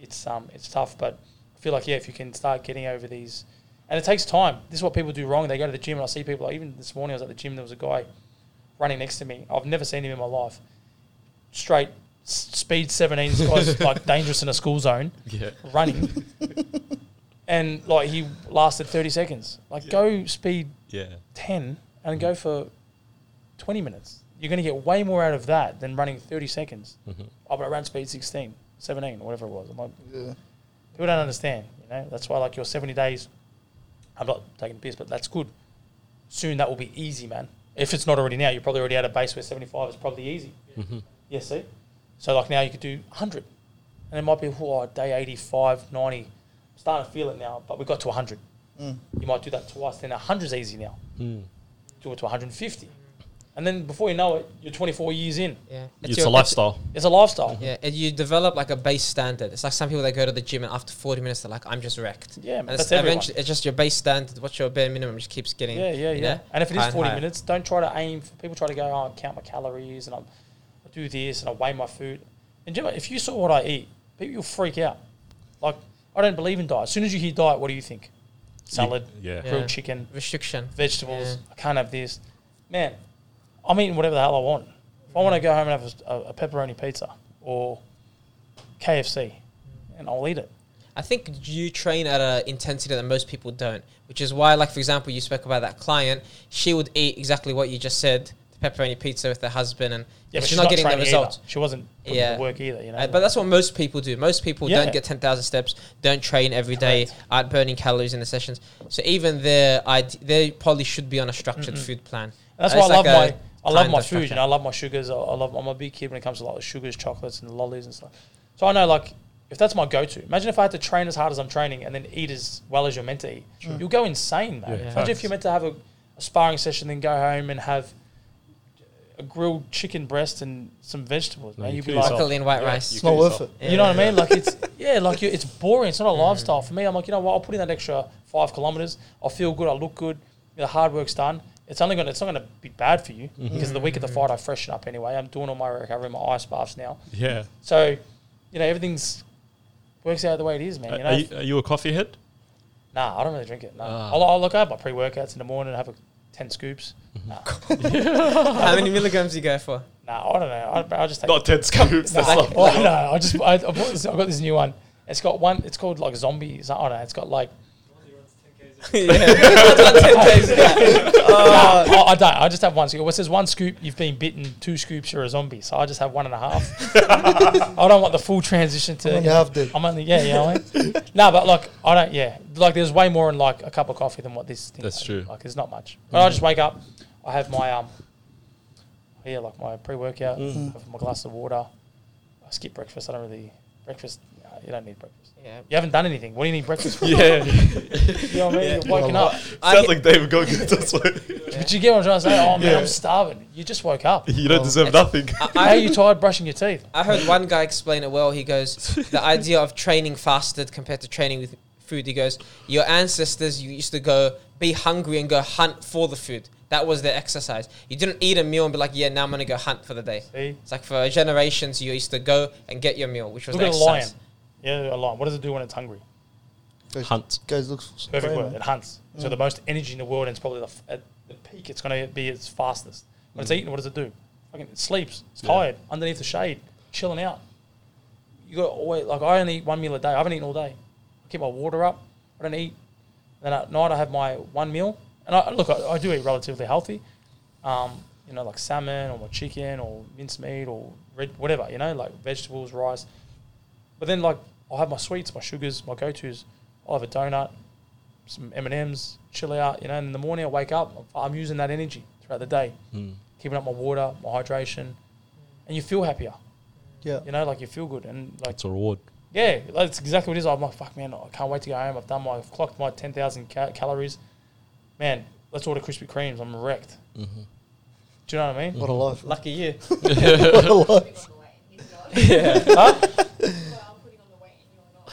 it's um it's tough, but I feel like yeah, if you can start getting over these, and it takes time. This is what people do wrong. They go to the gym, and I see people. Like, even this morning, I was at the gym. There was a guy running next to me. I've never seen him in my life. Straight speed 17. This guy's like dangerous in a school zone Yeah. running. And like he lasted 30 seconds. Like go speed Yeah. 10 and go for 20 minutes. You're going to get way more out of that than running 30 seconds. Mhm. Oh, but I ran speed 16, 17, whatever it was. I'm like, Yeah. people don't understand. You know, that's why like your 70 days. I'm not taking the piss, but that's good. Soon that will be easy, man. If it's not already now, you're probably already at a base where 75 is probably easy. Mhm. Yes, see. So like now you could do 100, and it might be oh, day 85, 90. I'm starting to feel it now, but we got to 100. Mm. You might do that twice, then 100 is easy now. Mm. Do it to 150, and then before you know it, you're 24 years in. yeah. It's, your- a lifestyle. It's a lifestyle. Yeah, and you develop like a base standard. It's like some people that go to the gym and after 40 minutes they're like, I'm just wrecked. Yeah, And man, it's that's everyone. eventually it's just your base standard. What's your bare minimum just keeps getting. Yeah, yeah, yeah. know, And if it higher is and 40 higher. minutes, don't try to aim. For, people try to go, oh, I count my calories and I'm, I do this and I weigh my food. And do you know what? if you saw what I eat, people will freak out. Like, I don't believe in diet. As soon as you hear diet, what do you think? Salad, Yeah. Yeah. grilled chicken, restriction. vegetables. Yeah. I can't have this. Man, I'm eating whatever the hell I want. If I want to go home and have a, a pepperoni pizza or KFC, mm. and I'll eat it. I think you train at an intensity that most people don't, which is why, like for example, you spoke about that client. She would eat exactly what you just said, the pepperoni pizza with her husband, and Yeah, but she's, not getting the training results. Either. She wasn't putting Yeah. the work either. You know, Uh, but that's what most people do. Most people Yeah. don't get 10,000 steps, don't train every day, aren't burning calories in the sessions. So even their ide- they probably should be on a structured food plan. That's Uh, why I it's love my I love my of food. structure. You know, I love my sugars. I, I love. I'm a big kid when it comes to like the sugars, chocolates, and lollies and stuff. So I know like if that's my go-to. Imagine if I had to train as hard as I'm training and then eat as well as you're meant to eat. You'll go insane, mate. Yeah. Imagine if you're meant to have a, a sparring session, then go home and have a grilled chicken breast and some vegetables, No, man. you You'd be like, yourself. Broccoli and white Yeah, rice. you It's not worth yourself. it. you know what I mean? Like it's yeah, like you, it's boring. It's not a lifestyle for me. I'm like, you know what? I'll put in that extra five kilometers. I'll feel good. I look good. The hard work's done. It's only gonna. It's not gonna be bad for you because the week of the fight, I freshen up anyway. I'm doing all my recovery, my ice baths now. Yeah. So, you know, everything's works out the way it is, man. You know, are, you, are you a coffee head? nah, I don't really drink it. No, Ah. I'll, I'll look up my pre workouts in the morning and have a ten scoops. Mm-hmm. Nah, How many milligrams do you go for? nah, I don't know. I, I just take Not 10 scoops. No, That's I, not. oh, no, I just I, I, bought this, I got this new one. It's got one. It's called like zombies. I don't know. It's got like. Uh, No, I, I don't. I just have one scoop. Well, it says one scoop. You've been bitten. Two scoops. You're a zombie. So I just have one and a half. I don't want the full transition to. Only half did. I'm only yeah, you know. I mean? no, but like I don't. Yeah, like there's way more in like a cup of coffee than what this. Thing That's has. true. Like there's not much. But I just wake up. I have my um. Yeah, like my pre-workout. Mm. I have my glass of water. I skip breakfast. I don't really breakfast. Nah, you don't need breakfast. Yeah. You haven't done anything. What do you need breakfast for? Yeah. You know what I mean? You're woken up. I Sounds get- like David Goggins. That's why But you get what I'm trying to say? Oh man, Yeah. I'm starving. You just woke up. you don't oh. deserve nothing. How are you tired brushing your teeth? I heard one guy explain it well. He goes, the idea of training fasted compared to training with food. He goes, your ancestors you used to go be hungry and go hunt for the food. That was their exercise. You didn't eat a meal and be like, yeah, now I'm gonna go hunt for the day. See? It's like for generations, you used to go and get your meal, which was Look the at a lion. exercise. Yeah, a lion. What does it do when it's hungry? Goes, Hunt. Goes looks Perfect great, word. man. It hunts. So the most energy in the world, and it's probably the f- at the peak. It's going to be its fastest. When it's eating, what does it do? Fucking, it sleeps. It's Yeah. tired underneath the shade, chilling out. You got always like I only eat one meal a day. I haven't eaten all day. I keep my water up. I don't eat. Then at night I have my one meal, and I look. I, I do eat relatively healthy. Um, you know, like salmon or my chicken or mincemeat or red, whatever. You know, like vegetables, rice. But then like I'll have my sweets, my sugars, my go-tos. I'll have a donut, some M and M's, chill out. You know, and in the morning I wake up, I'm using that energy throughout the day, Mm. keeping up my water, my hydration, and you feel happier. Yeah. You know, like you feel good, and like It's a reward. yeah, that's exactly what it is. I'm like, fuck, man, I can't wait to go home. I've done my, I've clocked my ten thousand ca- calories. Man, let's order Krispy Kremes. I'm wrecked. Mm-hmm. Do you know what I mean? What a life. Lucky you. what a life. yeah. huh? I'm putting on the weight and you're not.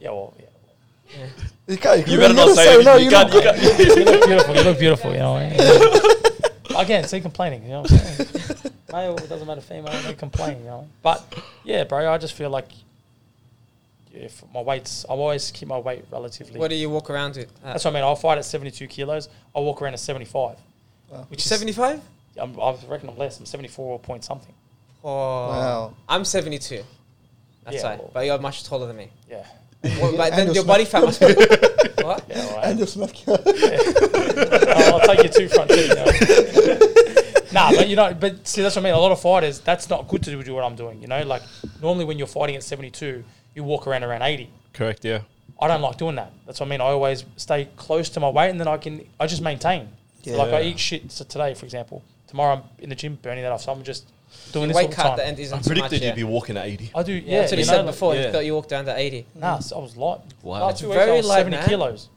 Yeah, well, yeah. You can't. You better not gotta say no. You You can't. look You can't. You look beautiful. You look beautiful. You know. What I mean? Again, see complaining. You know what I'm saying? Male, it doesn't matter. Female, they complain. You know. But yeah, bro, I just feel like if my weights, I always keep my weight relatively. What do you walk around with? Uh, That's what I mean. I'll fight at 72 kilos. I'll walk around at 75. Wow. Which is 75? I'm, I reckon I'm less. I'm 74 point something. Oh. Wow. I'm 72. That's Yeah, right. well- But you're much taller than me. Yeah. Well, but then you're your body fat must be. what? Yeah, all And right. you're smacking. I'll, I'll take you two front teeth. You know? nah, but you know, but see, that's what I mean. A lot of fighters, that's not good to do what I'm doing. You know, like normally when you're fighting at 72, you walk around around 80. Correct, yeah. I don't like doing that. That's what I mean. I always stay close to my weight, and then I can, I just maintain. So like I eat shit. So today, for example, tomorrow I'm in the gym burning that off. So I'm just doing Your this all weight the cut at time. the end isn't I too much. predicted Yeah. you'd be walking at 80. I do. Yeah, Yeah, that's what you he know, said before. He yeah. thought you walked down to 80. Nah, so I was light. Wow. Last two weeks I Very was light, 70 man. kilos.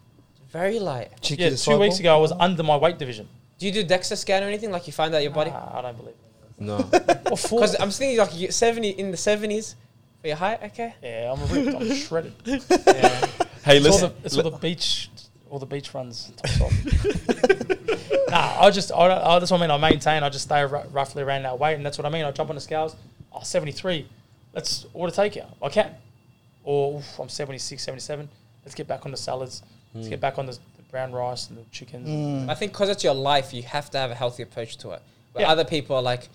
Very light. Cheeky Yeah, two disciple. weeks ago I was under my weight division. Do you do DEXA scan or anything? Like you find out your body? Nah, I don't believe it. No. What for? Because I'm thinking like you 70 in the 70s for your height. Okay. Yeah, I'm ripped. I'm shredded. Yeah. Hey, It's all, listen. the, it's all the beach, all the beach runs. Top top. nah, I just, I, don't- I, that's what I mean. I maintain. I just stay r- roughly around that weight, and that's what I mean. I jump on the scales. Oh, 73. Let's order takeout. I can. Or oof, I'm 76, 77. Let's get back on the salads. Let's get back on the, the brown rice and the chickens. Mm. I think because it's your life, you have to have a healthy approach to it. But Yeah. other people are like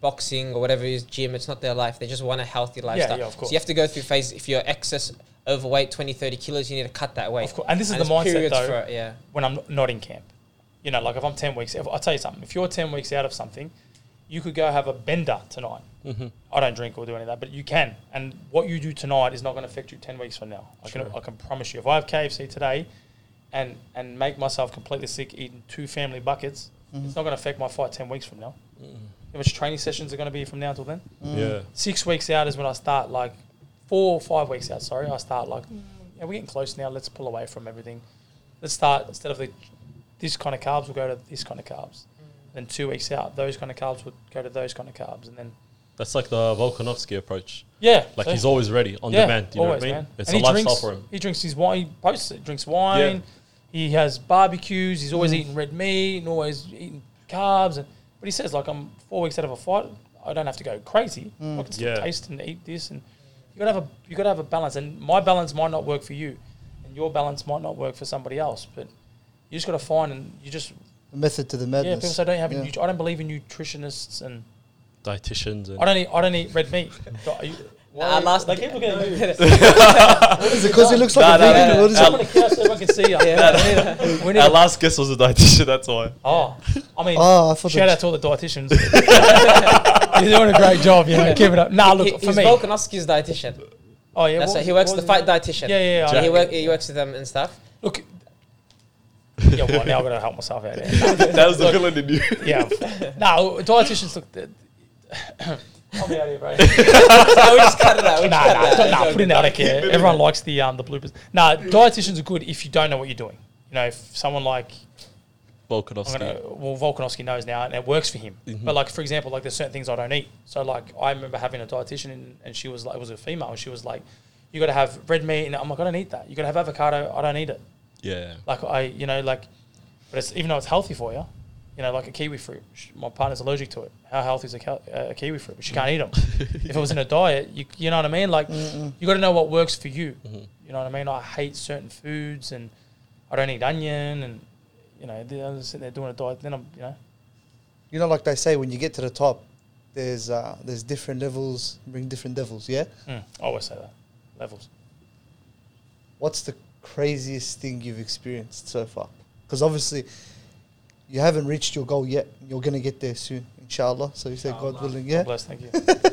boxing or whatever it is gym. It's not their life. They just want a healthy lifestyle. yeah, of course. So you have to go through phases. If you're excess overweight, 20, 30 kilos, you need to cut that weight. Of course. And this is And the mindset, though. for it, yeah. when I'm not in camp. You know, like if I'm 10 weeks, if, I'll tell you something. If you're 10 weeks out of something, you could go have a bender tonight. Mm-hmm. I don't drink or do any of that, but you can. And what you do tonight is not going to affect you 10 weeks from now. I can, I can promise you. If I have KFC today and, and make myself completely sick eating two family buckets, it's not going to affect my fight 10 weeks from now. How much training sessions are going to be from now till then? Yeah. Six weeks out is when I start, like, four or five weeks out, sorry, I start, like, yeah, we're getting close now. Let's pull away from everything. Let's start, instead of the, this kind of carbs, we'll go to this kind of carbs. Then two weeks out, those kind of carbs would go to those kind of carbs. And then, That's like the Volkanovski approach. yeah. Like so- he's always ready, on yeah, demand. You know what I mean? man. It's And a lifestyle drinks, for him. He drinks his wine, he posts it, drinks wine. Yeah. He has barbecues. He's Mm. always eating red meat and always eating carbs. And But he says, like, I'm four weeks out of a fight. I don't have to go crazy. I can still Yeah. taste and eat this. And you got to have a you got to have a balance. And my balance might not work for you, and your balance might not work for somebody else. But you just got to find and you just The method to the madness. yeah. People say don't have. Yeah. nut- I don't believe in nutritionists and Dietitians and I don't eat. I don't eat red meat. Are you- Nah, last they keep looking at you. Is it because he looks like Nah, a nah, vegan? nah. What is I'm it? on a couch so everyone can see you. Yeah. We need our last guest was a dietitian. That's why. Oh, I mean, Oh, I shout that- out to all the dietitians. You're doing a great job. You know, keep it up. Nah, He- look for he's me. Volkanovski's dietitian. Oh yeah, That's what right. He works what the fight his dietitian. Yeah, yeah, yeah. he, I- work, he works with them and stuff. Look. Yeah, well, now I've got to help myself out. There. that was the villain in you. Yeah. No, dietitians look. the- I'll be out here, bro. so we just cut it out. We nah, nah, out. nah, put it out. I don't care. Everyone likes the um the bloopers. Nah, dietitians are good if you don't know what you're doing. You know, if someone like I'm Volkanovski. gonna, well, Volkanovski knows now, and it works for him. Mm-hmm. But like, for example, like there's certain things I don't eat. So like, I remember having a dietitian, and, and she was like, it was a female, and she was like, you got to have red meat, and I'm like, I don't eat that. You got to have avocado. I don't eat it. Yeah. Like I, you know, like, but it's even though it's healthy for you, you know, like a kiwi fruit. sh- My partner's allergic to it. How healthy is a, ki- uh, a kiwi fruit? She can't eat them. if it was in a diet, you, you know what I mean? Like, you got to know what works for you. Mm-hmm. You know what I mean? I hate certain foods, and I don't eat onion, and you know, they're just sitting there doing a diet. Then I'm, you know, You know, like they say, when you get to the top, there's uh, there's different levels, bring different devils. Yeah. mm, I always say that levels. What's the craziest thing you've experienced so far? Because obviously, you haven't reached your goal yet. You're gonna get there soon, inshallah. So you say, God willing, yeah. God bless. Thank you.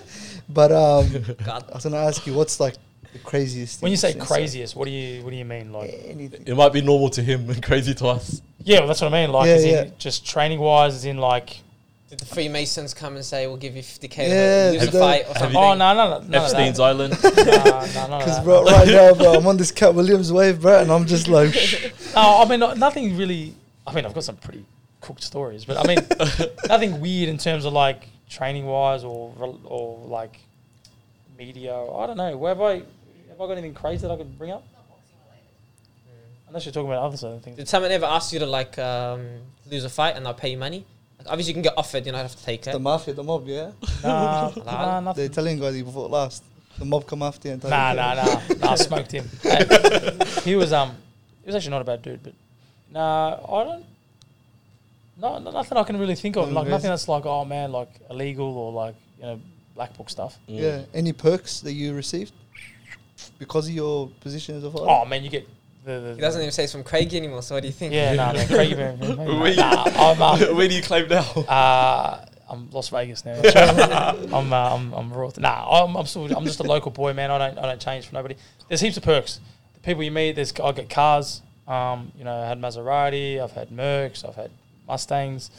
But um, God. I was gonna ask you, what's like the craziest? Thing. When you say you've seen so- craziest, what do you what do you mean? Like, anything. It might be normal to him and crazy to us. yeah, well, that's what I mean. Like, Yeah, as in yeah. just training wise, as in like. Did the Freemasons come and say, we'll give you 50k Yeah, to lose a fight or something? Oh no, no, no, no. Epstein's Island. Nah, nah, none Because that. bro, right now, bro, I'm on this Katt Williams wave, bro, and I'm just like, No, I mean nothing really. I mean, I've got some pretty cooked stories, but I mean nothing weird in terms of like training wise or or like media. I don't know. Where have I have I got anything crazy that I could bring up? Unless you're talking about other sort of things. Did someone ever ask you to like um, lose a fight and they'll pay you money? Like, obviously, you can get offered. You don't have to take it. the mafia, the mob, yeah. Nah, Halal. nah, The nothing. Italian guy that you fought last. The mob come after you and tell Nah, you, nah, nah, nah. I smoked him. Hey, he was um, he was actually not a bad dude, but nah, I don't. No, no, nothing I can really think of. Like nothing that's like, oh man, like illegal or like you know, black book stuff. Yeah. Any perks that you received because of your position as a fighter? Oh man, you get the. the He doesn't even say it's from Craig anymore. So what do you think? Yeah, no, man, Craig, man, man, Where you- nah, I'm, uh, Where do you claim now? uh, I'm Las Vegas now. I'm, uh, I'm, I'm raw. Nah, I'm, I'm still, I'm just a local boy, man. I don't, I don't change for nobody. There's heaps of perks. The people you meet, there's, I get cars. Um, you know, I had Maserati, I've had Mercs, I've had Mustangs.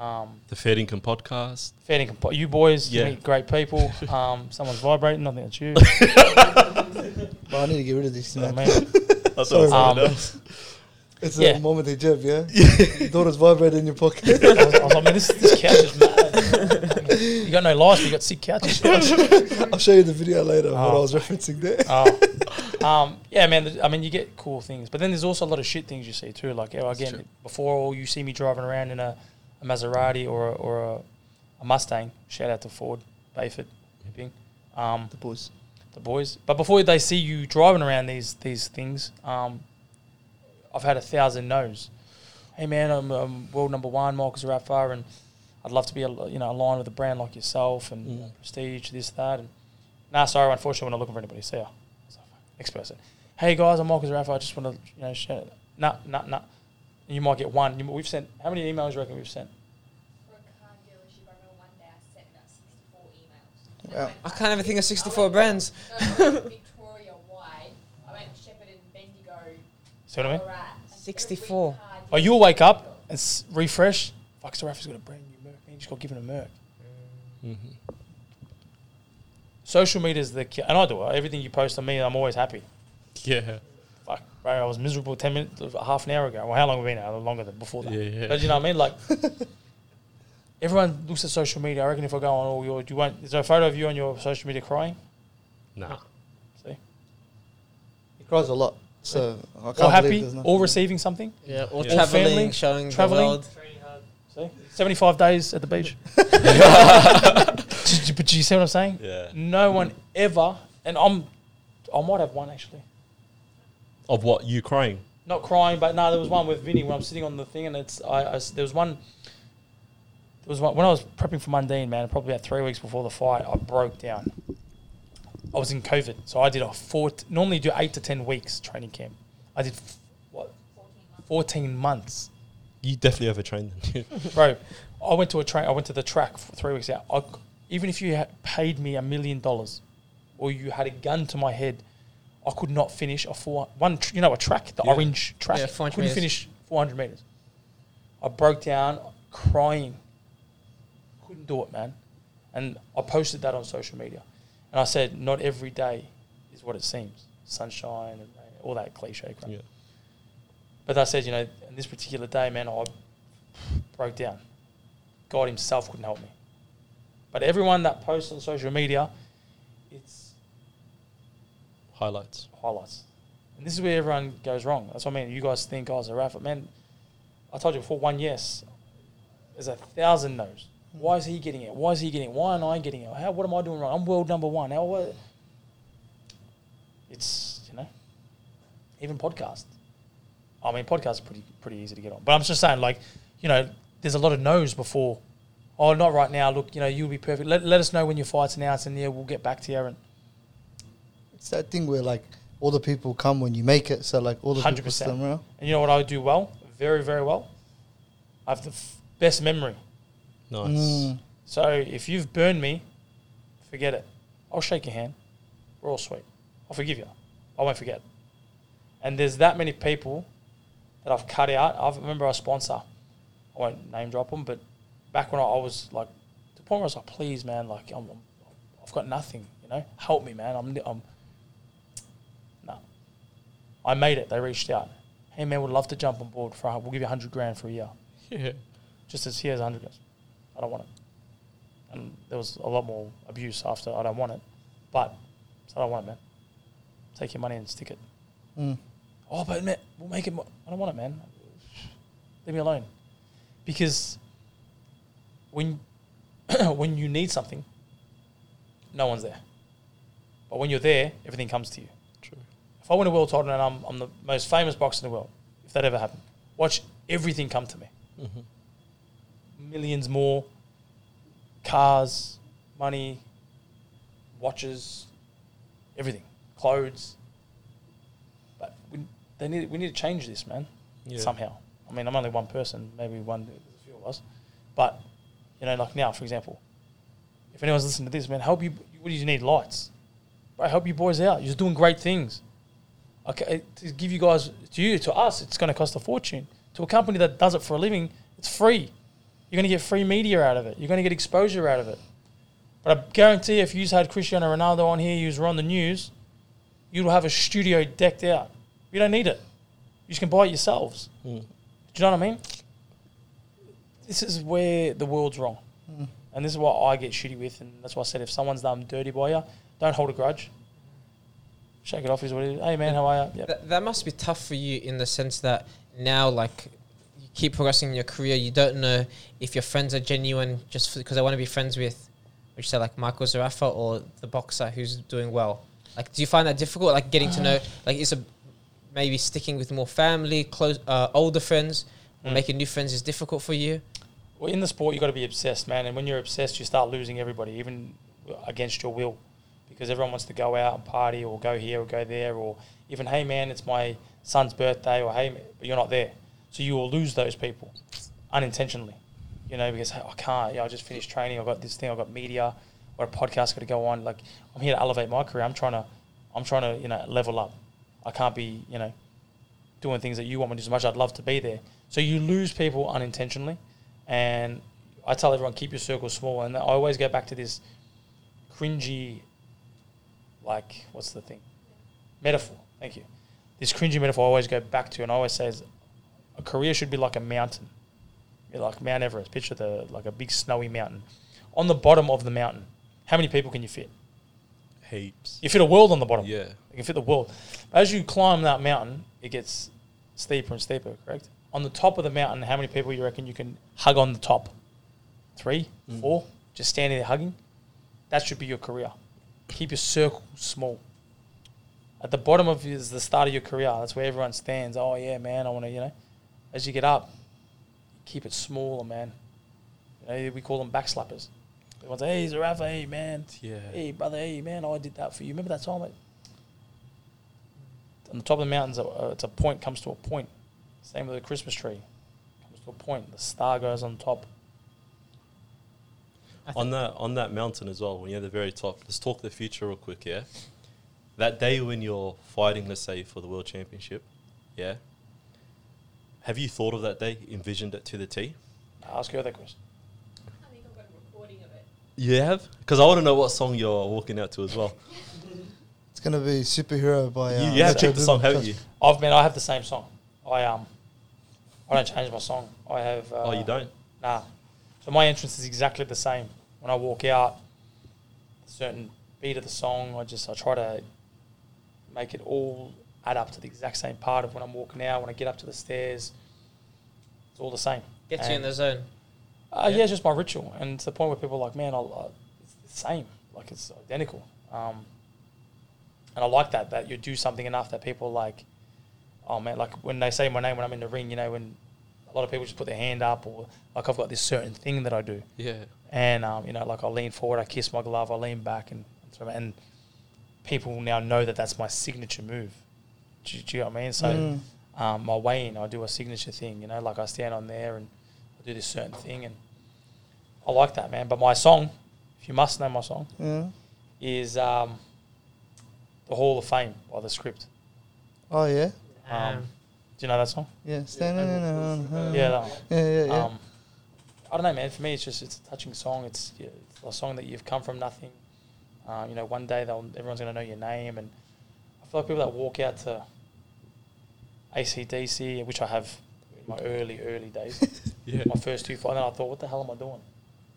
Um, The Fair Dinkum podcast. fair dinkum. po- You boys, Yeah. you meet great people. Um, someone's vibrating. I think it's you. Bro, I need to get rid of this, You know man. I mean? Sorry, it was Um, else. It's Yeah. a moment of jab, yeah? Daughter's vibrating in your pocket. I was, I was like, man, this, this couch is mad. you got no life, but you got sick couches. I'll show you the video later of what I Oh. was referencing there. Oh. um, yeah, man. th- I mean, you get cool things, but then there's also a lot of shit things you see too. Like, again, before all you see me driving around in a, a Maserati or a, or a, a Mustang. Shout out to Ford, Bayford, Epping, um, The boys. the boys. But before they see you driving around these these things, um, I've had a thousand no's. Hey man, I'm, I'm world number one, Michael Zerafa, and I'd love to be al- you know aligned with a brand like yourself and Mm. prestige, this that. And nah, sorry, unfortunately, we're not looking for anybody. See ya. Next person. Hey guys, I'm Michael Zerafa. I just want to you know share. Nah, nah, nah. And you might get one. You, we've sent how many emails? do You reckon we've sent? For a car dealership, I remember one day I sent about 64 emails. And Wow. went I up- can't even think of 64 went- brands. No, Victoria wide. I went Shepherd and Bendigo. See what I mean? And 64. Oh, you'll wake up and s- refresh. Fuck, Zerafa's got a brand new Merc. Man, you just got given a Merc. Mm-hmm. Social media is the key. And I do it. Everything you post on me, I'm always happy. Yeah. Fuck, bro, I was miserable 10 minutes, half an hour ago. Well, how long have we been now? Longer than before that. Yeah, yeah. But you know what I mean? Like, everyone looks at social media. I reckon if I go on all your, do you want, is there a photo of you on your social media crying? Nah. See? He cries a lot. So I can't Or believe happy, there's or receiving something. Yeah, or Yeah. Or traveling, family, showing traveling. the world. See? 75 days at the beach. But do you see what I'm saying? Yeah. No one ever, and I'm, I might have one actually. Of what? You crying? Not crying, but no, there was one with Vinny when I'm sitting on the thing, and it's I. there was one. There was one when I was prepping for Mundine, man. Probably about three weeks before the fight, I broke down. I was in COVID, so I did a four. Normally do eight to ten weeks training camp. I did f- what 14 months. fourteen months, You definitely overtrained them. bro. I went to a train. I went to the track for three weeks out. I even if you had paid me a million dollars, or you had a gun to my head, I could not finish a four one. tr- You know, a track, the Yeah. orange track. Yeah, couldn't meters. finish four hundred meters. I broke down, crying. Couldn't do it, man. And I posted that on social media, and I said, not every day is what it seems. Sunshine and rain, all that cliche crap. yeah. But I said, you know, in this particular day, man, I broke down. God Himself couldn't help me. But everyone that posts on social media, it's Highlights. highlights. And this is where everyone goes wrong. That's what I mean. You guys think, oh, was a Rafa. Man, I told you before, one yes, there's a thousand no's. Why is he getting it? Why is he getting it? Why am I getting it? How, what am I doing wrong? I'm world number one. How, what? It's, you know, even podcast. I mean, podcasts are pretty, pretty easy to get on. But I'm just saying, like, you know, there's a lot of no's before, oh, not right now. Look, you know, you'll be perfect. Let, let us know when your fight's announced and yeah, we'll get back to you. It's that thing where like all the people come when you make it. So like all the people 100%. stand around. And you know what I do well? Very, very well? I have the f- best memory. Nice. Mm. So if you've burned me, forget it. I'll shake your hand. We're all sweet. I'll forgive you. I won't forget. And there's that many people that I've cut out. I remember a sponsor. I won't name drop them, but back when I, I was like, to the point where I was like, please, man, like, I'm, I'm, I've got nothing, you know? Help me, man. I'm, I'm, no. I made it. They reached out. Hey, man, would love to jump on board for, we'll give you 100 grand for a year Yeah. just as here's 100 guys. I don't want it. And there was a lot more abuse after I don't want it. But so I don't want it, man. Take your money and stick it. Mm. Oh, but man, we'll make it more. I don't want it, man. Leave me alone. Because when when you need something, no one's there. But when you're there, everything comes to you. If I win a world title and I'm, I'm the most famous boxer in the world, if that ever happened, watch everything come to me. Mm-hmm. Millions more, cars, money, watches, everything, clothes. But we, they need, we need to change this, man, Yeah. somehow. I mean, I'm only one person, maybe one, a few of us. But, you know, like now, for example, if anyone's listening to this, man, help you, what do you need? Lights. Bro, help you boys out. You're just doing great things. Okay, to give you guys, to you, to us, it's going to cost a fortune. To a company that does it for a living, it's free. You're going to get free media out of it. You're going to get exposure out of it. But I guarantee if you had Cristiano Ronaldo on here, you were on the news, you'd have a studio decked out. You don't need it. You just can buy it yourselves. Mm. Do you know what I mean? This is where the world's wrong. And this is what I get shitty with. And that's why I said if someone's done dirty by you, don't hold a grudge. Shake it off is what it is. Hey, man, how are you? Yep. That, that must be tough for you in the sense that now, like, you keep progressing in your career. You don't know if your friends are genuine just because they want to be friends with, which say like Michael Zerafa or the boxer who's doing well. Like, do you find that difficult? Like, getting to know, like, is a maybe sticking with more family, close, uh, older friends, or Mm. making new friends is difficult for you. well, in the sport, you got to be obsessed, man. And when you're obsessed, you start losing everybody, even against your will, because everyone wants to go out and party or go here or go there, or even, hey, man, it's my son's birthday, or hey, but you're not there. So you will lose those people unintentionally, you know, because hey, I can't. Yeah, I just finished training. I got this thing. I got media. Or a podcast got to go on. Like I'm here to elevate my career. I'm trying to, I'm trying to, you know, level up. I can't be, you know, doing things that you want me to do as much. I'd love to be there. So you lose people unintentionally, and I tell everyone keep your circle small. And I always go back to this cringy, like what's the thing, metaphor. Thank you. This cringy metaphor I always go back to, and I always say is a career should be like a mountain, You're like Mount Everest. Picture the like a big snowy mountain. On the bottom of the mountain, how many people can you fit? Heaps. You fit a world on the bottom. Yeah. You can fit the world. As you climb that mountain, it gets steeper and steeper, correct? On the top of the mountain, how many people you reckon you can hug on the top? Three, mm. four, just standing there hugging? That should be your career. Keep your circle small. At the bottom of is the start of your career. That's where everyone stands. Oh yeah, man, I want to, you know. As you get up, keep it smaller, man. You know, we call them backslappers. Everyone's hey, Zerafa, hey, man. Yeah. Hey, brother, hey, man, I did that for you. Remember that time? Mate? On the top of the mountains, uh, it's a point comes to a point. Same with the Christmas tree. Comes to a point. The star goes on top. On that on that mountain as well, when you're at the very top, let's talk the future real quick, yeah. That day when you're fighting, let's say, for the world championship, yeah. Have you thought of that day, envisioned it to the T? Ask her that question. I think I've got a recording of it. You have? Because I want to know what song you're walking out to as well. It's gonna be superhero by. Uh, you, you have Metro picked the song, haven't you? I've been. I have the same song. I um, I don't change my song. I have. Uh, oh, you don't? Nah. So my entrance is exactly the same. When I walk out, a certain beat of the song, I just I try to make it all add up to the exact same part of when I'm walking out. When I get up to the stairs, it's all the same. Gets you in the zone. Uh, Yeah. yeah. it's just my ritual, and to the point where people are like, man, I'll, uh, it's the same, like it's identical. Um, and I like that that you do something enough that people are like, oh man, like when they say my name when I'm in the ring, you know, when a lot of people just put their hand up, or like I've got this certain thing that I do, Yeah. and um, you know, like I lean forward, I kiss my glove, I lean back, and and people now know that that's my signature move. Do, you- do you know what I mean? So Mm. um, my weigh in, I do a signature thing, you know, like I stand on there and I do this certain thing, and I like that, man. But my song, if you must know my song, Yeah. is um, the Hall of Fame by the Script. Oh yeah. Um, Um, do you know that song? Yeah. Standing in a- Yeah, that one. Yeah, yeah, yeah. Um, I don't know, man. For me, it's just it's a touching song. It's, yeah, it's a song that you've come from nothing. Um, you know, one day they'll everyone's going to know your name, and I feel like people that walk out to ACDC, which I have in my early early days, Yeah. my first two fights, and I thought, what the hell am I doing?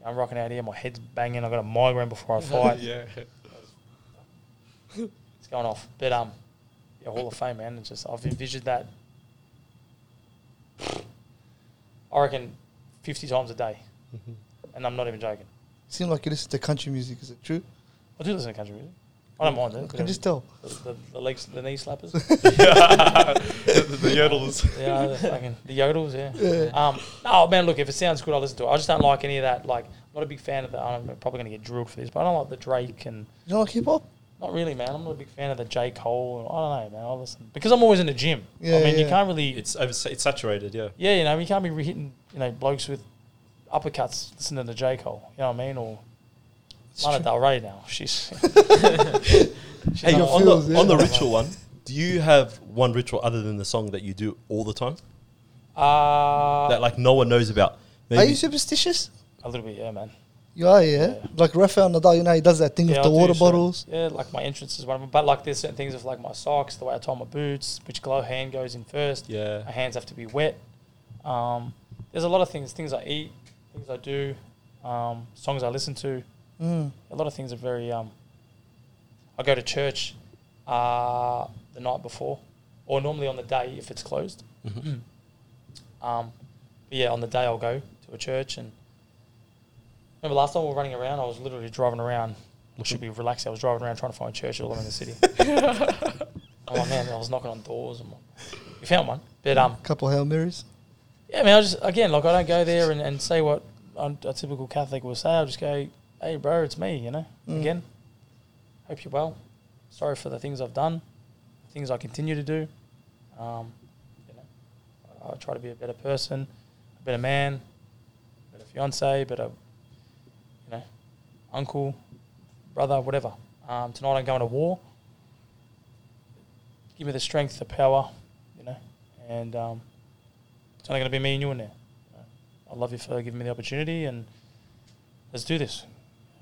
I'm rocking out here, my head's banging. I got a migraine before I fight. yeah. It's going off. But um, yeah, Hall of Fame, man. It's just I've envisioned that. I reckon fifty times a day, and I'm not even joking. Seem like you listen to country music. Is it true? I do listen to country music. I don't mind I it. can just tell. the, the, the legs, the knee slappers. the, the yodels. yeah, the, fucking, the yodels. Yeah. Yeah. Um. Oh man, look, if it sounds good, I will listen to it. I just don't like any of that. Like, I'm not a big fan of that. I'm probably going to get drilled for this, but I don't like the Drake and You don't like hip hop? Not really, man. I'm not a big fan of the J Cole. I don't know, man. I listen because I'm always in the gym. Yeah, I mean, you can't really. It's over, it's saturated, yeah. Yeah, you know, you can't be re- hitting, you know, blokes with uppercuts listening to the J. Cole. You know what I mean? Or Lana Del Rey now. She's. she's Hey, on feels, the, yeah. on the ritual one, do you have one ritual other than the song that you do all the time Uh, that like no one knows about? Are you superstitious? a little bit, yeah, man. You are, yeah. Yeah. Like Rafael Nadal, you know, he does that thing Yeah, with I the water certain- bottles. Yeah, like my entrance is one of them. But like there's certain things with like my socks, the way I tie my boots, which glove hand goes in first. Yeah. My hands have to be wet. Um, there's a lot of things, things I eat, things I do, um, songs I listen to. Mm. a lot of things are very. Um, I go to church uh, the night before, or normally on the day if it's closed. Mhm. Um, but yeah, on the day I'll go to a church and. Remember last time we were running around, I was literally driving around. We should be relaxed. I was driving around trying to find church all over the city. I'm like, man, I was knocking on doors. And we found one, but um, a Couple Hail Marys. yeah, I mean, I just again, like, I don't go there and, and say what a, a typical Catholic will say. I'll just go, "Hey, bro, it's me." You know. Mm. Again, hope you're well. Sorry for the things I've done, things I continue to do. Um, you know, I try to be a better person, a better man, a better fiance, better, you know, uncle, brother, whatever. Um, tonight I'm going to war. Give me the strength, the power, you know, and um, it's only going to be me and you in there. You know, I love you for giving me the opportunity, and let's do this.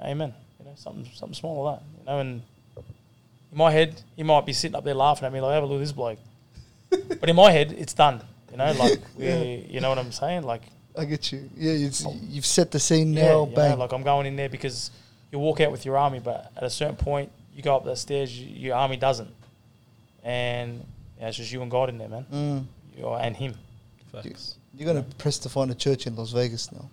Amen. You know, something something small like that. You know, and in my head, he might be sitting up there laughing at me like, "Have a look at this bloke," but in my head, it's done. You know, like we, Yeah. you know what I'm saying? Like, I get you. Yeah, it's, you've set the scene yeah, now. you know, bang. like I'm going in there because you walk out with your army, but at a certain point, you go up the stairs, you, your army doesn't, and yeah, it's just you and God in there, man. mm. You and Him. Facts. You're gonna press to find a church in Las Vegas now.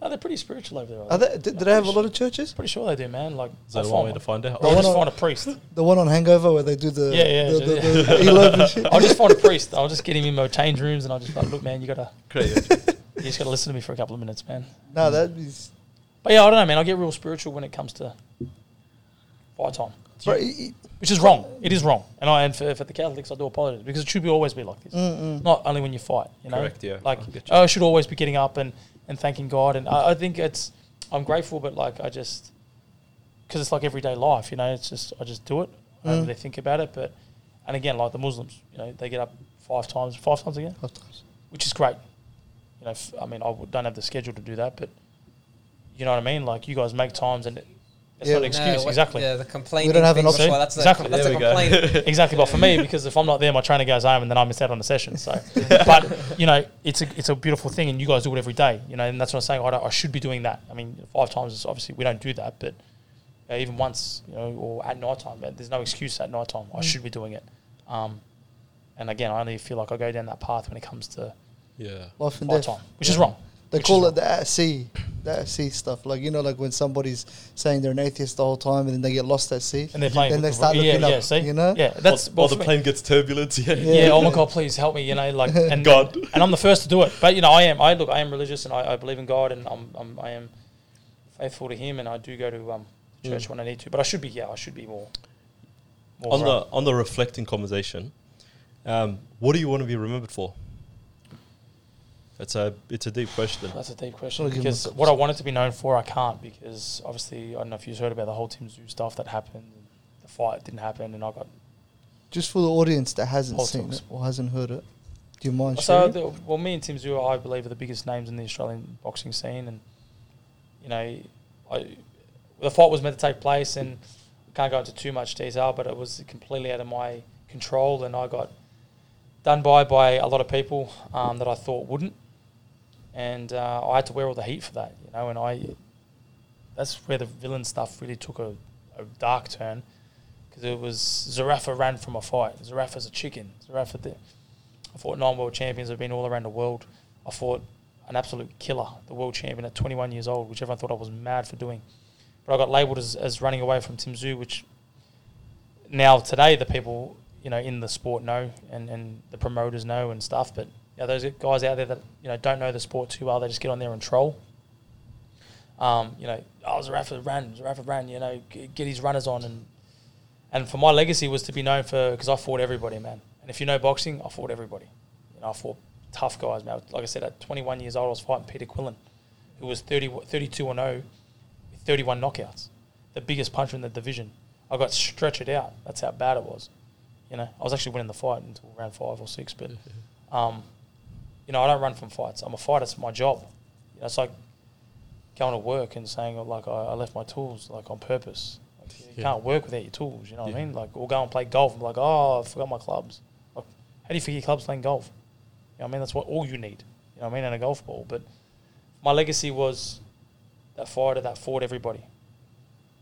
No, they're pretty spiritual over there. Are they, do, do they have a lot of churches? Pretty sure they do, man. Like, Is that I'll one way to find out? The I'll one just on- find a priest. The one on Hangover where they do the Yeah, yeah, the, just- the, the shit. I'll just find a priest. I'll just get him in my change rooms, and I'll just like, look, man, you gotta, Crazy. you just gotta listen to me for a couple of minutes, man. No, that is. But yeah, I don't know, man. I get real spiritual when it comes to fight time, Bro, it- it- which is wrong. It is wrong, and I and for, for the Catholics, I do apologize because it should be always be like this. mm, mm. Not only when you fight, you know. Correct, yeah. Like I. I should always be getting up and, and thanking God, and I, I think it's I'm grateful, but like I just because it's like everyday life, you know. It's just I just do it. I don't Mm. really think about it, but and again, like the Muslims, you know, they get up five times, five times again, Five times. which is great. You know, f- I mean, I w- don't have the schedule to do that, but you know what I mean. Like you guys make times, and it's Yeah. not an excuse, No, what- exactly. Yeah, the complaining. We don't have an option. before, That's the, Exactly. That's There a we go. complaint. exactly. But for me, because if I'm not there, my trainer goes home, and then I miss out on the session. So, but you know, it's a it's a beautiful thing, and you guys do it every day. You know, and that's what I'm saying. I, don't, I should be doing that. I mean, five times is obviously we don't do that, but uh, even once, you know, or at night time, there's no excuse at night time. I should be doing it. Um, and again, I only feel like I go down that path when it comes to Yeah. Life and fight death. time, which is wrong. They Which call it the at sea, the at sea stuff. Like you know, like when somebody's saying they're an atheist the whole time and then they get lost at sea. And they're playing. Then they start yeah, looking yeah, up, See, you know? yeah, that's Or, well, or the plane gets turbulence. Yeah. yeah, oh my god, please help me, you know, like and God. and, and I'm the first to do it. But you know, I am. I look, I am religious, and I, I believe in God, and I'm, I'm I am faithful to Him, and I do go to um, church when I need to. But I should be, yeah, I should be more. more On the on the reflecting conversation, um, what do you want to be remembered for? It's a it's a deep question. that's a deep question Wanna give him because what I wanted to be known for, I can't because obviously I don't know if you've heard about the whole Tim Tszyu stuff that happened. The fight didn't happen, and I got Just for the audience that hasn't seen it or hasn't heard it, do you mind So, the, well, me and Tim Tszyu, I believe, are the biggest names in the Australian boxing scene, and you know, I, the fight was meant to take place, and I can't go into too much detail, but it was completely out of my control, and I got done by by a lot of people um, that I thought wouldn't, and uh, I had to wear all the heat for that, you know, and I, that's where the villain stuff really took a, a dark turn. Because it was Zerafa ran from a fight. Zerafa's a chicken. Zerafa did. I fought nine world champions. I've been all around the world. I fought an absolute killer, the world champion at 21 years old, which everyone thought I was mad for doing. But I got labelled as, as running away from Tim Tszyu, which now today the people you know in the sport know and, and the promoters know and stuff. But you know, those guys out there that you know don't know the sport too well, they just get on there and troll. Um, you know, oh, Zerafa ran, Zerafa ran. You know, g- get his runners on and and for my legacy was to be known for because I fought everybody, man. And if you know boxing, I fought everybody. You know, I fought tough guys, man. Like I said, at 21 years old, I was fighting Peter Quillin, who was 30, 32 and 0 with 31 knockouts, the biggest puncher in the division. I got stretched out. That's how bad it was. You know, I was actually winning the fight until round five or six. But, um, you know, I don't run from fights. I'm a fighter. It's my job. You know, it's like going to work and saying, oh, like, I, I left my tools, like, on purpose. Like, you Yeah. can't work without your tools, you know what I mean? Like, or go and play golf and be like, oh, I forgot my clubs. Like, how do you forget your clubs playing golf? You know what I mean? That's what all you need, you know what I mean, and a golf ball. But my legacy was that fighter that fought everybody.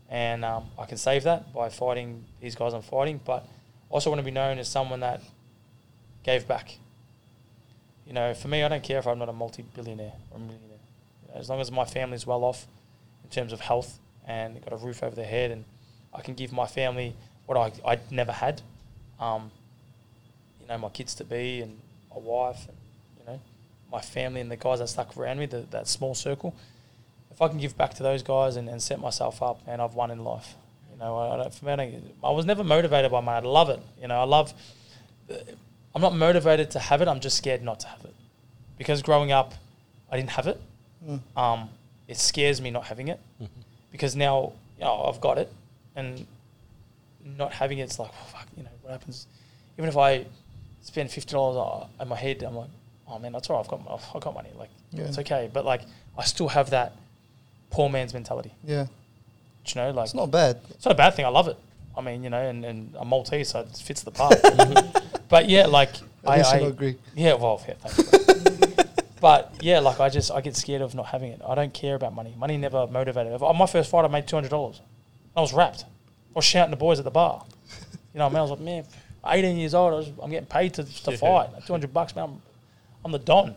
And um, I can save that by fighting these guys I'm fighting, but I also want to be known as someone that gave back. You know, for me, I don't care if I'm not a multi-billionaire or a millionaire. As long as my family's well off in terms of health and got a roof over their head, and I can give my family what I I never had. Um, you know, my kids to be and my wife, and you know, my family and the guys that stuck around me, the, that small circle. If I can give back to those guys and, and set myself up, and I've won in life. You know, I, I, don't, for me, I, I was never motivated by money. I love it. You know, I love. I'm not motivated to have it. I'm just scared not to have it, because growing up, I didn't have it. Mm. Um, it scares me not having it, because now you know I've got it, and not having it's like, oh, fuck, you know, what happens? Even if I spend fifty dollars in my head, I'm like, oh man, that's all right. I've got, I've got money. Like, Yeah. it's okay. But like, I still have that poor man's mentality. Yeah, Do you know, like, it's not bad. it's not a bad thing. I love it. I mean, you know, and, and I'm Maltese, so it fits the part. but yeah, like, I, I agree. yeah, well, yeah, thanks. but yeah, like I just I get scared of not having it. I don't care about money. Money never motivated. If- On my first fight, I made two hundred dollars. I was wrapped. I was shouting the boys at the bar. You know, what I mean, I was like, man, eighteen years old, I was, I'm getting paid to, to Yeah. fight. Two hundred bucks, man. I'm, I'm the don.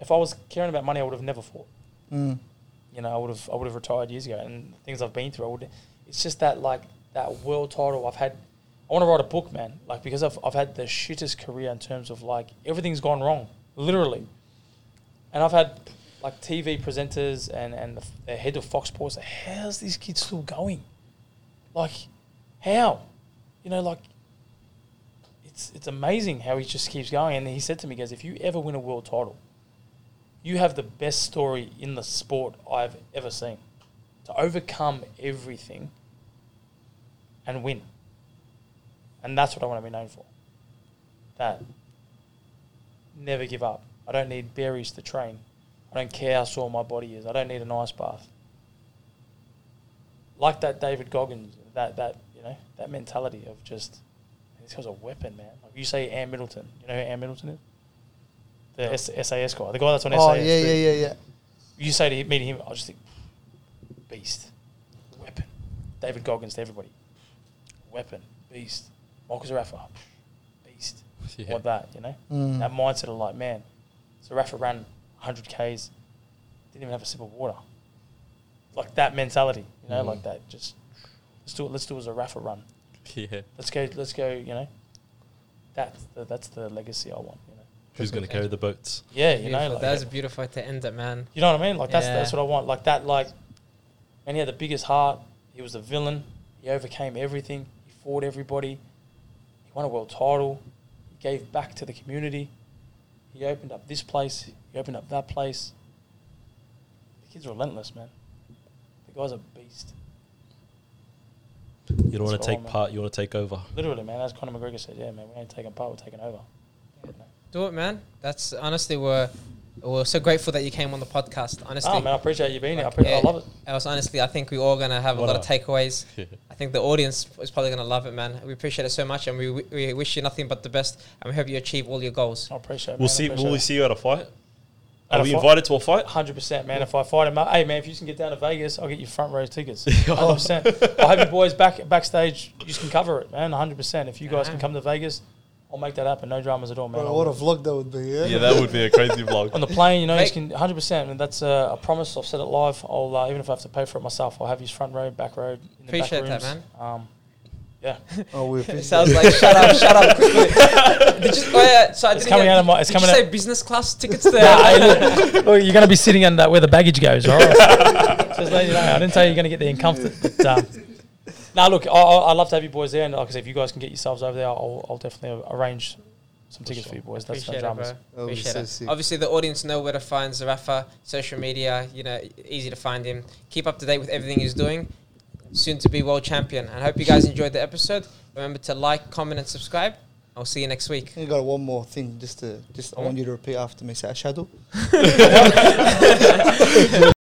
If I was caring about money, I would have never fought. Mm. You know, I would have I would have retired years ago. And things I've been through, I would. It's just that like that world title I've had. I want to write a book, man. Like because I've I've had the shittest career in terms of like everything's gone wrong, literally. And I've had like TV presenters and and the, the head of Fox Sports. Say, How's this kid still going? Like, how? You know, like. It's it's amazing how he just keeps going. And he said to me, "Guys, if you ever win a world title, you have the best story in the sport I've ever seen. To overcome everything and win. And that's what I want to be known for. That. Never give up. I don't need berries to train. I don't care how sore my body is. I don't need an ice bath. Like that David Goggins, that, that you know, that mentality of just this guy's a weapon, man. Like you say Ant Middleton. You know who Ant Middleton is? The S- SAS guy. The guy that's on Oh SAS. yeah, yeah, yeah, yeah. You say to him, meet him, I just think, beast, weapon. David Goggins to everybody, weapon, beast. Michael Zerafa, beast. Yeah. Want that, you know? Mm. That mindset of like, man, Zerafa ran 100 Ks, didn't even have a sip of water. Like that mentality, you know, Mm. like that. Just let's do it. Let's do it as a Rafa run. Yeah. Let's go. Let's go. You know, that's the, that's the legacy I want. You know. Who's going to carry the boats? Yeah, you Beautiful. know, like, That's a beautiful way to end it, man. You know what I mean? Like that's Yeah. that's what I want. Like that. Like, and he had the biggest heart. He was the villain. He overcame everything. He fought everybody. He won a world title. He gave back to the community. He opened up this place. He opened up that place. The kid's relentless, man. The guy's a beast. You don't want to all, take man. part, you want to take over. Literally, man. As Conor McGregor said, yeah, man, we ain't taking part, we're taking over. Do it, man. That's honestly we're we're so grateful that you came on the podcast. Honestly, Oh man, I appreciate you being here. I, Like, pre- I love it. I was honestly, I think we're all gonna have a What lot a- of takeaways. Yeah. I think the audience is probably gonna love it, man. We appreciate it so much, and we, we wish you nothing but the best, and we hope you achieve all your goals. I appreciate it. We'll see. Will we see you at a fight? At Are a we fight? invited to a fight? Hundred percent, man. If I fight him, hey man, if you can get down to Vegas, I'll get you front row tickets. Hundred percent. I'll have you boys back backstage. You can cover it, man. Hundred percent. If you guys can come to Vegas, I'll make that happen. No dramas at all, man. Bro, I'll- what a vlog that would be. Yeah. Yeah, that would be a crazy vlog. on the plane, you know, you can hundred percent, and that's uh, a promise. I've said it live. I'll uh, even if I have to pay for it myself, I'll have you front row, back row. In the Appreciate back that, rooms. Um, yeah, Oh, we It appreciate sounds like shut up, shut up quickly. Did you, oh yeah, so I It's didn't coming get- out of my- it's did coming you out- say business class tickets there? Nah, hey, look, look, you're going to be sitting under where the baggage goes, all right? Just let you know. I didn't tell you you're going to get there in comfort. But, um, nah, look, I, I- I'd love to have you boys there. And like I said, if you guys can get yourselves over there, I'll, I'll definitely arrange some tickets for you boys. That's Appreciate it, dramas. bro. That would be Appreciate so it. sick. Obviously, the audience know where to find Zerafa, social media, you know, easy to find him. Keep up to date with everything he's doing. Soon to be world champion. I hope you guys enjoyed the episode. Remember to like, comment, and subscribe. I'll see you next week. I got one more thing, just to just I want you to repeat after me. Say ashadu.